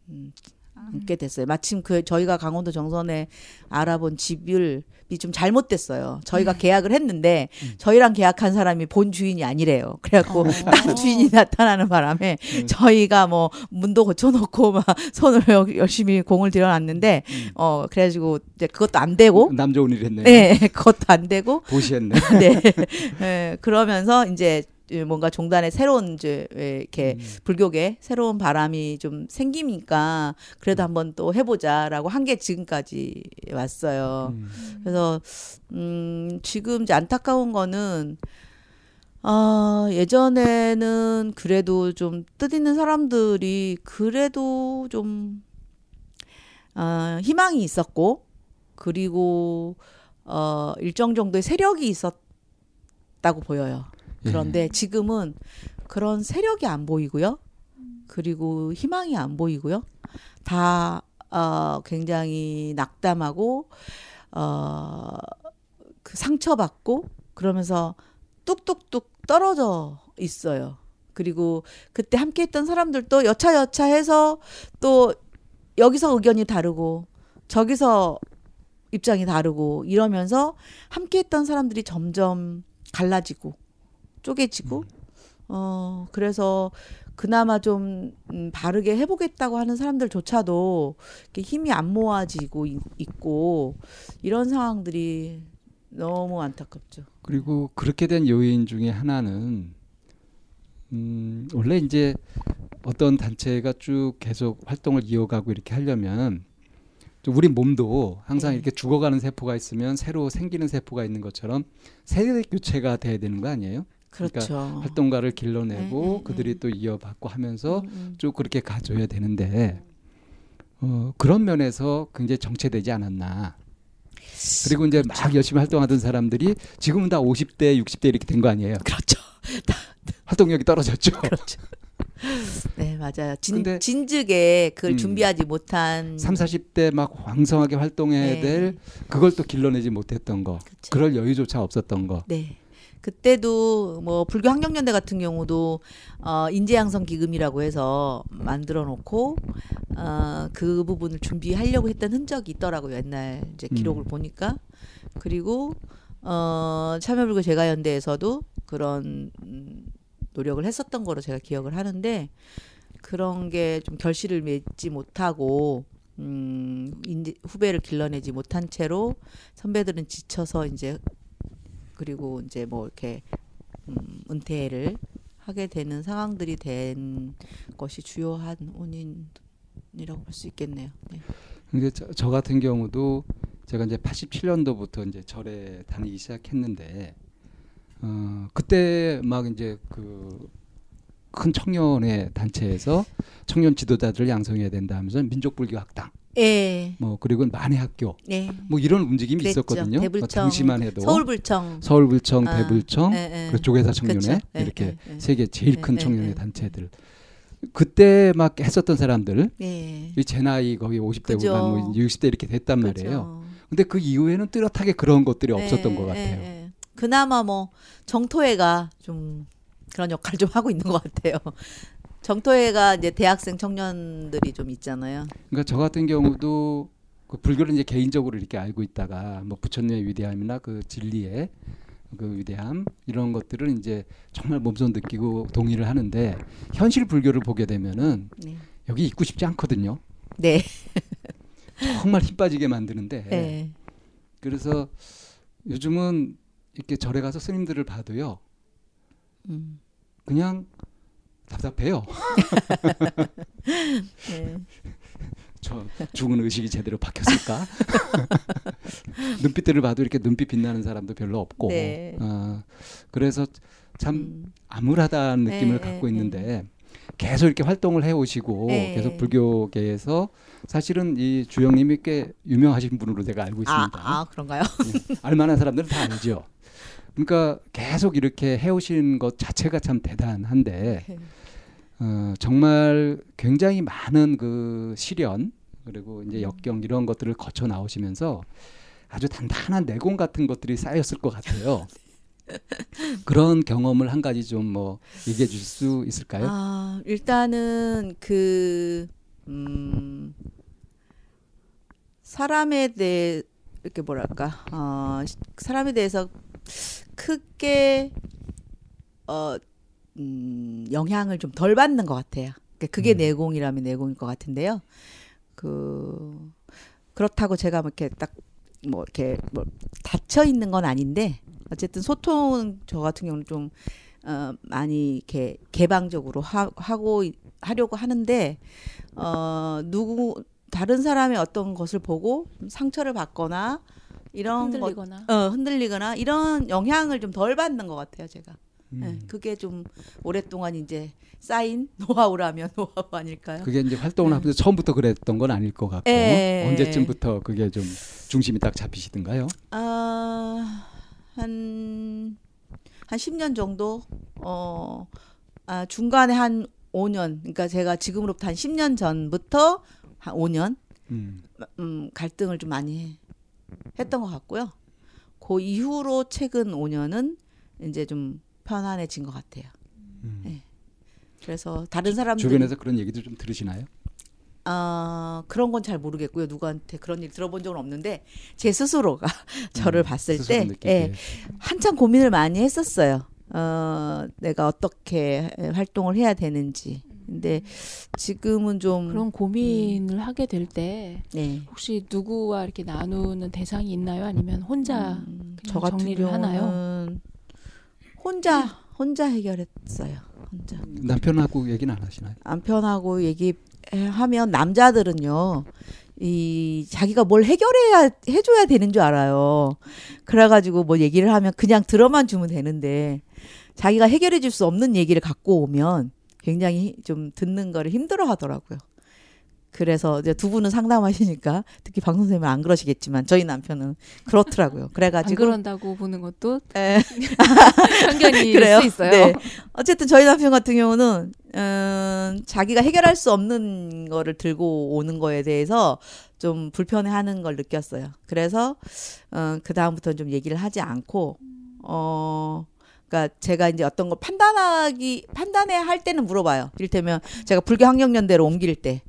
음, 앉게 됐어요. 마침 그 저희가 강원도 정선에 알아본 집을 좀 잘못됐어요. 저희가 음. 계약을 했는데 음. 저희랑 계약한 사람이 본 주인이 아니래요. 그래갖고 어. 딴 주인이 나타나는 바람에 음. 저희가 뭐 문도 고쳐놓고 막 손을 열심히 공을 들여놨는데 음. 어 그래가지고 이제 그것도 안 되고 남 좋은 일 했네요. 네, 그것도 안 되고 보시했네. 네, 네, 그러면서 이제 뭔가 종단에 새로운 이제 이렇게 음. 불교계 새로운 바람이 좀 생기니까 그래도 음. 한번 또 해보자라고 한 게 지금까지 왔어요. 음. 그래서 음 지금 이제 안타까운 거는 아, 예전에는 그래도 좀 뜻있는 사람들이 그래도 좀, 어, 희망이 있었고, 그리고, 어, 일정 정도의 세력이 있었다고 보여요. 그런데 예. 지금은 그런 세력이 안 보이고요. 그리고 희망이 안 보이고요. 다 어, 굉장히 낙담하고 어, 그 상처받고 그러면서 뚝뚝뚝 떨어져 있어요. 그리고 그때 함께 했던 사람들도 여차여차 해서 또 여기서 의견이 다르고 저기서 입장이 다르고 이러면서 함께 했던 사람들이 점점 갈라지고 쪼개지고 음. 어 그래서 그나마 좀 음, 바르게 해보겠다고 하는 사람들조차도 이렇게 힘이 안 모아지고 있고 이런 상황들이 너무 안타깝죠. 그리고 그렇게 된 요인 중에 하나는 음, 원래 이제 어떤 단체가 쭉 계속 활동을 이어가고 이렇게 하려면 우리 몸도 항상 네. 이렇게 죽어가는 세포가 있으면 새로 생기는 세포가 있는 것처럼 세대 교체가 돼야 되는 거 아니에요? 그러니까 그렇죠. 그러니까 활동가를 길러내고 네, 네, 그들이 네. 또 이어받고 하면서 음, 음. 쭉 그렇게 가져야 되는데 어, 그런 면에서 굉장히 정체되지 않았나. 그리고 이제 그렇죠. 막 열심히 활동하던 사람들이 지금은 다 50대, 60대 이렇게 된 거 아니에요? 그렇죠. 활동력이 떨어졌죠. 그렇죠. 네, 맞아요. 진, 진즉에 그걸 음, 준비하지 못한 3, 40대 막 왕성하게 활동해야 네. 될 그걸 또 길러내지 못했던 거. 그렇죠. 그럴 여유조차 없었던 거. 네. 그때도 뭐 불교 환경연대 같은 경우도 어 인재 양성 기금이라고 해서 만들어 놓고 어그 부분을 준비하려고 했던 흔적이 있더라고요. 옛날 이제 기록을 음. 보니까. 그리고 어 참여불교 제가연대에서도 그런 노력을 했었던 거로 제가 기억을 하는데 그런 게 좀 결실을 맺지 못하고 음, 인재, 후배를 길러내지 못한 채로 선배들은 지쳐서 이제 그리고 이제 뭐 이렇게 음, 은퇴를 하게 되는 상황들이 된 것이 주요한 원인이라고 볼 수 있겠네요. 네. 근데 저, 저, 같은 경우도 제가 이제 87년도부터 이제 절에 다니기 시작했는데 어 그때 막 이제 그 큰 청년의 단체에서 청년 지도자들을 양성해야 된다 하면서 민족불교 학당 예. 뭐 그리고 만해 학교. 예. 뭐 이런 움직임이 그랬죠. 있었거든요. 대불청, 뭐 당시만 해도 서울불청, 서울불청, 아, 대불청, 예, 예. 그리고 조계사 청년회 예, 이렇게 예, 예. 세계 제일 큰 청년회 단체들. 그때 막 했었던 사람들, 제 나이 거기 50대 후반, 뭐 60대 이렇게 됐단 그죠. 말이에요. 근데 그 이후에는 뚜렷하게 그런 것들이 없었던 것 같아요. 그나마 뭐 정토회가 좀 그런 역할을 좀 하고 있는 것 같아요. 정토회가 이제 대학생 청년들이 좀 있잖아요. 그러니까 저 같은 경우도 그 불교를 이제 개인적으로 이렇게 알고 있다가 뭐 부처님의 위대함이나 그 진리의 그 위대함 이런 것들을 이제 정말 몸소 느끼고 동의를 하는데 현실 불교를 보게 되면은 네. 여기 있고 싶지 않거든요. 네. 정말 힘 빠지게 만드는데. 네. 그래서 요즘은 이렇게 절에 가서 스님들을 봐도요. 음. 그냥 답답해요. 네. 저 죽은 의식이 제대로 박혔을까? 눈빛들을 봐도 이렇게 눈빛 빛나는 사람도 별로 없고, 네. 어, 그래서 참 음. 암울하다는 느낌을 네, 갖고 네, 있는데 네. 계속 이렇게 활동을 해 오시고 네. 계속 불교계에서 사실은 이 주영님이 꽤 유명하신 분으로 제가 알고 아, 있습니다. 아, 아 그런가요? 네. 알만한 사람들은 다 알죠. 그러니까 계속 이렇게 해오신 것 자체가 참 대단한데 어, 정말 굉장히 많은 그 시련 그리고 이제 역경 이런 것들을 거쳐 나오시면서 아주 단단한 내공 같은 것들이 쌓였을 것 같아요. 그런 경험을 한 가지 좀 뭐 얘기해 주실 수 있을까요? 아, 일단은 그 음, 사람에 대해 이렇게 뭐랄까 어, 사람에 대해서 크게 어, 음, 영향을 좀 덜 받는 것 같아요. 그러니까 그게 음. 내공이라면 내공일 것 같은데요. 그 그렇다고 제가 뭐 이렇게 딱 뭐 이렇게 뭐 닫혀 있는 건 아닌데 어쨌든 소통은 저 같은 경우는 좀 어, 많이 이렇게 개방적으로 하, 하고 하려고 하는데 어 누구 다른 사람의 어떤 것을 보고 상처를 받거나 이런 흔들리거나 것, 어, 흔들리거나 이런 영향을 좀 덜 받는 것 같아요 제가. 음. 네, 그게 좀 오랫동안 이제 쌓인 노하우라면 노하우 아닐까요? 그게 이제 활동을 네. 하면서 처음부터 그랬던 건 아닐 것 같고 에, 예. 언제쯤부터 그게 좀 중심이 딱 잡히시던가요? 아, 한, 한 10년 정도, 어, 아, 중간에 한 5년, 그러니까 제가 지금으로부터 한 10년 전부터 한 5년, 음, 음 갈등을 좀 많이 했던 것 같고요. 그 이후로 최근 5년은 이제 좀 편안해진 것 같아요. 음. 네. 그래서 다른 사람들 주변에서 그런 얘기도 좀 들으시나요? 어, 그런 건 잘 모르겠고요. 누구한테 그런 일 들어본 적은 없는데 제 스스로가 저를 음, 봤을 때 예, 한참 고민을 많이 했었어요. 어, 내가 어떻게 활동을 해야 되는지. 근데 지금은 좀 그런 고민을 음. 하게 될때 네. 혹시 누구와 이렇게 나누는 대상이 있나요? 아니면 혼자 음, 저 같은 정리를 하나요? 혼자 혼자 해결했어요. 혼자. 남편하고 얘기는 안 하시나요? 남편하고 얘기하면 남자들은요. 이 자기가 뭘 해결해야 해줘야 되는 줄 알아요. 그래가지고 뭐 얘기를 하면 그냥 들어만 주면 되는데 자기가 해결해 줄 수 없는 얘기를 갖고 오면 굉장히 좀 듣는 거를 힘들어 하더라고요. 그래서 이제 두 분은 상담하시니까 특히 방 선생님은 안 그러시겠지만 저희 남편은 그렇더라고요. 그래가지고 안 그런다고 보는 것도 네. 편견이 그래요? 수 있어요. 네. 어쨌든 저희 남편 같은 경우는 음, 자기가 해결할 수 없는 거를 들고 오는 거에 대해서 좀 불편해하는 걸 느꼈어요. 그래서 어, 그 다음부터는 좀 얘기를 하지 않고 어. 그러니까 제가 이제 어떤 걸 판단하기 판단해야 할 때는 물어봐요. 이를테면 제가 불교 학령연대로 옮길 때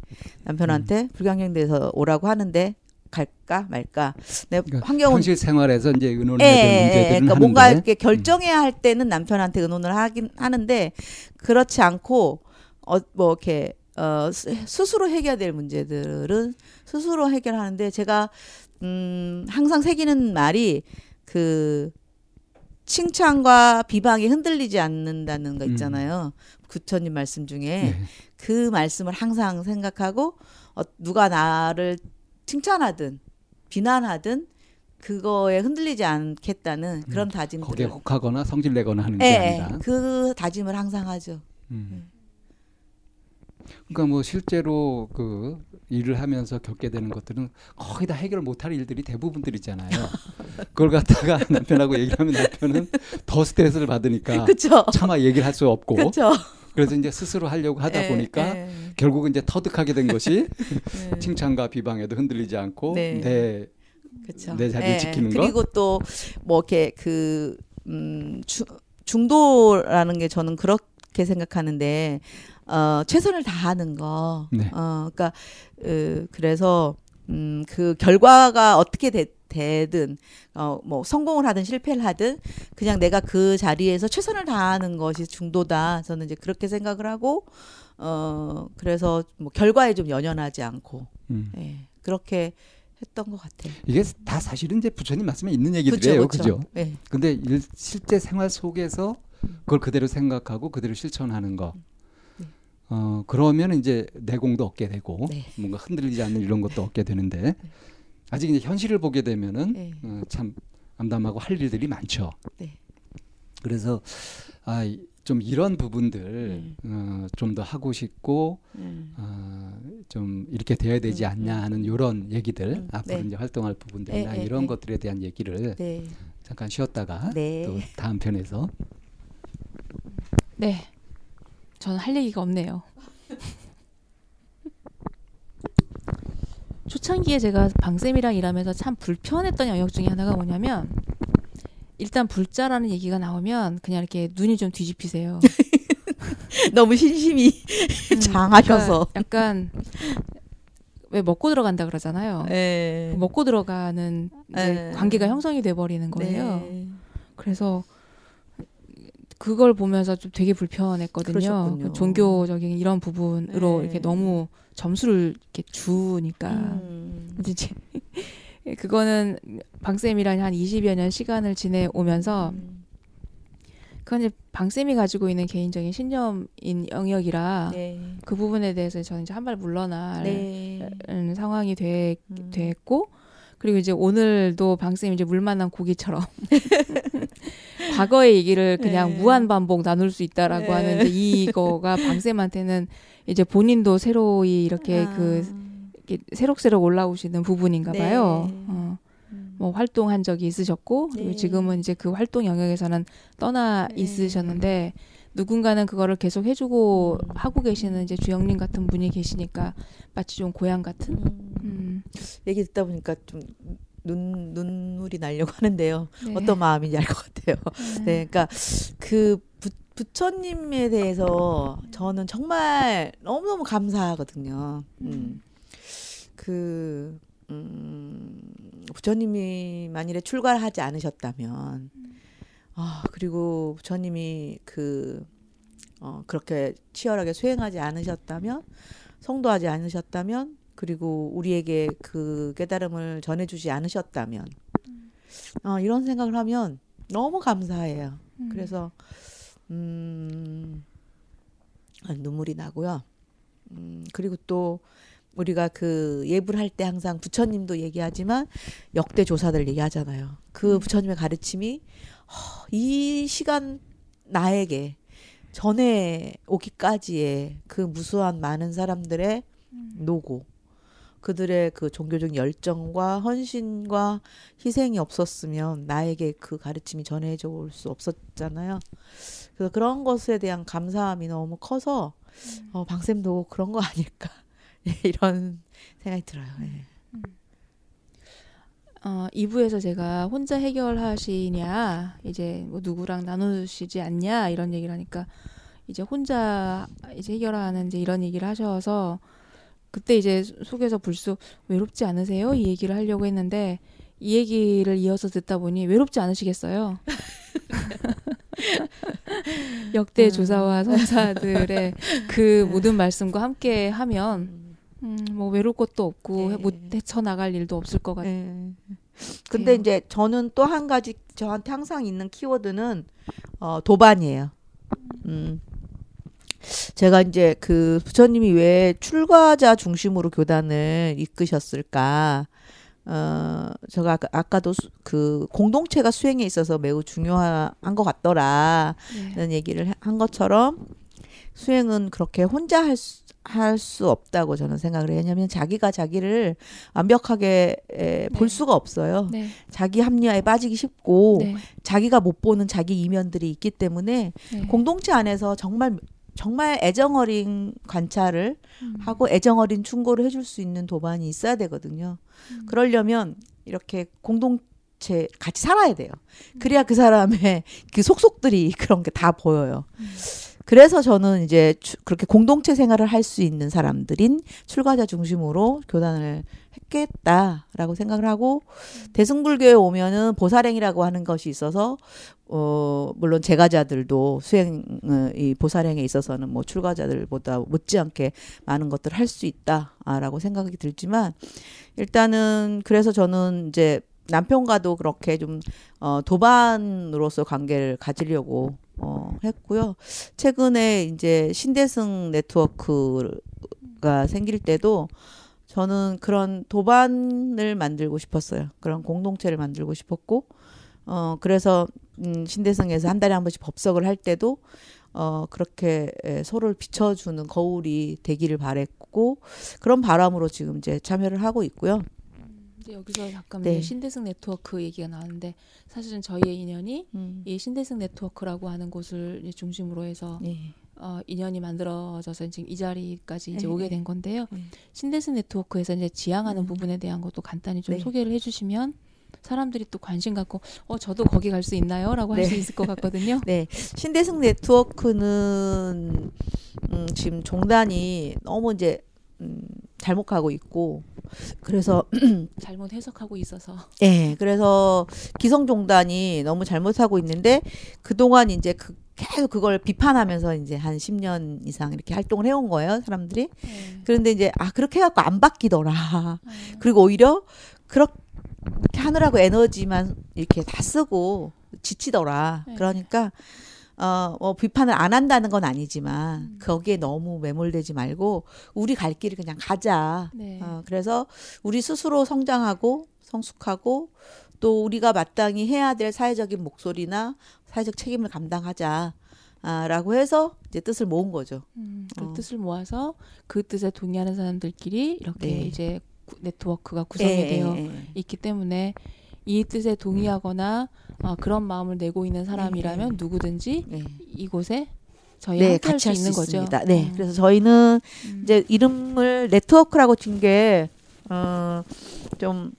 남편한테 음. 불교 학령대에서 오라고 하는데 갈까 말까. 내 그러니까 환경은 현실 생활에서 이제 의논해야 될 예, 문제들은 그러니까. 뭔가 이렇게 결정해야 할 때는 남편한테 의논을 하긴 하는데 그렇지 않고 어 뭐 이렇게 어 스스로 해결될 문제들은 스스로 해결하는데 제가 음 항상 새기는 말이 그 칭찬과 비방이 흔들리지 않는다는 거 음. 있잖아요. 음. 구천님 말씀 중에 네. 그 말씀을 항상 생각하고 어, 누가 나를 칭찬하든 비난하든 그거에 흔들리지 않겠다는 음. 그런 다짐들. 거기에 혹하거나 성질 내거나 하는 게 네, 아니라. 그 다짐을 항상 하죠. 음. 네. 그러니까 뭐 실제로 그 일을 하면서 겪게 되는 것들은 거의 다 해결 못할 일들이 대부분들이잖아요. 그걸 갖다가 남편하고 얘기하면 남편은 더 스트레스를 받으니까 그쵸? 차마 얘기를 할 수 없고 그쵸? 그래서 이제 스스로 하려고 하다 에, 예, 보니까 에. 예. 결국은 이제 터득하게 된 것이 네. 칭찬과 비방에도 흔들리지 않고 네. 내, 그쵸. 내 자리를 에, 지키는 거. 그리고 또 뭐 이렇게 그 음, 주, 중도라는 게 저는 그렇게 생각하는데 어, 최선을 다하는 거. 네. 어, 그러니까 으, 그래서 음, 그 결과가 어떻게 되, 되든 어, 뭐 성공을 하든 실패를 하든 그냥 내가 그 자리에서 최선을 다하는 것이 중도다. 저는 이제 그렇게 생각을 하고 어, 그래서 뭐 결과에 좀 연연하지 않고 음. 예. 그렇게 했던 것 같아요. 이게 다 사실은 이제 부처님 말씀에 있는 얘기들이에요, 그죠? 네. 근데 일, 실제 생활 속에서 그걸 그대로 생각하고 그대로 실천하는 거. 음. 어 그러면 이제 내공도 얻게 되고 네. 뭔가 흔들리지 않는 이런 것도 얻게 되는데 네. 아직 이제 현실을 보게 되면은 네. 어, 참 암담하고 할 일들이 많죠. 네. 그래서 아 좀 이런 부분들 음. 어, 좀 더 하고 싶고 음. 어, 좀 이렇게 돼야 되지 음. 않냐 하는 이런 얘기들 음. 앞으로 네. 이제 활동할 부분들이나 네, 네, 이런 것들에 대한 얘기를 잠깐 쉬었다가 또 다음 편에서 네. 저는 할 얘기가 없네요. 초창기에 제가 방쌤이랑 일하면서 참 불편했던 영역 중에 하나가 뭐냐면 일단 불자라는 얘기가 나오면 그냥 이렇게 눈이 좀 뒤집히세요. 너무 신심이 음, 장하셔서 그러니까 약간 왜 먹고 들어간다 그러잖아요. 네. 먹고 들어가는 네. 관계가 형성이 돼 버리는 거예요. 네. 그래서 그걸 보면서 좀 되게 불편했거든요. 그 종교적인 이런 부분으로 네. 이렇게 너무 점수를 이렇게 주니까. 음. 이제 그거는 방쌤이랑 한 20여 년 시간을 지내오면서 음. 그건 이제 방쌤이 가지고 있는 개인적인 신념인 영역이라 네. 그 부분에 대해서 저는 이제 한 발 물러날 네. 상황이 되, 음. 됐고 그리고 이제 오늘도 방쌤이 이제 물 만난 고기처럼 과거의 얘기를 그냥 네. 무한 반복 나눌 수 있다라고 네. 하는 이제 이거가 방쌤한테는 이제 본인도 새로이 이렇게 아. 그 이렇게 새록새록 올라오시는 부분인가 네. 봐요. 어. 음. 뭐 활동한 적이 있으셨고 그리고 네. 지금은 이제 그 활동 영역에서는 떠나 네. 있으셨는데 누군가는 그거를 계속 해주고 음. 하고 계시는 이제 주영님 같은 분이 계시니까 마치 좀 고향 같은 음. 음. 얘기 듣다 보니까 좀 눈, 눈물이 나려고 하는데요. 네. 어떤 마음인지 알 것 같아요. 네. 네, 그러니까 그 부, 부처님에 대해서 저는 정말 너무너무 감사하거든요. 음. 그, 음, 부처님이 만일에 출가하지 않으셨다면, 아, 그리고 부처님이 그, 어, 그렇게 치열하게 수행하지 않으셨다면, 성도하지 않으셨다면, 그리고 우리에게 그 깨달음을 전해주지 않으셨다면 어, 이런 생각을 하면 너무 감사해요. 음. 그래서 음, 아, 눈물이 나고요. 음, 그리고 또 우리가 그 예불 할때 항상 부처님도 얘기하지만 역대 조사들 얘기하잖아요. 그 음. 부처님의 가르침이 어, 이 시간 나에게 전에 오기까지의 그 무수한 많은 사람들의 음. 노고 그들의 그 종교적 열정과 헌신과 희생이 없었으면 나에게 그 가르침이 전해져 올 수 없었잖아요. 그래서 그런 것에 대한 감사함이 너무 커서 음. 어, 방쌤도 그런 거 아닐까 이런 생각이 들어요. 네. 음. 어, 2부에서 제가 혼자 해결하시냐, 이제 뭐 누구랑 나누시지 않냐, 이런 얘기를 하니까, 이제 혼자 이제 해결하는 이제 이런 얘기를 하셔서, 그때 이제 속에서 불쑥 외롭지 않으세요? 이 얘기를 하려고 했는데 이 얘기를 이어서 듣다 보니 외롭지 않으시겠어요? 역대 음. 조사와 선사들의 그 네. 모든 말씀과 함께 하면 음, 뭐 외로울 것도 없고 네. 못 헤쳐 나갈 일도 없을 것 같아요. 네. 근데 이제 저는 또 한 가지 저한테 항상 있는 키워드는 어, 도반이에요. 음. 제가 이제 그 부처님이 왜 출가자 중심으로 교단을 이끄셨을까? 어, 제가 아까, 아까도 수, 그 공동체가 수행에 있어서 매우 중요한 것 같더라. 는 네. 얘기를 한 것처럼 수행은 그렇게 혼자 할 수, 할 수 없다고 저는 생각을 해요. 왜냐하면 자기가 자기를 완벽하게 에, 볼 네. 수가 없어요. 네. 자기 합리화에 빠지기 쉽고 네. 자기가 못 보는 자기 이면들이 있기 때문에 네. 공동체 안에서 정말 정말 애정 어린 관찰을 음. 하고 애정 어린 충고를 해줄 수 있는 도반이 있어야 되거든요. 음. 그러려면 이렇게 공동체 같이 살아야 돼요. 음. 그래야 그 사람의 그 속속들이 그런 게 다 보여요. 음. 그래서 저는 이제 그렇게 공동체 생활을 할 수 있는 사람들인 출가자 중심으로 교단을 했겠다라고 생각을 하고 대승불교에 오면은 보살행이라고 하는 것이 있어서 어 물론 제가자들도 수행 어, 이 보살행에 있어서는 뭐 출가자들보다 못지않게 많은 것들을 할 수 있다라고 생각이 들지만 일단은 그래서 저는 이제 남편과도 그렇게 좀 어, 도반으로서 관계를 가지려고 어, 했고요. 최근에 이제 신대승 네트워크가 생길 때도 저는 그런 도반을 만들고 싶었어요. 그런 공동체를 만들고 싶었고, 어, 그래서, 음, 신대승에서 한 달에 한 번씩 법석을 할 때도, 어, 그렇게 에, 서로를 비춰주는 거울이 되기를 바랬고, 그런 바람으로 지금 이제 참여를 하고 있고요. 여기서 잠깐 네. 신대승 네트워크 얘기가 나왔는데 사실은 저희의 인연이 음. 이 신대승 네트워크라고 하는 곳을 중심으로 해서 네. 어, 인연이 만들어져서 지금 이 자리까지 이제 네. 오게 된 건데요. 네. 신대승 네트워크에서 이제 지향하는 음. 부분에 대한 것도 간단히 좀 네. 소개를 해주시면 사람들이 또 관심 갖고 어 저도 거기 갈 수 있나요?라고 네. 할수 있을 것 같거든요. 네, 신대승 네트워크는 음, 지금 종단이 너무 이제 음, 잘못 가고 있고 그래서 잘못 해석하고 있어서 네, 그래서 기성종단이 너무 잘못하고 있는데 그동안 이제 그 계속 그걸 비판하면서 이제 한 10년 이상 이렇게 활동을 해온 거예요, 사람들이. 네. 그런데 이제, 아, 그렇게 해갖고 안 바뀌더라. 네. 그리고 오히려 그렇게 하느라고 에너지만 이렇게 다 쓰고 지치더라. 네. 그러니까, 어, 뭐 비판을 안 한다는 건 아니지만 음. 거기에 너무 매몰되지 말고 우리 갈 길을 그냥 가자. 네. 어, 그래서 우리 스스로 성장하고 성숙하고 또 우리가 마땅히 해야 될 사회적인 목소리나 사회적 책임을 감당하자. 아, 라고 해서 이제 뜻을 모은 거죠. 음, 그 어. 뜻을 모아서 그 뜻에 동의하는 사람들끼리 이렇게 네. 이제 네트워크가 구성이 네, 되어 네, 있기 때문에 이 뜻에 동의하거나 어, 그런 마음을 내고 있는 사람이라면 네. 누구든지 네. 이곳에 저희 네, 같이 할 수 있는 거죠. 있습니다. 네, 음. 그래서 저희는 음. 이제 이름을 네트워크라고 준게 어, 좀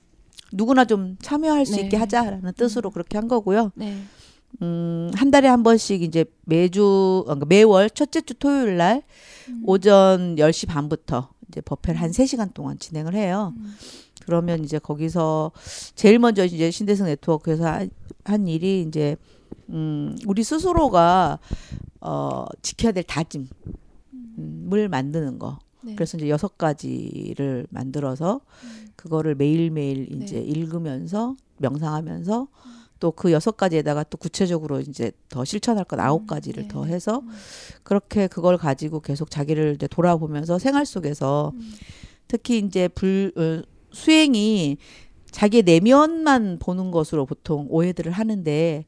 누구나 좀 참여할 수 네. 있게 하자라는 뜻으로 음. 그렇게 한 거고요. 네. 음, 한 달에 한 번씩 이제 매주, 그러니까 매월 첫째 주 토요일 날 음. 오전 10시 반부터 이제 법회를 한 3시간 동안 진행을 해요. 음. 그러면 이제 거기서 제일 먼저 이제 신대성 네트워크에서 한, 한 일이 이제 음, 우리 스스로가 어, 지켜야 될 다짐을 음. 만드는 거. 네. 그래서 이제 여섯 가지를 만들어서 음. 그거를 매일매일 이제 네. 읽으면서 명상하면서 음. 또 그 여섯 가지에다가 또 구체적으로 이제 더 실천할 건 아홉 음, 가지를 네. 더 해서 음. 그렇게 그걸 가지고 계속 자기를 이제 돌아보면서 생활 속에서 음. 특히 이제 불 어, 수행이 자기의 내면만 보는 것으로 보통 오해들을 하는데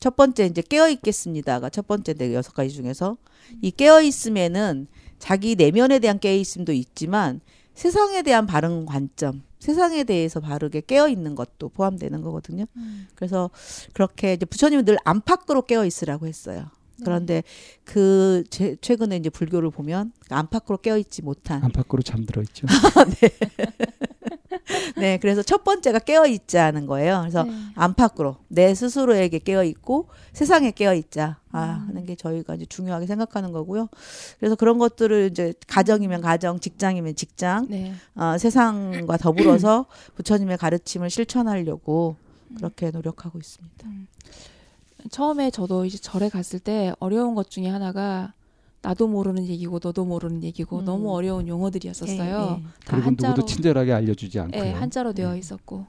첫 번째 이제 깨어 있겠습니다가 첫 번째인데 여섯 가지 중에서 이 깨어 있음에는 자기 내면에 대한 깨어 있음도 있지만 세상에 대한 바른 관점 세상에 대해서 바르게 깨어 있는 것도 포함되는 거거든요. 음. 그래서 그렇게 이제 부처님은 늘 안팎으로 깨어 있으라고 했어요. 네. 그런데 그 제, 최근에 이제 불교를 보면 안팎으로 깨어 있지 못한 안팎으로 잠들어 있죠. 네. 네, 그래서 첫 번째가 깨어 있자는 거예요. 그래서 네. 안팎으로 내 스스로에게 깨어 있고 세상에 깨어 있자 아, 음. 하는 게 저희가 이제 중요하게 생각하는 거고요. 그래서 그런 것들을 이제 가정이면 가정, 직장이면 직장, 네. 어, 세상과 더불어서 부처님의 가르침을 실천하려고 음. 그렇게 노력하고 있습니다. 음. 처음에 저도 이제 절에 갔을 때 어려운 것 중에 하나가 나도 모르는 얘기고 너도 모르는 얘기고 음. 너무 어려운 용어들이었었어요. 예, 예. 다 한자로 누구도 친절하게 알려주지 않고. 예, 한자로 되어 예. 있었고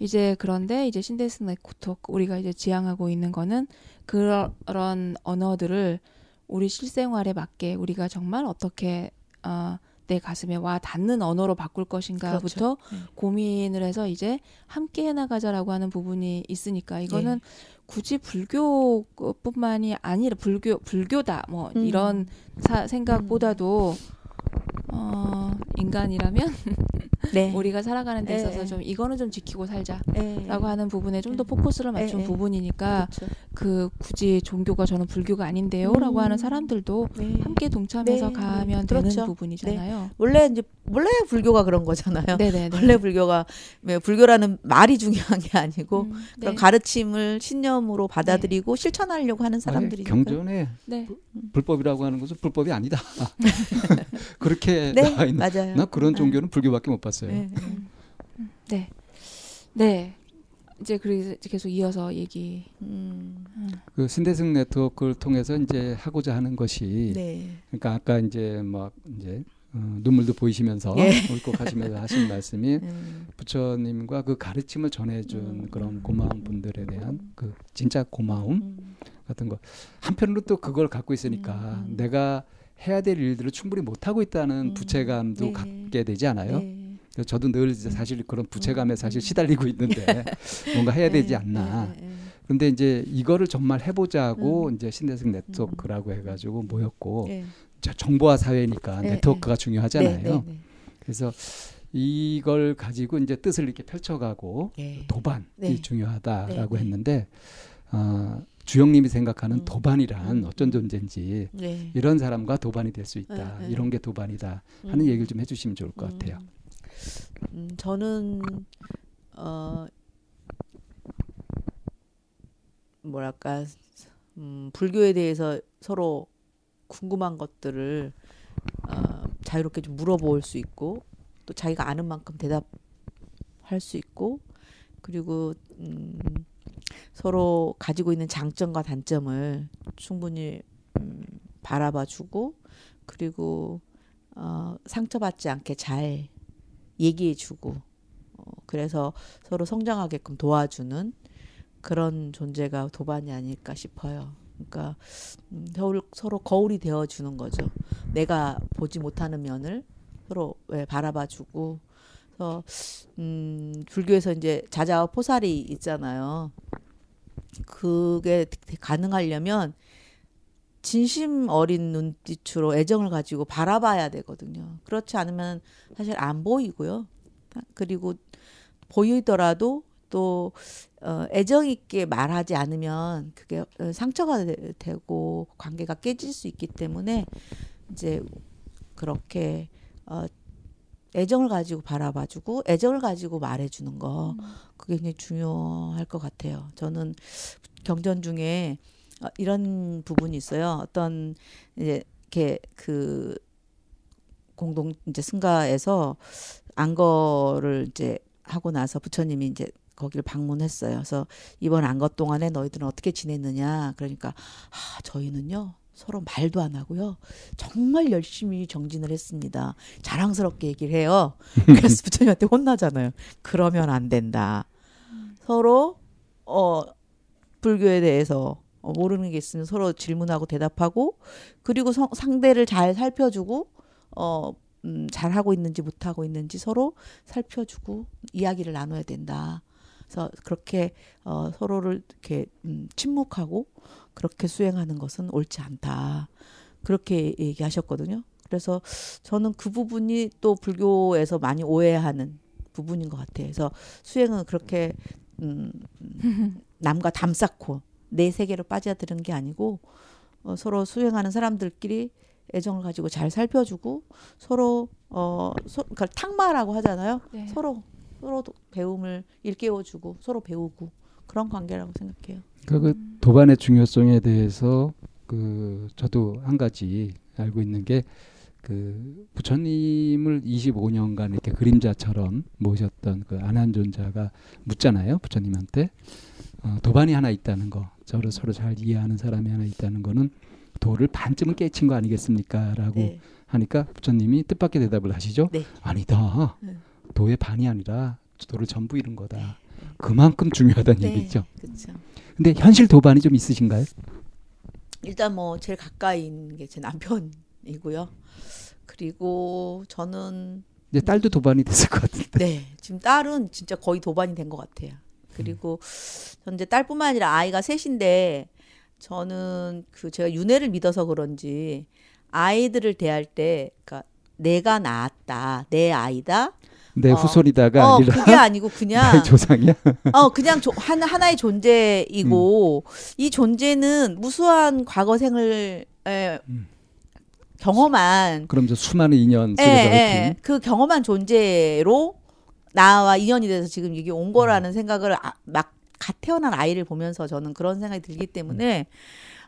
이제 그런데 이제 신데스네 코톡 우리가 이제 지향하고 있는 거는 그런 언어들을 우리 실생활에 맞게 우리가 정말 어떻게 어, 내 가슴에 와 닿는 언어로 바꿀 것인가부터 그렇죠. 네. 고민을 해서 이제 함께 해나가자라고 하는 부분이 있으니까 이거는 네. 굳이 불교뿐만이 아니라 불교 불교다 뭐 음. 이런 사, 생각보다도 어 인간이라면 네. 우리가 살아가는 데 있어서 네. 좀 이거는 좀 지키고 살자라고 네. 하는 부분에 좀 더 포커스를 맞춘 네. 부분이니까 그렇죠. 그 굳이 종교가 저는 불교가 아닌데요라고 음. 하는 사람들도 네. 함께 동참해서 네. 가면 되는 그렇죠. 부분이잖아요. 원래 이제 원래 불교가 그런 거잖아요. 네네네. 원래 불교가 뭐 불교라는 말이 중요한 게 아니고 음, 그런 가르침을 신념으로 받아들이고 실천하려고 하는 사람들이 경전에 불법이라고 하는 것은 불법이 아니다. 그렇게 나와 있는. 맞아요. 나 그런 종교는 불교밖에 못 봤어요. 네. 네. 네. 이제 그래서 계속 이어서 얘기. 음. 그 신대승 네트워크를 통해서 이제 하고자 하는 것이 네. 그러니까 아까 이제 뭐 이제 어, 눈물도 보이시면서 예. 울컥하시면서 하신 말씀이 음. 부처님과 그 가르침을 전해준 음. 그런 고마운 분들에 대한 그 진짜 고마움 음. 같은 거 한편으로 또 그걸 갖고 있으니까 음. 내가 해야 될 일들을 충분히 못 하고 있다는 음. 부채감도 네. 갖게 되지 않아요? 네. 저도 늘 사실 그런 부채감에 사실 음. 시달리고 있는데 뭔가 해야 되지 네. 않나. 네. 그런데 이제 이거를 정말 해보자고 음. 이제 네트워크라고 음. 해가지고 모였고 정보화 사회니까 네트워크가 중요하잖아요. 그래서 이걸 가지고 이제 뜻을 이렇게 펼쳐가고 도반이 중요하다라고 했는데 어, 주영님이 생각하는 음. 도반이란 음. 어떤 존재인지 네. 이런 사람과 도반이 될 수 있다. 네, 네. 이런 게 도반이다 하는 음. 얘기를 좀 해주시면 좋을 것 같아요. 음, 저는 어, 뭐랄까 음, 불교에 대해서 서로 궁금한 것들을 어, 자유롭게 좀 물어볼 수 있고 또 자기가 아는 만큼 대답할 수 있고 그리고 음, 서로 가지고 있는 장점과 단점을 충분히 음, 바라봐주고 그리고 어, 상처받지 않게 잘 얘기해주고 어, 그래서 서로 성장하게끔 도와주는 그런 존재가 도반이 아닐까 싶어요. 그러니까 음, 서로, 서로 거울이 되어주는 거죠. 내가 보지 못하는 면을 서로 왜 바라봐주고 그래서 음, 불교에서 이제 자자와 포살이 있잖아요. 그게 가능하려면 진심 어린 눈빛으로 애정을 가지고 바라봐야 되거든요. 그렇지 않으면 사실 안 보이고요. 그리고 보이더라도 또 어, 애정 있게 말하지 않으면 그게 어, 상처가 되, 고 관계가 깨질 수 있기 때문에 이제 그렇게 어, 애정을 가지고 바라봐주고 애정을 가지고 말해주는 거 음. 그게 굉장히 중요할 것 같아요. 저는 경전 중에 어, 이런 부분이 있어요. 어떤 이제 이렇게 그 공동 이제 승가에서 안거를 이제 하고 나서 부처님이 이제 거기를 방문했어요. 그래서 이번 안거 동안에 너희들은 어떻게 지냈느냐? 그러니까 아, 저희는요. 서로 말도 안 하고요. 정말 열심히 정진을 했습니다. 자랑스럽게 얘기를 해요. 그래서 부처님한테 혼나잖아요. 그러면 안 된다. 서로 어 불교에 대해서 어, 모르는 게 있으면 서로 질문하고 대답하고 그리고 성, 상대를 잘 살펴주고 어 음, 잘 하고 있는지 못 하고 있는지 서로 살펴주고 이야기를 나눠야 된다. 그래서 그렇게 어, 서로를 이렇게 음, 침묵하고 그렇게 수행하는 것은 옳지 않다. 그렇게 얘기하셨거든요. 그래서 저는 그 부분이 또 불교에서 많이 오해하는 부분인 것 같아요. 그래서 수행은 그렇게 음, 남과 담 쌓고 내 세계로 빠져드는 게 아니고 어, 서로 수행하는 사람들끼리 애정을 가지고 잘 살펴주고 서로 어 소, 그러니까 탁마라고 하잖아요. 네. 서로 서로 배움을 일깨워주고 서로 배우고 그런 관계라고 생각해요. 그 음. 도반의 중요성에 대해서 그 저도 한 가지 알고 있는 게 그 부처님을 25년간 이렇게 그림자처럼 모셨던 그 안한존자가 묻잖아요 부처님한테 어, 도반이 하나 있다는 거 저를 서로 잘 이해하는 사람이 하나 있다는 거는 도를 반쯤은 깨친 거 아니겠습니까?라고 네. 하니까 부처님이 뜻밖의 대답을 하시죠. 네. 아니다. 네. 도의 반이 아니라 도를 전부 이룬 거다. 네. 그만큼 중요하다는 네. 얘기죠. 그렇죠. 근데 현실 도반이 좀 있으신가요? 일단 뭐 제일 가까이 있는 게제 남편이고요. 그리고 저는 이제 딸도 도반이 됐을 것 같은데. 네, 지금 딸은 진짜 거의 도반이 된 것 같아요. 그리고 음. 이제 딸뿐만 아니라 아이가 셋인데 저는 그 제가 윤회를 믿어서 그런지 아이들을 대할 때 그러니까 내가 낳았다 내 아이다 내 어, 후손이다가 어, 아니라 그게 아니고 그냥 조상이야. 어 그냥 조, 한 하나의 존재이고 음. 이 존재는 무수한 과거 생을 에, 음. 경험한 그럼 저 수많은 인연 속에서 예, 예, 그 경험한 존재로 나와 인연이 돼서 지금 여기 온 거라는 음. 생각을 아, 막갓 태어난 아이를 보면서 저는 그런 생각이 들기 때문에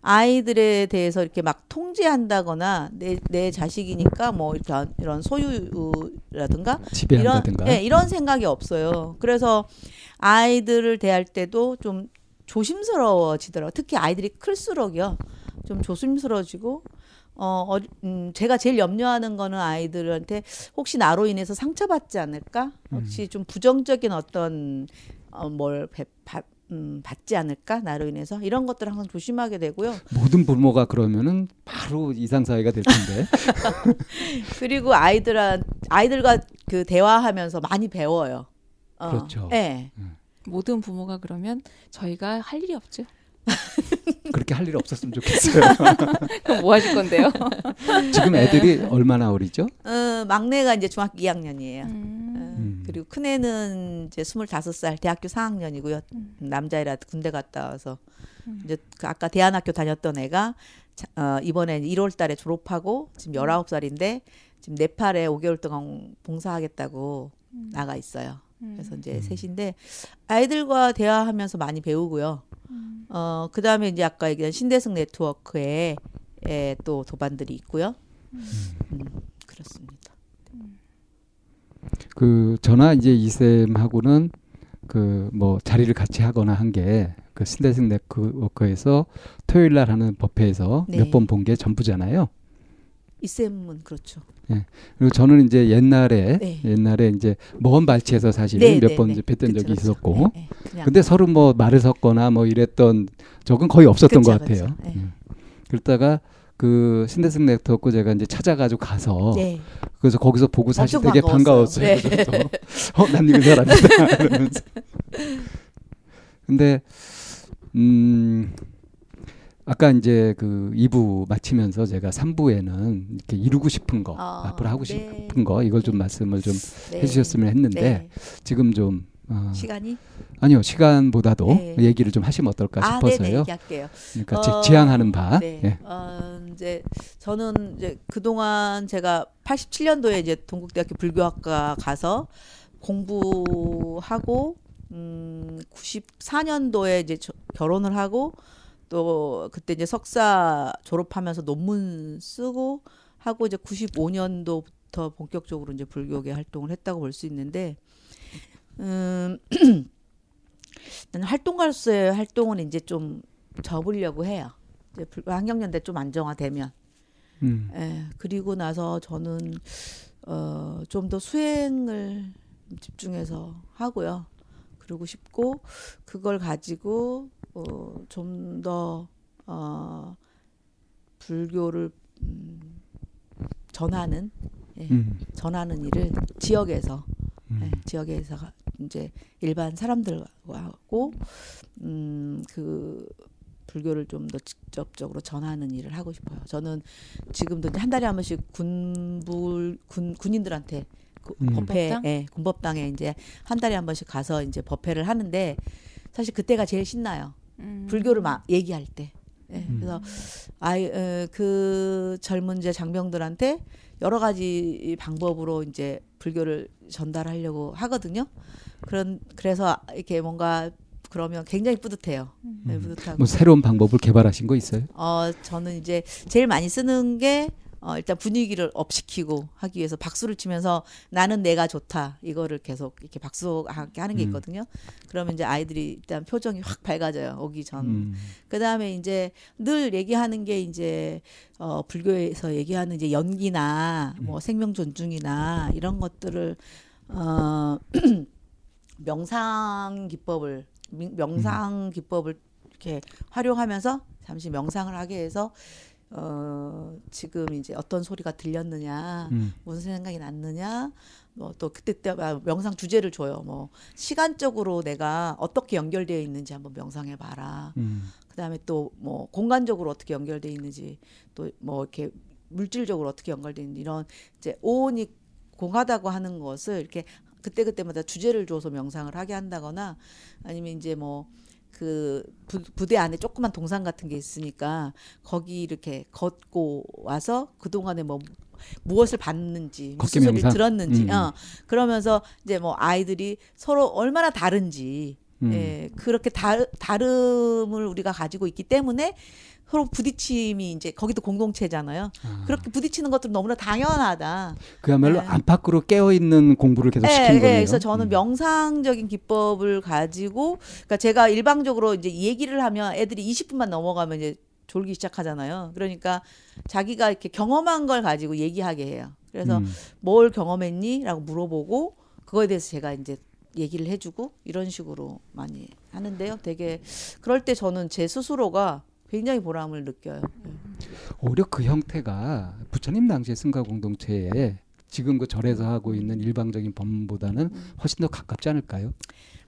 아이들에 대해서 이렇게 막 통제한다거나 내, 내 자식이니까 뭐 이런 이런 소유라든가 지배한다든가 이런 네, 이런 생각이 없어요. 그래서 아이들을 대할 때도 좀 조심스러워지더라고요. 특히 아이들이 클수록요. 좀 조심스러워지고 어, 어 음, 제가 제일 염려하는 거는 아이들한테 혹시 나로 인해서 상처받지 않을까? 혹시 음. 좀 부정적인 어떤 어, 뭘 배, 받, 음, 받지 않을까 나로 인해서 이런 것들 항상 조심하게 되고요. 모든 부모가 그러면은 바로 이상 사회가 될 텐데. 그리고 아이들한 아이들과 그 대화하면서 많이 배워요. 어, 그렇죠. 네. 음. 모든 부모가 그러면 저희가 할 일이 없죠. 그렇게 할 일 없었으면 좋겠어요. 그럼 뭐 하실 건데요? 지금 애들이 얼마나 어리죠? 어, 막내가 이제 중학교 2학년이에요. 음. 어, 음. 그리고 큰애는 이제 25살 대학교 4학년이고요. 음. 남자애라 군대 갔다 와서 음. 이제 그 아까 대안학교 다녔던 애가 어, 이번에 1월 달에 졸업하고 지금 19살인데 지금 네팔에 5개월 동안 봉사하겠다고 음. 나가 있어요. 그래서 이제 음. 셋인데 아이들과 대화하면서 많이 배우고요. 음. 어 그다음에 이제 아까 얘기한 신대승 네트워크에 에, 또 도반들이 있고요. 음. 음 그렇습니다. 그 저나 이제 이쌤하고는 그 뭐 자리를 같이 하거나 한 게 그 신대승 네트워크에서 토요일 날 하는 법회에서 네. 몇번 본 게 전부잖아요. 이쌤은 그렇죠. 예. 그리고 저는 이제 옛날에 네. 옛날에 이제 먼 발치에서 사실 네, 몇번 네, 네. 뵀던 적이 그렇죠. 있었고, 네, 네. 근데 서로 뭐 말을 섞거나 뭐 이랬던 적은 거의 없었던 그쵸, 것 같아요. 그쵸. 네. 음. 그러다가 그 신대승 네트워크 제가 이제 찾아가지고 가서 네. 그래서 거기서 보고 사실 되게 반가웠어요. 네. 그래서 어, 난 이거 잘 안다 이러면서. 근데 음 아까 이제 그 2부 마치면서 제가 3부에는 이렇게 이루고 싶은 거 어, 앞으로 하고 네. 싶은 거 이걸 좀 네. 말씀을 좀 네. 해주셨으면 했는데 네. 지금 좀 어, 시간이 아니요 시간보다도 네. 얘기를 좀 하시면 어떨까 아, 싶어서요. 얘기할게요. 그러니까 어, 지향하는 바. 네. 네. 어, 이제 저는 이제 그 동안 제가 87년도에 이제 동국대학교 불교학과 가서 공부하고 음 94년도에 이제 저, 결혼을 하고 또 그때 이제 석사 졸업하면서 논문 쓰고 하고 이제 95년도부터 본격적으로 이제 불교계 활동을 했다고 볼 수 있는데 음 나는 활동가로서의 활동은 이제 좀 접으려고 해요. 이제 환경연대 좀 안정화되면. 음. 예, 그리고 나서 저는 어, 좀 더 수행을 집중해서 하고요. 그러고 싶고 그걸 가지고 어, 좀더 어, 불교를 음, 전하는 예, 음. 전하는 일을 지역에서 음. 예, 지역에서 이제 일반 사람들하고 음그 불교를 좀 더 직접적으로 전하는 일을 하고 싶어요. 저는 지금도 한 달에 한 번씩 군불 군 군인들한테 그 음. 법회, 군법당? 예, 군법당에 이제 한 달에 한 번씩 가서 이제 법회를 하는데 사실 그때가 제일 신나요. 음. 불교를 막 얘기할 때. 예, 음. 그래서 아이 어, 그 젊은 이제 장병들한테 여러 가지 방법으로 이제 불교를 전달하려고 하거든요. 그런 그래서 이렇게 뭔가 그러면 굉장히 뿌듯해요. 네, 음. 뿌듯하고. 뭐 새로운 방법을 개발하신 거 있어요? 어 저는 이제 제일 많이 쓰는 게 어, 일단 분위기를 업시키고 하기 위해서 박수를 치면서 나는 내가 좋다 이거를 계속 이렇게 박수하게 하는 게 음. 있거든요. 음. 그러면 이제 아이들이 일단 표정이 확 밝아져요 오기 전. 음. 그 다음에 이제 늘 얘기하는 게 이제 어, 불교에서 얘기하는 이제 연기나 뭐 음. 생명 존중이나 이런 것들을 어, 명상 기법을 명상 기법을 이렇게 활용하면서 잠시 명상을 하게 해서 어, 지금 이제 어떤 소리가 들렸느냐, 음. 무슨 생각이 났느냐, 뭐 또 그때 때 명상 주제를 줘요. 뭐 시간적으로 내가 어떻게 연결되어 있는지 한번 명상해 봐라. 음. 그다음에 또 뭐 공간적으로 어떻게 연결되어 있는지 또 뭐 이렇게 물질적으로 어떻게 연결되어 있는지 이런 이제 오온이 공하다고 하는 것을 이렇게 그때 그때마다 주제를 줘서 명상을 하게 한다거나 아니면 이제 뭐 그 부, 대 안에 조그만 동상 같은 게 있으니까 거기 이렇게 걷고 와서 그 동안에 뭐 무엇을 봤는지 무슨 소리를 들었는지 음. 어 그러면서 이제 뭐 아이들이 서로 얼마나 다른지 음. 예 그렇게 다, 다름을 우리가 가지고 있기 때문에 서로 부딪힘이 이제 거기도 공동체잖아요. 아. 그렇게 부딪히는 것들은 너무나 당연하다. 그야말로 네. 안팎으로 깨어 있는 공부를 계속 네, 시키는 네, 거예요. 그래서 저는 음. 명상적인 기법을 가지고 그러니까 제가 일방적으로 이제 얘기를 하면 애들이 20분만 넘어가면 이제 졸기 시작하잖아요. 그러니까 자기가 이렇게 경험한 걸 가지고 얘기하게 해요. 그래서 음. 뭘 경험했니?라고 물어보고 그거에 대해서 제가 이제 얘기를 해주고 이런 식으로 많이 하는데요. 되게 그럴 때 저는 제 스스로가 굉장히 보람을 느껴요. 네. 오히려 그 형태가 부처님 당시의 승가 공동체에 지금 그 절에서 하고 있는 일방적인 법문보다는 음. 훨씬 더 가깝지 않을까요?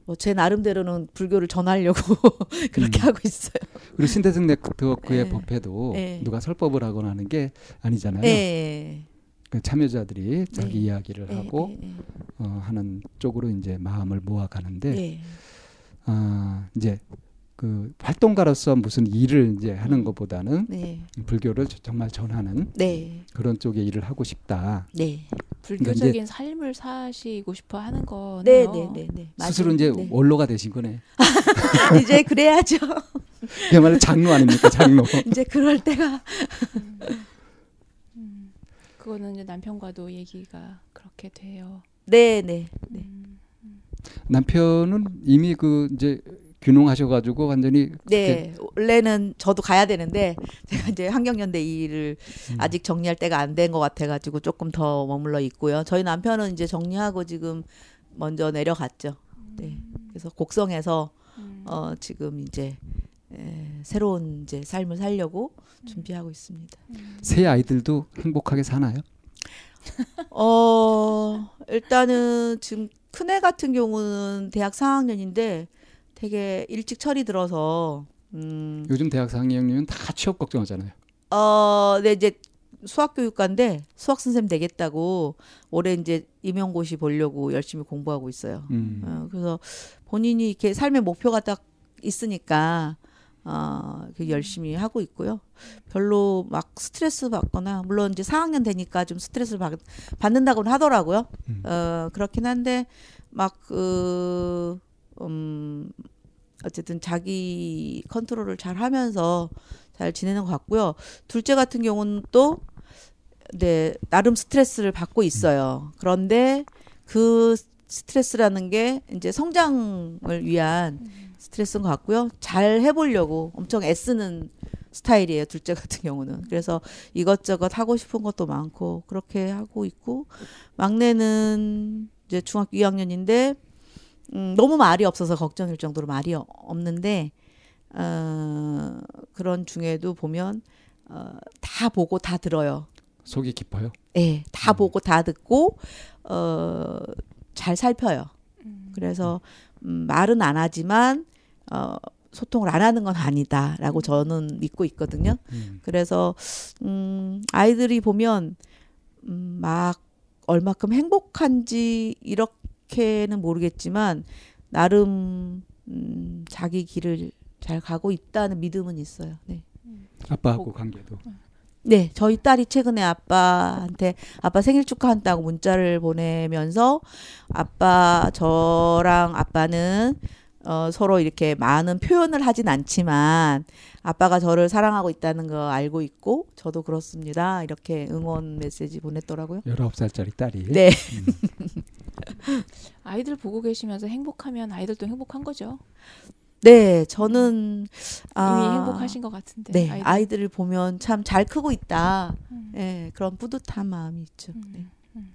뭐제 나름대로는 불교를 전하려고 그렇게 음. 하고 있어요. 그리고 신대승 네트워크의 네. 법회도 네. 누가 설법을 하거나 하는 게 아니잖아요. 네. 그 참여자들이 자기 네. 이야기를 네, 하고 네, 어, 하는 쪽으로 이제 마음을 모아가는데 아, 이제 그 활동가로서 무슨 일을 이제 하는 것보다는 네. 불교를 정말 전하는 네. 그런 쪽의 일을 하고 싶다. 네. 불교적인 삶을 사시고 싶어 하는 거네요. 네, 네, 네, 네. 스스로 이제 네. 원로가 되신 거네. 이제 그래야죠. 그야말로 장로 아닙니까, 장로. 이제 그럴 때가. 음, 음, 그거는 이제 남편과도 얘기가 그렇게 돼요. 네, 네, 네. 음, 음. 남편은 이미 그 이제 균형하셔가지고 완전히 네 원래는 저도 가야 되는데 제가 이제 환경연대 일을 음. 아직 정리할 때가 안 된 것 같아가지고 조금 더 머물러 있고요. 저희 남편은 이제 정리하고 지금 먼저 내려갔죠. 네 그래서 곡성에서 음. 어 지금 이제 에, 새로운 이제 삶을 살려고 음. 준비하고 있습니다. 음. 새 아이들도 행복하게 사나요? 어 일단은 지금 큰 애 같은 경우는 대학 4학년인데 되게 일찍 철이 들어서 음. 요즘 대학 4학년이면 다 취업 걱정하잖아요. 어, 네 이제 수학 교육과인데 수학 선생님 되겠다고 올해 이제 임용고시 보려고 열심히 공부하고 있어요. 음. 어, 그래서 본인이 이렇게 삶의 목표가 딱 있으니까 어, 열심히 하고 있고요. 별로 막 스트레스 받거나 물론 이제 4학년 되니까 좀 스트레스를 받, 받는다고는 하더라고요. 음. 어, 그렇긴 한데 막 그 음, 어쨌든 자기 컨트롤을 잘 하면서 잘 지내는 것 같고요. 둘째 같은 경우는 또, 네, 나름 스트레스를 받고 있어요. 그런데 그 스트레스라는 게 이제 성장을 위한 스트레스인 것 같고요. 잘 해보려고 엄청 애쓰는 스타일이에요. 둘째 같은 경우는. 그래서 이것저것 하고 싶은 것도 많고 그렇게 하고 있고 막내는 이제 중학교 2학년인데 음, 너무 말이 없어서 걱정일 정도로 말이 없는데 어, 그런 중에도 보면 어, 다 보고 다 들어요. 속이 깊어요? 네, 다 음. 보고 다 듣고 어, 잘 살펴요. 음. 그래서 음, 말은 안 하지만 어, 소통을 안 하는 건 아니다라고 저는 믿고 있거든요. 음. 그래서 음, 아이들이 보면 음, 막 얼마큼 행복한지 이렇게 그렇게는 모르겠지만 나름 음, 자기 길을 잘 가고 있다는 믿음은 있어요. 네. 아빠하고 관계도. 네, 저희 딸이 최근에 아빠한테 아빠 생일 축하한다고 문자를 보내면서 아빠 저랑 아빠는 어, 서로 이렇게 많은 표현을 하진 않지만 아빠가 저를 사랑하고 있다는 거 알고 있고 저도 그렇습니다. 이렇게 응원 메시지 보냈더라고요. 19살짜리 딸이. 네. 음. 아이들 보고 계시면서 행복하면 아이들도 행복한 거죠. 네, 저는 아, 이미 행복하신 것 같은데. 네, 아이들. 아이들을 보면 참 잘 크고 있다. 음. 네, 그런 뿌듯한 마음이 있죠. 음. 네. 음.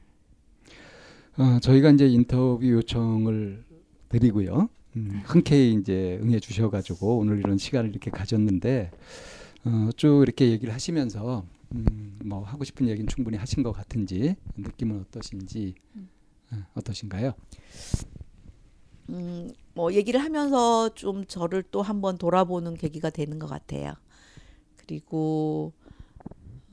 어, 저희가 이제 인터뷰 요청을 드리고요. 음, 흔쾌히 이제 응해 주셔가지고 오늘 이런 시간을 이렇게 가졌는데 어, 쭉 이렇게 얘기를 하시면서 음, 뭐 하고 싶은 얘기는 충분히 하신 것 같은지 느낌은 어떠신지 음. 어, 어떠신가요? 음, 뭐 얘기를 하면서 좀 저를 또 한번 돌아보는 계기가 되는 것 같아요. 그리고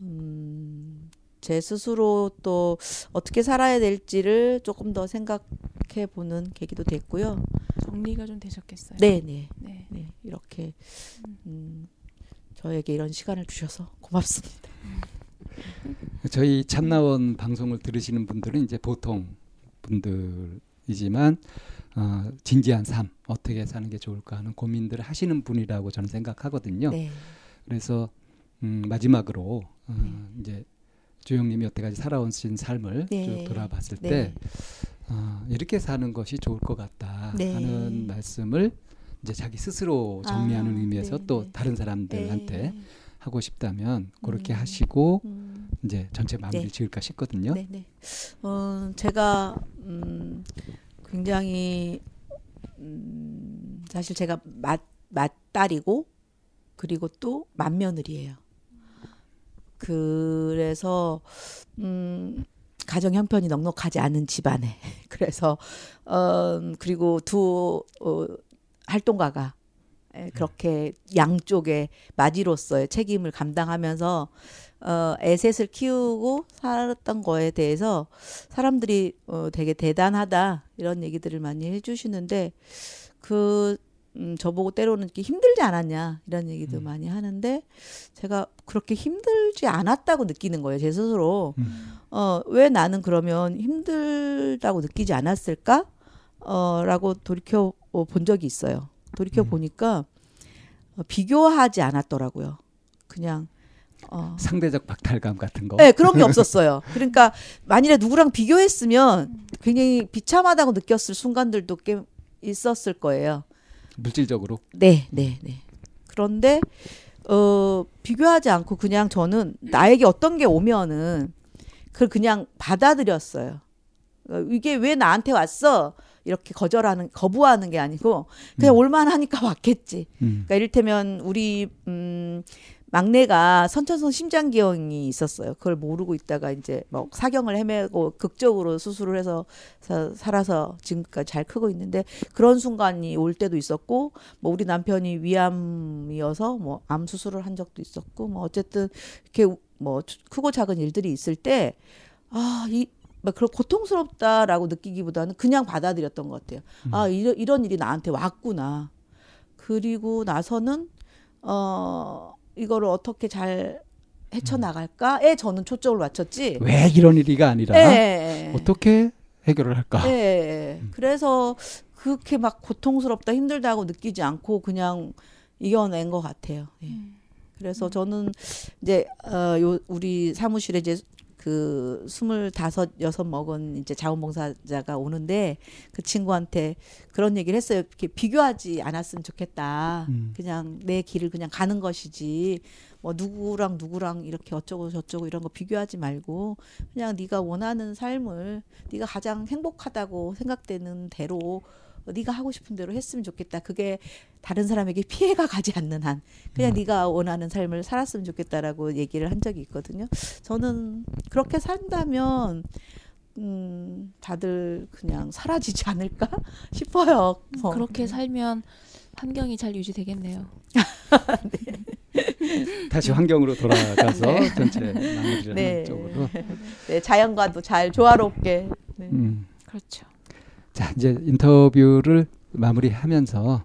음, 제 스스로 또 어떻게 살아야 될지를 조금 더 생각해 보는 계기도 됐고요. 정리가 좀 되셨겠어요. 네, 네, 네, 네. 이렇게 음, 저에게 이런 시간을 주셔서 고맙습니다. 저희 참나원 방송을 들으시는 분들은 이제 보통 분들이지만 어, 진지한 삶 어떻게 사는 게 좋을까 하는 고민들을 하시는 분이라고 저는 생각하거든요. 네. 그래서 음, 마지막으로 어, 네. 이제 주영님이 여태까지 살아오신 삶을 네. 쭉 돌아봤을 네. 때 어, 이렇게 사는 것이 좋을 것 같다 네. 하는 말씀을 이제 자기 스스로 정리하는 아, 의미에서 네, 또 네. 다른 사람들한테 하고 싶다면 그렇게 음. 하시고 음. 이제 전체 마무리 네. 지을까 싶거든요. 네, 네. 어, 제가 음, 굉장히 음, 사실 제가 맏, 맏딸이고 그리고 또 맏며느리예요. 그래서 음 가정 형편이 넉넉하지 않은 집안에. 그래서 어 그리고 두 어, 활동가가 예, 그렇게 양쪽의 마지로서의 책임을 감당하면서 어, 애셋을 키우고 살았던 거에 대해서 사람들이 어, 되게 대단하다 이런 얘기들을 많이 해주시는데 그 음, 저보고 때로는 이렇게 힘들지 않았냐 이런 얘기도 음. 많이 하는데 제가 그렇게 힘들지 않았다고 느끼는 거예요 제 스스로 음. 어왜 나는 그러면 힘들다고 느끼지 않았을까 어라고 돌이켜 본 적이 있어요 돌이켜 음. 보니까 어, 비교하지 않았더라고요 그냥 어. 상대적 박탈감 같은 거. 네, 그런 게 없었어요. 그러니까 만일에 누구랑 비교했으면 굉장히 비참하다고 느꼈을 순간들도 꽤 있었을 거예요. 물질적으로. 네, 네, 네. 그런데 어 비교하지 않고 그냥 저는 나에게 어떤 게 오면은 그걸 그냥 받아들였어요. 어, 이게 왜 나한테 왔어? 이렇게 거절하는 거부하는 게 아니고 그냥 음. 올만하니까 왔겠지. 음. 그러니까 이를테면 우리 음 막내가 선천성 심장기형이 있었어요. 그걸 모르고 있다가 이제 뭐 사경을 헤매고 극적으로 수술을 해서 살아서 지금까지 잘 크고 있는데 그런 순간이 올 때도 있었고 뭐 우리 남편이 위암이어서 뭐 암 수술을 한 적도 있었고 뭐 어쨌든 이렇게 뭐 크고 작은 일들이 있을 때 아, 이, 막 그런 고통스럽다라고 느끼기보다는 그냥 받아들였던 것 같아요. 음. 아, 이런, 이런 일이 나한테 왔구나. 그리고 나서는, 어, 이거를 어떻게 잘 헤쳐나갈까에 저는 초점을 맞췄지. 왜 이런 일이가 아니라 네. 어떻게 해결을 할까. 네. 음. 그래서 그렇게 막 고통스럽다 힘들다고 느끼지 않고 그냥 이겨낸 것 같아요. 네. 음. 그래서 저는 이제 어, 요 우리 사무실에 이제 그 스물다섯 여섯 먹은 이제 자원봉사자가 오는데 그 친구한테 그런 얘기를 했어요. 이렇게 비교하지 않았으면 좋겠다. 음. 그냥 내 길을 그냥 가는 것이지. 뭐 누구랑 누구랑 이렇게 어쩌고 저쩌고 이런 거 비교하지 말고 그냥 네가 원하는 삶을 네가 가장 행복하다고 생각되는 대로 네가 하고 싶은 대로 했으면 좋겠다. 그게 다른 사람에게 피해가 가지 않는 한 그냥 음. 네가 원하는 삶을 살았으면 좋겠다라고 얘기를 한 적이 있거든요. 저는 그렇게 산다면 음, 다들 그냥 사라지지 않을까 싶어요. 어. 그렇게 살면 환경이 잘 유지되겠네요. 네. 다시 환경으로 돌아가서 네. 전체 마무리를 네. 쪽으로. 네, 자연과도 잘 조화롭게. 네. 음. 그렇죠. 자, 이제 인터뷰를 마무리하면서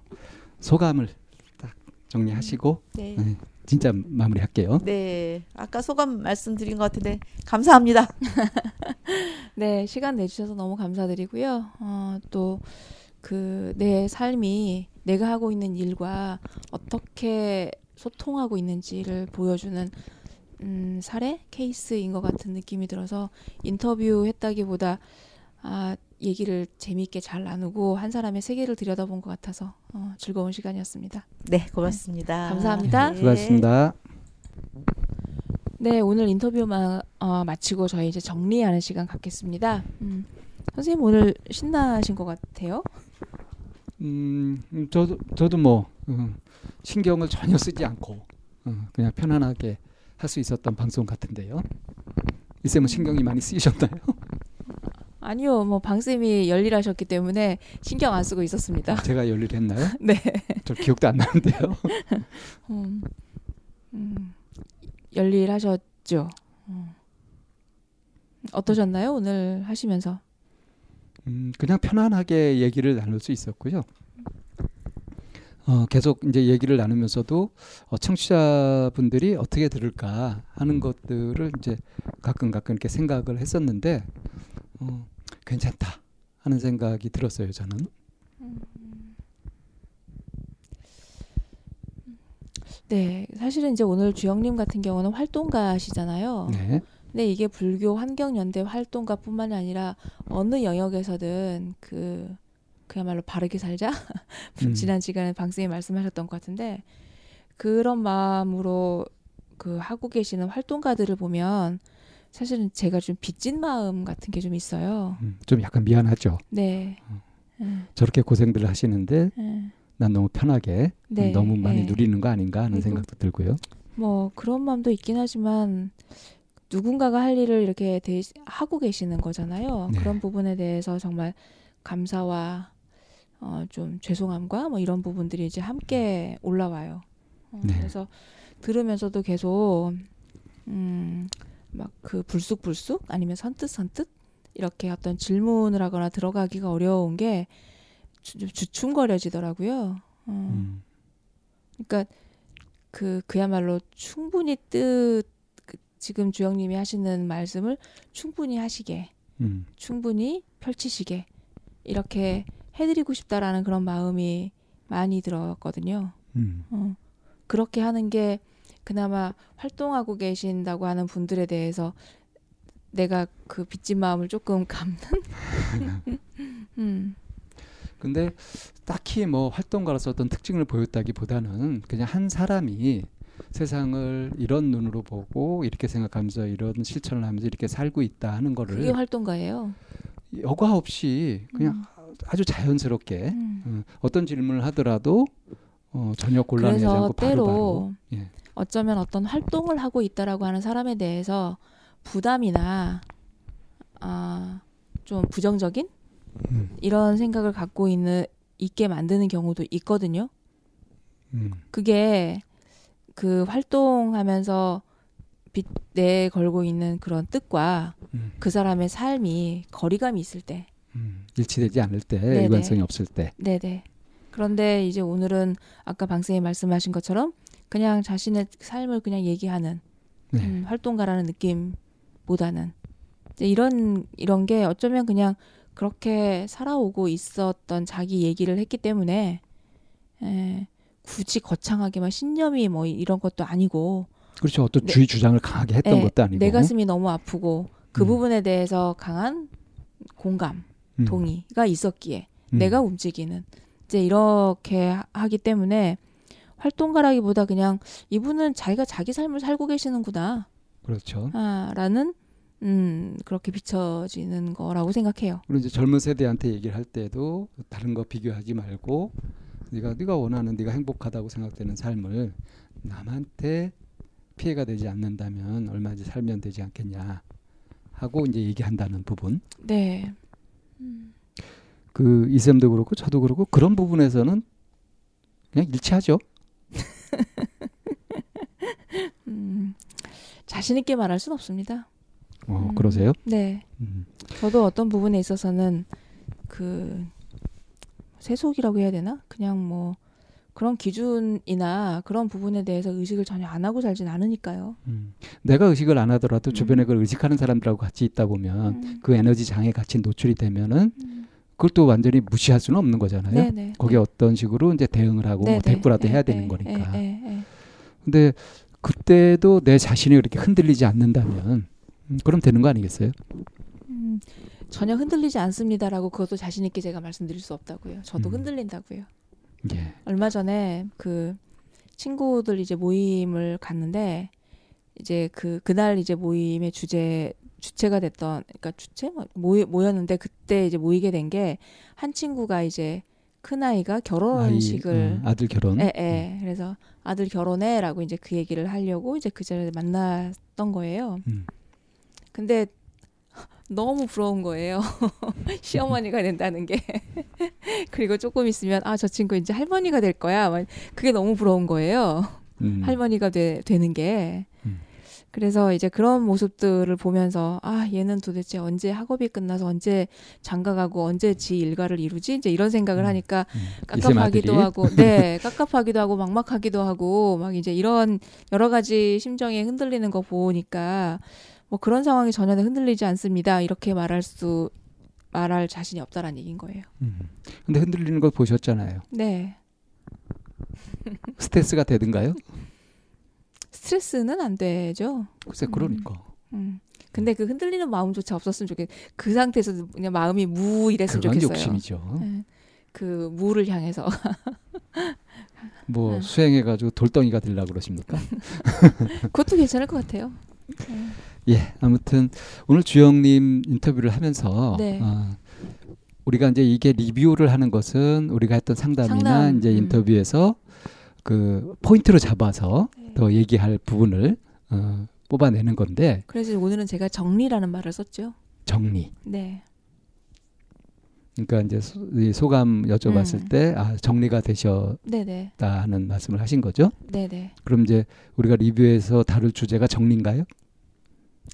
소감을 딱 정리하시고 네. 네, 진짜 마무리할게요. 네, 아까 소감 말씀드린 것 같은데 감사합니다. 네, 시간 내주셔서 너무 감사드리고요. 어, 또 그 내 삶이 내가 하고 있는 일과 어떻게 소통하고 있는지를 보여주는 음, 사례 케이스인 것 같은 느낌이 들어서 인터뷰 했다기보다 아 얘기를 재미있게 잘 나누고 한 사람의 세계를 들여다본 것 같아서 어, 즐거운 시간이었습니다. 네, 고맙습니다. 네, 감사합니다. 네. 수고하셨습니다. 네, 오늘 인터뷰 마, 어, 마치고 저희 이제 정리하는 시간 갖겠습니다. 음, 선생님 오늘 신나신 것 같아요. 음, 저도 저도 뭐 음, 신경을 전혀 쓰지 않고 음, 그냥 편안하게 할 수 있었던 방송 같은데요. 이쌤은 신경이 많이 쓰이셨나요? 아니요, 뭐 방쌤이 열일하셨기 때문에 신경 안 쓰고 있었습니다. 제가 열일했나요? 네. 저 기억도 안 나는데요. 음, 음, 열일하셨죠. 음. 어떠셨나요 오늘 하시면서? 음, 그냥 편안하게 얘기를 나눌 수 있었고요. 어, 계속 이제 얘기를 나누면서도 어, 청취자분들이 어떻게 들을까 하는 것들을 이제 가끔 가끔 이렇게 생각을 했었는데 어, 괜찮다 하는 생각이 들었어요. 저는. 네, 사실은 이제 오늘 주영님 같은 경우는 활동가시잖아요. 네. 근데 이게 불교 환경연대 활동가뿐만 아니라 어느 영역에서든 그 그야말로 바르게 살자. 음. 지난 시간에 방쌤이 말씀하셨던 것 같은데 그런 마음으로 그 하고 계시는 활동가들을 보면 사실은 제가 좀 빚진 마음 같은 게 좀 있어요. 음, 좀 약간 미안하죠. 네. 어. 네. 저렇게 고생들을 하시는데 네. 난 너무 편하게 네. 너무 많이 네. 누리는 거 아닌가 하는 생각도 들고요. 뭐 그런 마음도 있긴 하지만 누군가가 할 일을 이렇게 대, 하고 계시는 거잖아요. 네. 그런 부분에 대해서 정말 감사와 어, 좀 죄송함과 뭐 이런 부분들이 이제 함께 올라와요. 어, 네. 그래서 들으면서도 계속 음. 막 그 불쑥불쑥 아니면 선뜻선뜻 이렇게 어떤 질문을 하거나 들어가기가 어려운 게 주, 주춤거려지더라고요. 어. 음. 그러니까 그 그야말로 충분히 뜻 그, 지금 주영님이 하시는 말씀을 충분히 하시게, 음. 충분히 펼치시게 이렇게 해드리고 싶다라는 그런 마음이 많이 들었거든요. 음. 어. 그렇게 하는 게 그나마 활동하고 계신다고 하는 분들에 대해서 내가 그 빚진 마음을 조금 감는. 음. 근데 딱히 뭐 활동가로서 어떤 특징을 보였다기보다는 그냥 한 사람이 세상을 이런 눈으로 보고 이렇게 생각하면서 이런 실천을 하면서 이렇게 살고 있다 하는 거를 그게 활동가예요. 여과 없이 그냥 음. 아주 자연스럽게 음. 어, 떤 질문을 하더라도 어, 전혀 곤란하지 않고 바로 바로 예. 어쩌면 어떤 활동을 하고 있다라고 하는 사람에 대해서 부담이나 아, 좀 부정적인 음. 이런 생각을 갖고 있는 있게 만드는 경우도 있거든요. 음. 그게 그 활동하면서 빛내 걸고 있는 그런 뜻과 음. 그 사람의 삶이 거리감이 있을 때 음. 일치되지 않을 때 네네. 일관성이 없을 때 네네 그런데 이제 오늘은 아까 방 쌤이 말씀하신 것처럼 그냥 자신의 삶을 그냥 얘기하는 네. 음, 활동가라는 느낌보다는 이런 이런 게 어쩌면 그냥 그렇게 살아오고 있었던 자기 얘기를 했기 때문에 에, 예, 굳이 거창하게 막 신념이 뭐 이런 것도 아니고 그렇죠. 어떤 주의 주장을 강하게 했던 에, 예, 것도 아니고 내 가슴이 너무 아프고 그 음. 부분에 대해서 강한 공감, 음. 동의가 있었기에 음. 내가 움직이는 이제 이렇게 하기 때문에 활동가라기보다 그냥 이분은 자기가 자기 삶을 살고 계시는구나. 그렇죠. 아, 라는 음, 그렇게 비춰지는 거라고 생각해요. 그리고 이제 젊은 세대한테 얘기를 할 때도 다른 거 비교하지 말고 네가 네가 원하는 네가 행복하다고 생각되는 삶을 남한테 피해가 되지 않는다면 얼마든지 살면 되지 않겠냐 하고 이제 얘기한다는 부분. 네. 음. 그 이쌤도 그렇고 저도 그렇고 그런 부분에서는 그냥 일치하죠. 음, 자신 있게 말할 수는 없습니다. 어, 음, 그러세요? 네. 음. 저도 어떤 부분에 있어서는 그 세속이라고 해야 되나? 그냥 뭐 그런 기준이나 그런 부분에 대해서 의식을 전혀 안 하고 살진 않으니까요. 음. 내가 의식을 안 하더라도 음. 주변에 그걸 의식하는 사람들하고 같이 있다 보면 음. 그 에너지 장에 같이 노출이 되면은 음. 그걸 또 완전히 무시할 수는 없는 거잖아요. 네네. 거기에 네. 어떤 식으로 이제 대응을 하고 뭐 대꾸라도 해야 되는 거니까. 근데 그때도 내 자신이 그렇게 흔들리지 않는다면 음, 그럼 되는 거 아니겠어요? 음, 전혀 흔들리지 않습니다라고 그것도 자신 있게 제가 말씀드릴 수 없다고요. 저도 음. 흔들린다고요. 예. 얼마 전에 그 친구들 이제 모임을 갔는데 이제 그 그날 이제 모임의 주제 주체가 됐던 그러니까 주체 뭐 모이, 모였는데 그때 이제 모이게 된 게 한 친구가 이제 큰 아이가 결혼식을 아이, 어, 아들 결혼 예, 예. 음. 그래서 아들 결혼해라고 이제 그 얘기를 하려고 이제 그 자리에 만났던 거예요. 음. 근데 너무 부러운 거예요. 시어머니가 된다는 게. 그리고 조금 있으면 아 저 친구 이제 할머니가 될 거야. 그게 너무 부러운 거예요. 음. 할머니가 되, 되는 게. 음. 그래서 이제 그런 모습들을 보면서 아 얘는 도대체 언제 학업이 끝나서 언제 장가가고 언제 지 일가를 이루지 이제 이런 생각을 음. 하니까 음. 깝깝하기도 하고 네 깝깝하기도 하고 막막하기도 하고 막 이제 이런 여러 가지 심정이 흔들리는 거 보니까 뭐 그런 상황이 전혀 흔들리지 않습니다. 이렇게 말할 수 말할 자신이 없다라는 얘기인 거예요. 음. 근데 흔들리는 걸 보셨잖아요. 네. 스트레스가 되든가요? 스트레스는 안 되죠. 글쎄 그러니까. 음. 음. 근데 그 흔들리는 마음조차 없었으면 좋겠. 그 상태에서 그냥 마음이 무 이랬으면 좋겠어요. 욕심이죠. 네. 그 무를 향해서. 뭐 네. 수행해가지고 돌덩이가 되려 그러십니까? 그것도 괜찮을 것 같아요. 네. 예, 아무튼 오늘 주영님 인터뷰를 하면서 네. 어, 우리가 이제 이게 리뷰를 하는 것은 우리가 했던 상담이나 상담. 이제 음. 인터뷰에서 그 포인트로 잡아서 네. 더 얘기할 부분을 어, 뽑아내는 건데. 그래서 오늘은 제가 정리라는 말을 썼죠. 정리. 네. 그러니까 이제 소, 감 여쭤봤을 음. 때 아, 정리가 되셨다 네네. 하는 말씀을 하신 거죠. 네네. 그럼 이제 우리가 리뷰에서 다룰 주제가 정리인가요?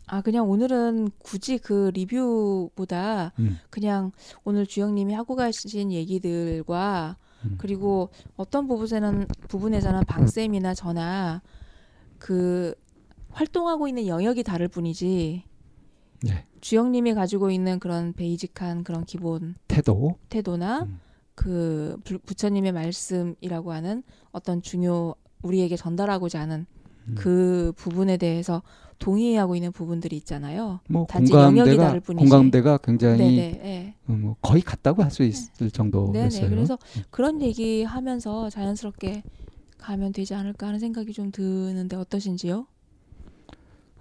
아 그냥 오늘은 굳이 그 리뷰보다 음. 그냥 오늘 주영님이 하고 가신 얘기들과 음. 그리고 어떤 부분에는 부분에서는 방쌤이나 저나 그 활동하고 있는 영역이 다를 뿐이지. 네. 주영님이 가지고 있는 그런 베이직한 그런 기본 태도 태도나 음. 그 부처님의 말씀이라고 하는 어떤 중요 우리에게 전달하고자 하는 음. 그 부분에 대해서 동의하고 있는 부분들이 있잖아요. 뭐 공감대가 공감대가 굉장히 네. 어, 뭐 거의 같다고 할 수 있을 네. 정도였어요. 그래서 음. 그런 얘기하면서 자연스럽게 가면 되지 않을까 하는 생각이 좀 드는데 어떠신지요?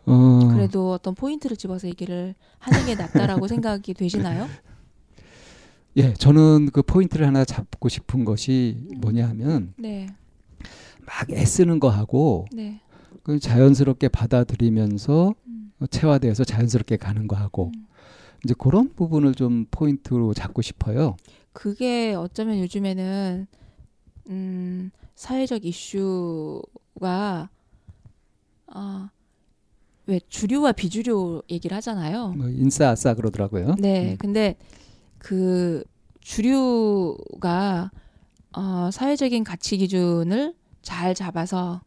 어... 그래도 어떤 포인트를 집어서 얘기를 하는 게 낫다라고 생각이 되시나요? 예, 저는 그 포인트를 하나 잡고 싶은 것이 뭐냐 하면 네. 막 애쓰는 거하고 네. 그 자연스럽게 받아들이면서 음. 체화돼서 자연스럽게 가는 거하고 음. 이제 그런 부분을 좀 포인트로 잡고 싶어요. 그게 어쩌면 요즘에는 음, 사회적 이슈가 아, 왜 주류와 비주류 얘기를 하잖아요. 뭐 인싸 아싸 그러더라고요. 네, 음. 근데 그 주류가 어, 사회적인 가치 기준을 잘 잡아서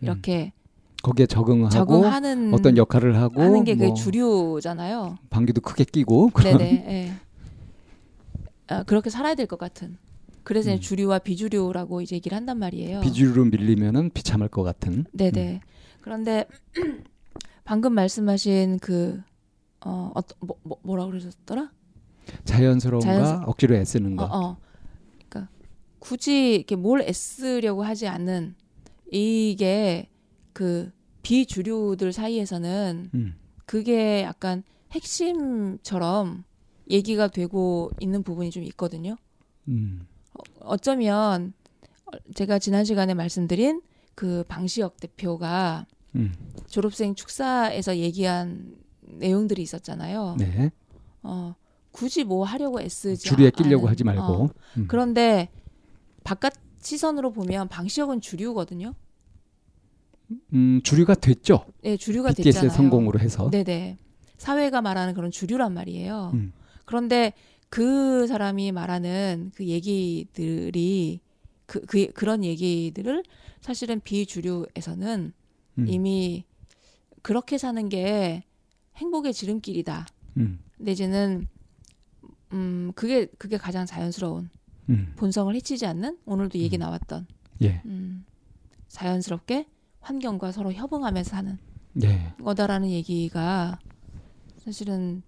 이렇게 음. 거기에 적응하고 적응하는 어떤 역할을 하고 하는 게 뭐 주류잖아요. 방귀도 크게 끼고 네네. 네. 아, 그렇게 살아야 될 것 같은. 그래서 음. 주류와 비주류라고 이제 얘기를 한단 말이에요. 비주류로 밀리면은 비참할 것 같은. 네네. 음. 그런데 방금 말씀하신 그 어, 어 뭐, 뭐, 뭐라 그러셨더라? 자연스러움과 자연스... 억지로 애쓰는 거. 어, 어. 그러니까 굳이 이렇게 뭘 애쓰려고 하지 않는 이게 그 비주류들 사이에서는 음. 그게 약간 핵심처럼 얘기가 되고 있는 부분이 좀 있거든요. 음. 어, 어쩌면 제가 지난 시간에 말씀드린 그 방시혁 대표가 음. 졸업생 축사에서 얘기한 내용들이 있었잖아요. 네. 어, 굳이 뭐 하려고 애쓰지 주류에 끼려고 하지 말고. 어. 음. 그런데 바깥 시선으로 보면 방시혁은 주류거든요. 음, 주류가 됐죠. 네, 주류가 됐잖아요. 성공으로 해서. 네네. 사회가 말하는 그런 주류란 말이에요. 음. 그런데 그 사람이 말하는 그 얘기들이 그, 그 그런 얘기들을 사실은 비주류에서는 음. 이미 그렇게 사는 게 행복의 지름길이다. 음. 내지는 음 그게 그게 가장 자연스러운 음. 본성을 해치지 않는 오늘도 얘기 음. 나왔던 예. 음, 자연스럽게 환경과 서로 협응하면서 사는 예. 거다라는 얘기가 사실은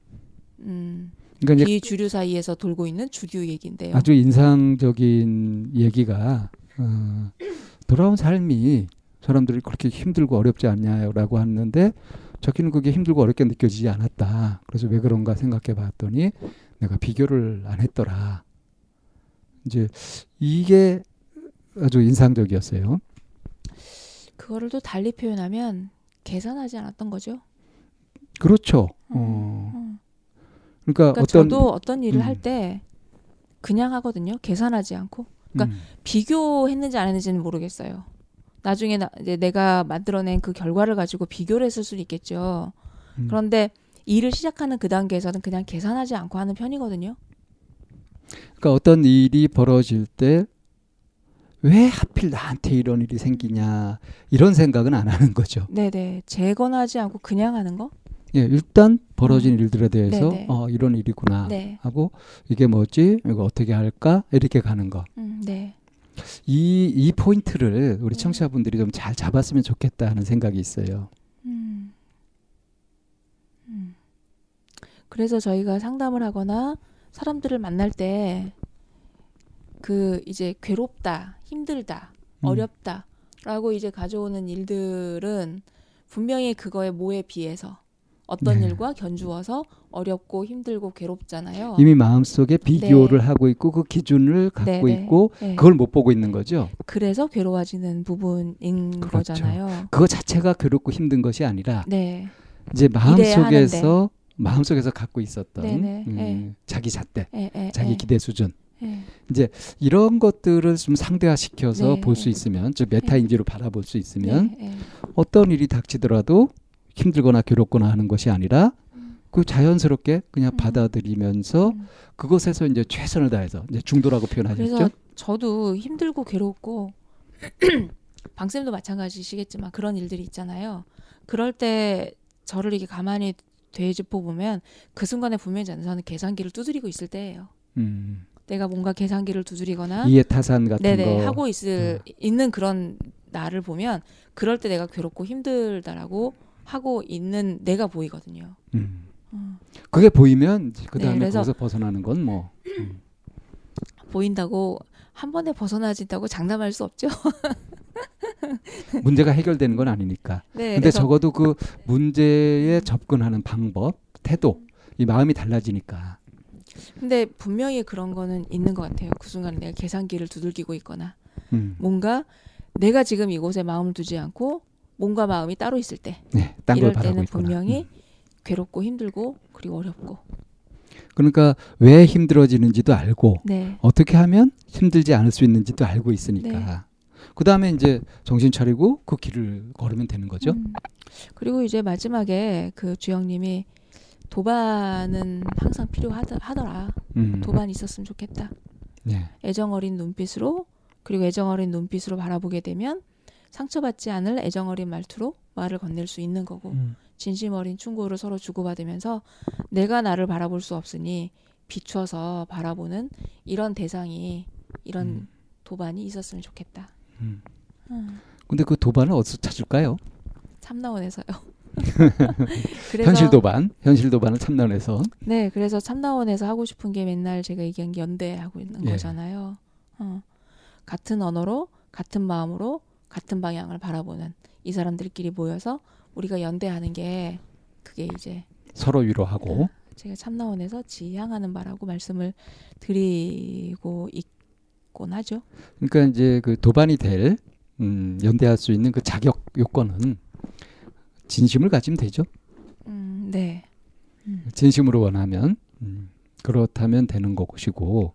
음, 그러니까 이 주류 사이에서 돌고 있는 주류 얘기인데요. 아주 인상적인 얘기가 어, 돌아온 삶이 사람들이 그렇게 힘들고 어렵지 않냐라고 하는데 저기는 그게 힘들고 어렵게 느껴지지 않았다. 그래서 왜 그런가 생각해 봤더니 내가 비교를 안 했더라. 이제 이게 아주 인상적이었어요. 그거를 또 달리 표현하면 계산하지 않았던 거죠. 그렇죠. 음, 어. 음. 그러니까, 그러니까 어떤 저도 어떤 일을 음. 할때 그냥 하거든요. 계산하지 않고. 그러니까 음. 비교했는지 안 했는지는 모르겠어요. 나중에 나, 이제 내가 만들어낸 그 결과를 가지고 비교를 했을 수도 있겠죠. 음. 그런데 일을 시작하는 그 단계에서는 그냥 계산하지 않고 하는 편이거든요. 그러니까 어떤 일이 벌어질 때 왜 하필 나한테 이런 일이 생기냐 이런 생각은 안 하는 거죠. 네네 재건하지 않고 그냥 하는 거? 예, 일단 벌어진 음. 일들에 대해서 네네. 어 이런 일이구나 네. 하고 이게 뭐지 이거 어떻게 할까 이렇게 가는 거. 음, 네. 이, 이 포인트를 우리 네. 청취자분들이 좀 잘 잡았으면 좋겠다 하는 생각이 있어요. 음. 음. 그래서 저희가 상담을 하거나 사람들을 만날 때 그 이제 괴롭다, 힘들다, 음. 어렵다라고 이제 가져오는 일들은 분명히 그거의 뭐에 비해서 어떤 네. 일과 견주어서 어렵고 힘들고 괴롭잖아요. 이미 마음속에 비교를 네. 하고 있고 그 기준을 갖고 네, 네. 있고 네. 그걸 못 보고 있는 거죠. 그래서 괴로워지는 부분인 그렇죠. 거잖아요. 그거 자체가 괴롭고 힘든 것이 아니라 네. 이제 마음속에서 마음속에서 갖고 있었던 음, 자기 잣대, 자기 기대 수준 이제 이런 것들을 좀 상대화시켜서 볼수 있으면, 즉 메타 인지로 바라볼 수 있으면 어떤 일이 닥치더라도 힘들거나 괴롭거나 하는 것이 아니라 그 자연스럽게 그냥 음. 받아들이면서 음. 그것에서 이제 최선을 다해서 이제 중도라고 표현하셨죠. 저도 힘들고 괴롭고 방쌤도 마찬가지시겠지만 그런 일들이 있잖아요. 그럴 때 저를 이게 가만히 되짚어 보면 그 순간에 분명히 저는 계산기를 두드리고 있을 때예요. 음. 내가 뭔가 계산기를 두드리거나 이해 타산 같은 네네, 거 하고 있을 네. 있는 그런 나를 보면 그럴 때 내가 괴롭고 힘들다라고 하고 있는 내가 보이거든요. 음. 어. 그게 보이면 그 다음에 네, 거기서 벗어나는 건 뭐. 음. 보인다고 한 번에 벗어나진다고 장담할 수 없죠. 문제가 해결되는 건 아니니까. 네, 근데 적어도 그 문제에 접근하는 방법, 태도, 이 마음이 달라지니까. 근데 분명히 그런 거는 있는 것 같아요. 그 순간 내가 계산기를 두들기고 있거나 음. 뭔가 내가 지금 이곳에 마음을 두지 않고 뭔가 마음이 따로 있을 때 네, 이럴 때는 분명히 음. 괴롭고 힘들고 그리고 어렵고 그러니까 왜 힘들어지는지도 알고 네. 어떻게 하면 힘들지 않을 수 있는지도 알고 있으니까 네. 그 다음에 이제 정신 차리고 그 길을 걸으면 되는 거죠. 음. 그리고 이제 마지막에 그 주영님이 도반은 항상 필요하더라. 음. 도반이 있었으면 좋겠다. 네. 애정 어린 눈빛으로 그리고 애정 어린 눈빛으로 바라보게 되면 상처받지 않을 애정 어린 말투로 말을 건넬 수 있는 거고 음. 진심 어린 충고를 서로 주고받으면서 내가 나를 바라볼 수 없으니 비춰서 바라보는 이런 대상이 이런 음. 도반이 있었으면 좋겠다. 음. 음. 근데 그 도반을 어디서 찾을까요? 참나원에서요. 현실 도반, 현실 도반을 참나원에서. 네, 그래서 참나원에서 하고 싶은 게 맨날 제가 얘기한 게 연대하고 있는 예. 거잖아요. 어. 같은 언어로, 같은 마음으로, 같은 방향을 바라보는 이 사람들끼리 모여서 우리가 연대하는 게 그게 이제 서로 위로하고 제가 참나원에서 지향하는 바라고 말씀을 드리고 있곤 하죠. 그러니까 이제 그 도반이 될 음, 연대할 수 있는 그 자격 요건은 진심을 가지면 되죠. 음, 네. 음. 진심으로 원하면 음, 그렇다면 되는 것이고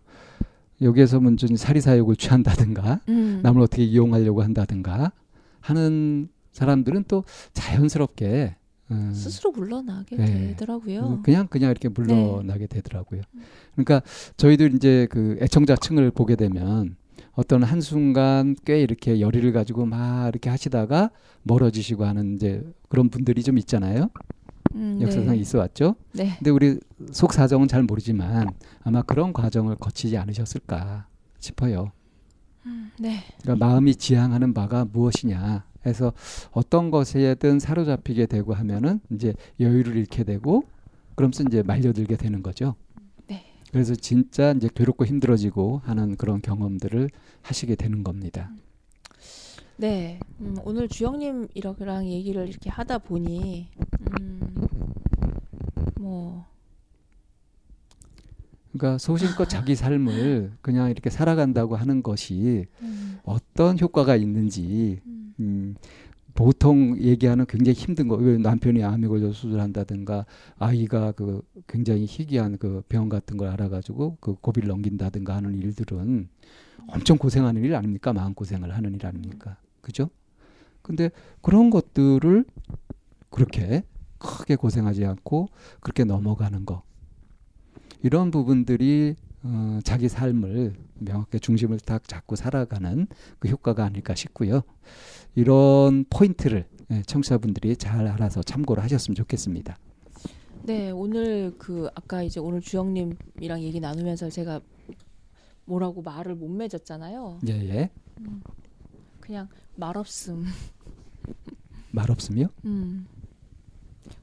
여기에서 먼저 사리사욕을 취한다든가 음. 남을 어떻게 이용하려고 한다든가 하는 사람들은 또 자연스럽게 음, 스스로 물러나게 네. 되더라고요. 음, 그냥 그냥 이렇게 물러나게 네. 되더라고요. 그러니까 저희들 이제 그 애청자층을 보게 되면 어떤 한 순간 꽤 이렇게 열의를 가지고 막 이렇게 하시다가 멀어지시고 하는 이제 그런 분들이 좀 있잖아요. 음, 역사상 네. 있어 왔죠. 네. 근데 우리 속 사정은 잘 모르지만 아마 그런 과정을 거치지 않으셨을까 싶어요. 음, 네. 그러니까 마음이 지향하는 바가 무엇이냐 해서 어떤 것에든 사로잡히게 되고 하면은 이제 여유를 잃게 되고 그러면서 이제 말려들게 되는 거죠. 네. 그래서 진짜 이제 괴롭고 힘들어지고 하는 그런 경험들을 하시게 되는 겁니다. 네, 음, 오늘 주영님이랑 얘기를 이렇게 하다 보니 음, 뭐 그러니까 소신껏 자기 삶을 그냥 이렇게 살아간다고 하는 것이 음. 어떤 효과가 있는지 음. 음, 보통 얘기하는 굉장히 힘든 거, 남편이 암에 걸려 수술한다든가 아이가 그 굉장히 희귀한 그 병 같은 걸 알아가지고 그 고비를 넘긴다든가 하는 일들은 엄청 고생하는 일 아닙니까? 마음 고생을 하는 일 아닙니까? 그죠? 근데 그런 것들을 그렇게 크게 고생하지 않고 그렇게 넘어가는 거 이런 부분들이 어, 자기 삶을 명확하게 중심을 딱 잡고 살아가는 그 효과가 아닐까 싶고요. 이런 포인트를 예, 청취자분들이 잘 알아서 참고를 하셨으면 좋겠습니다. 네, 오늘 그 아까 이제 오늘 주영님이랑 얘기 나누면서 제가 뭐라고 말을 못 맺었잖아요. 예, 예. 음, 그냥 말 없음. 말 없음이요? 음.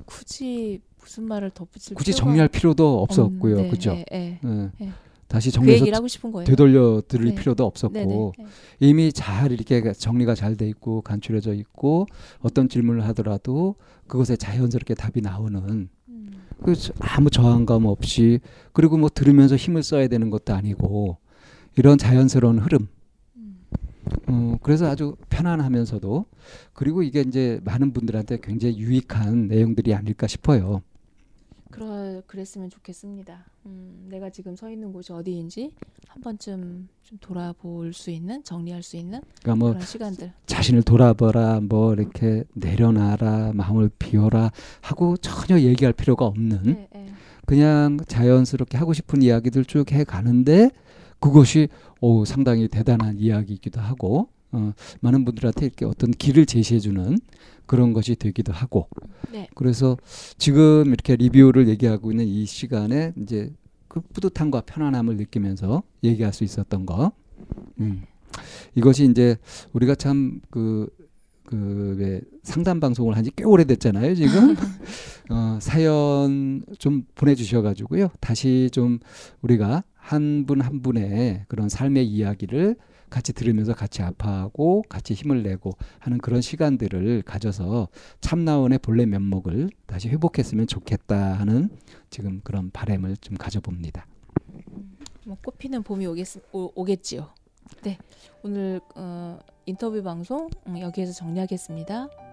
굳이 무슨 말을 덧붙일 굳이 정리할 필요도 없었고요. 네, 그죠? 네, 네, 네. 다시 정리해서 그 되돌려 드릴 네. 필요도 없었고 네, 네, 네. 이미 잘 이렇게 정리가 잘 돼 있고 간추려져 있고 어떤 질문을 하더라도 그것에 자연스럽게 답이 나오는 음. 그 아무 저항감 없이 그리고 뭐 들으면서 힘을 써야 되는 것도 아니고 이런 자연스러운 흐름 음. 어, 그래서 아주 편안하면서도 그리고 이게 이제 많은 분들한테 굉장히 유익한 내용들이 아닐까 싶어요. 그러 그랬으면 좋겠습니다. 음, 내가 지금 서 있는 곳이 어디인지 한 번쯤 좀 돌아볼 수 있는 정리할 수 있는 그러니까 뭐 그런 시간들. 자신을 돌아보라, 뭐 이렇게 내려놔라, 마음을 비워라 하고 전혀 얘기할 필요가 없는 네, 네. 그냥 자연스럽게 하고 싶은 이야기들 쭉 해 가는데 그것이 오, 상당히 대단한 이야기이기도 하고 어, 많은 분들한테 이렇게 어떤 길을 제시해주는 그런 것이 되기도 하고 네. 그래서 지금 이렇게 리뷰를 얘기하고 있는 이 시간에 이제 그 뿌듯함과 편안함을 느끼면서 얘기할 수 있었던 거 음. 이것이 이제 우리가 참그 그왜 상담 방송을 한 지 꽤 오래됐잖아요 지금 어, 사연 좀 보내주셔가지고요 다시 좀 우리가 한 분한 한 분의 그런 삶의 이야기를 같이 들으면서 같이 아파하고 같이 힘을 내고 하는 그런 시간들을 가져서 참나원의 본래 면목을 다시 회복했으면 좋겠다 하는 지금 그런 바램을 좀 가져봅니다. 뭐 꽃피는 봄이 오겠, 오, 겠지요 네, 오늘 어, 인터뷰 방송 음, 여기에서 정리하겠습니다.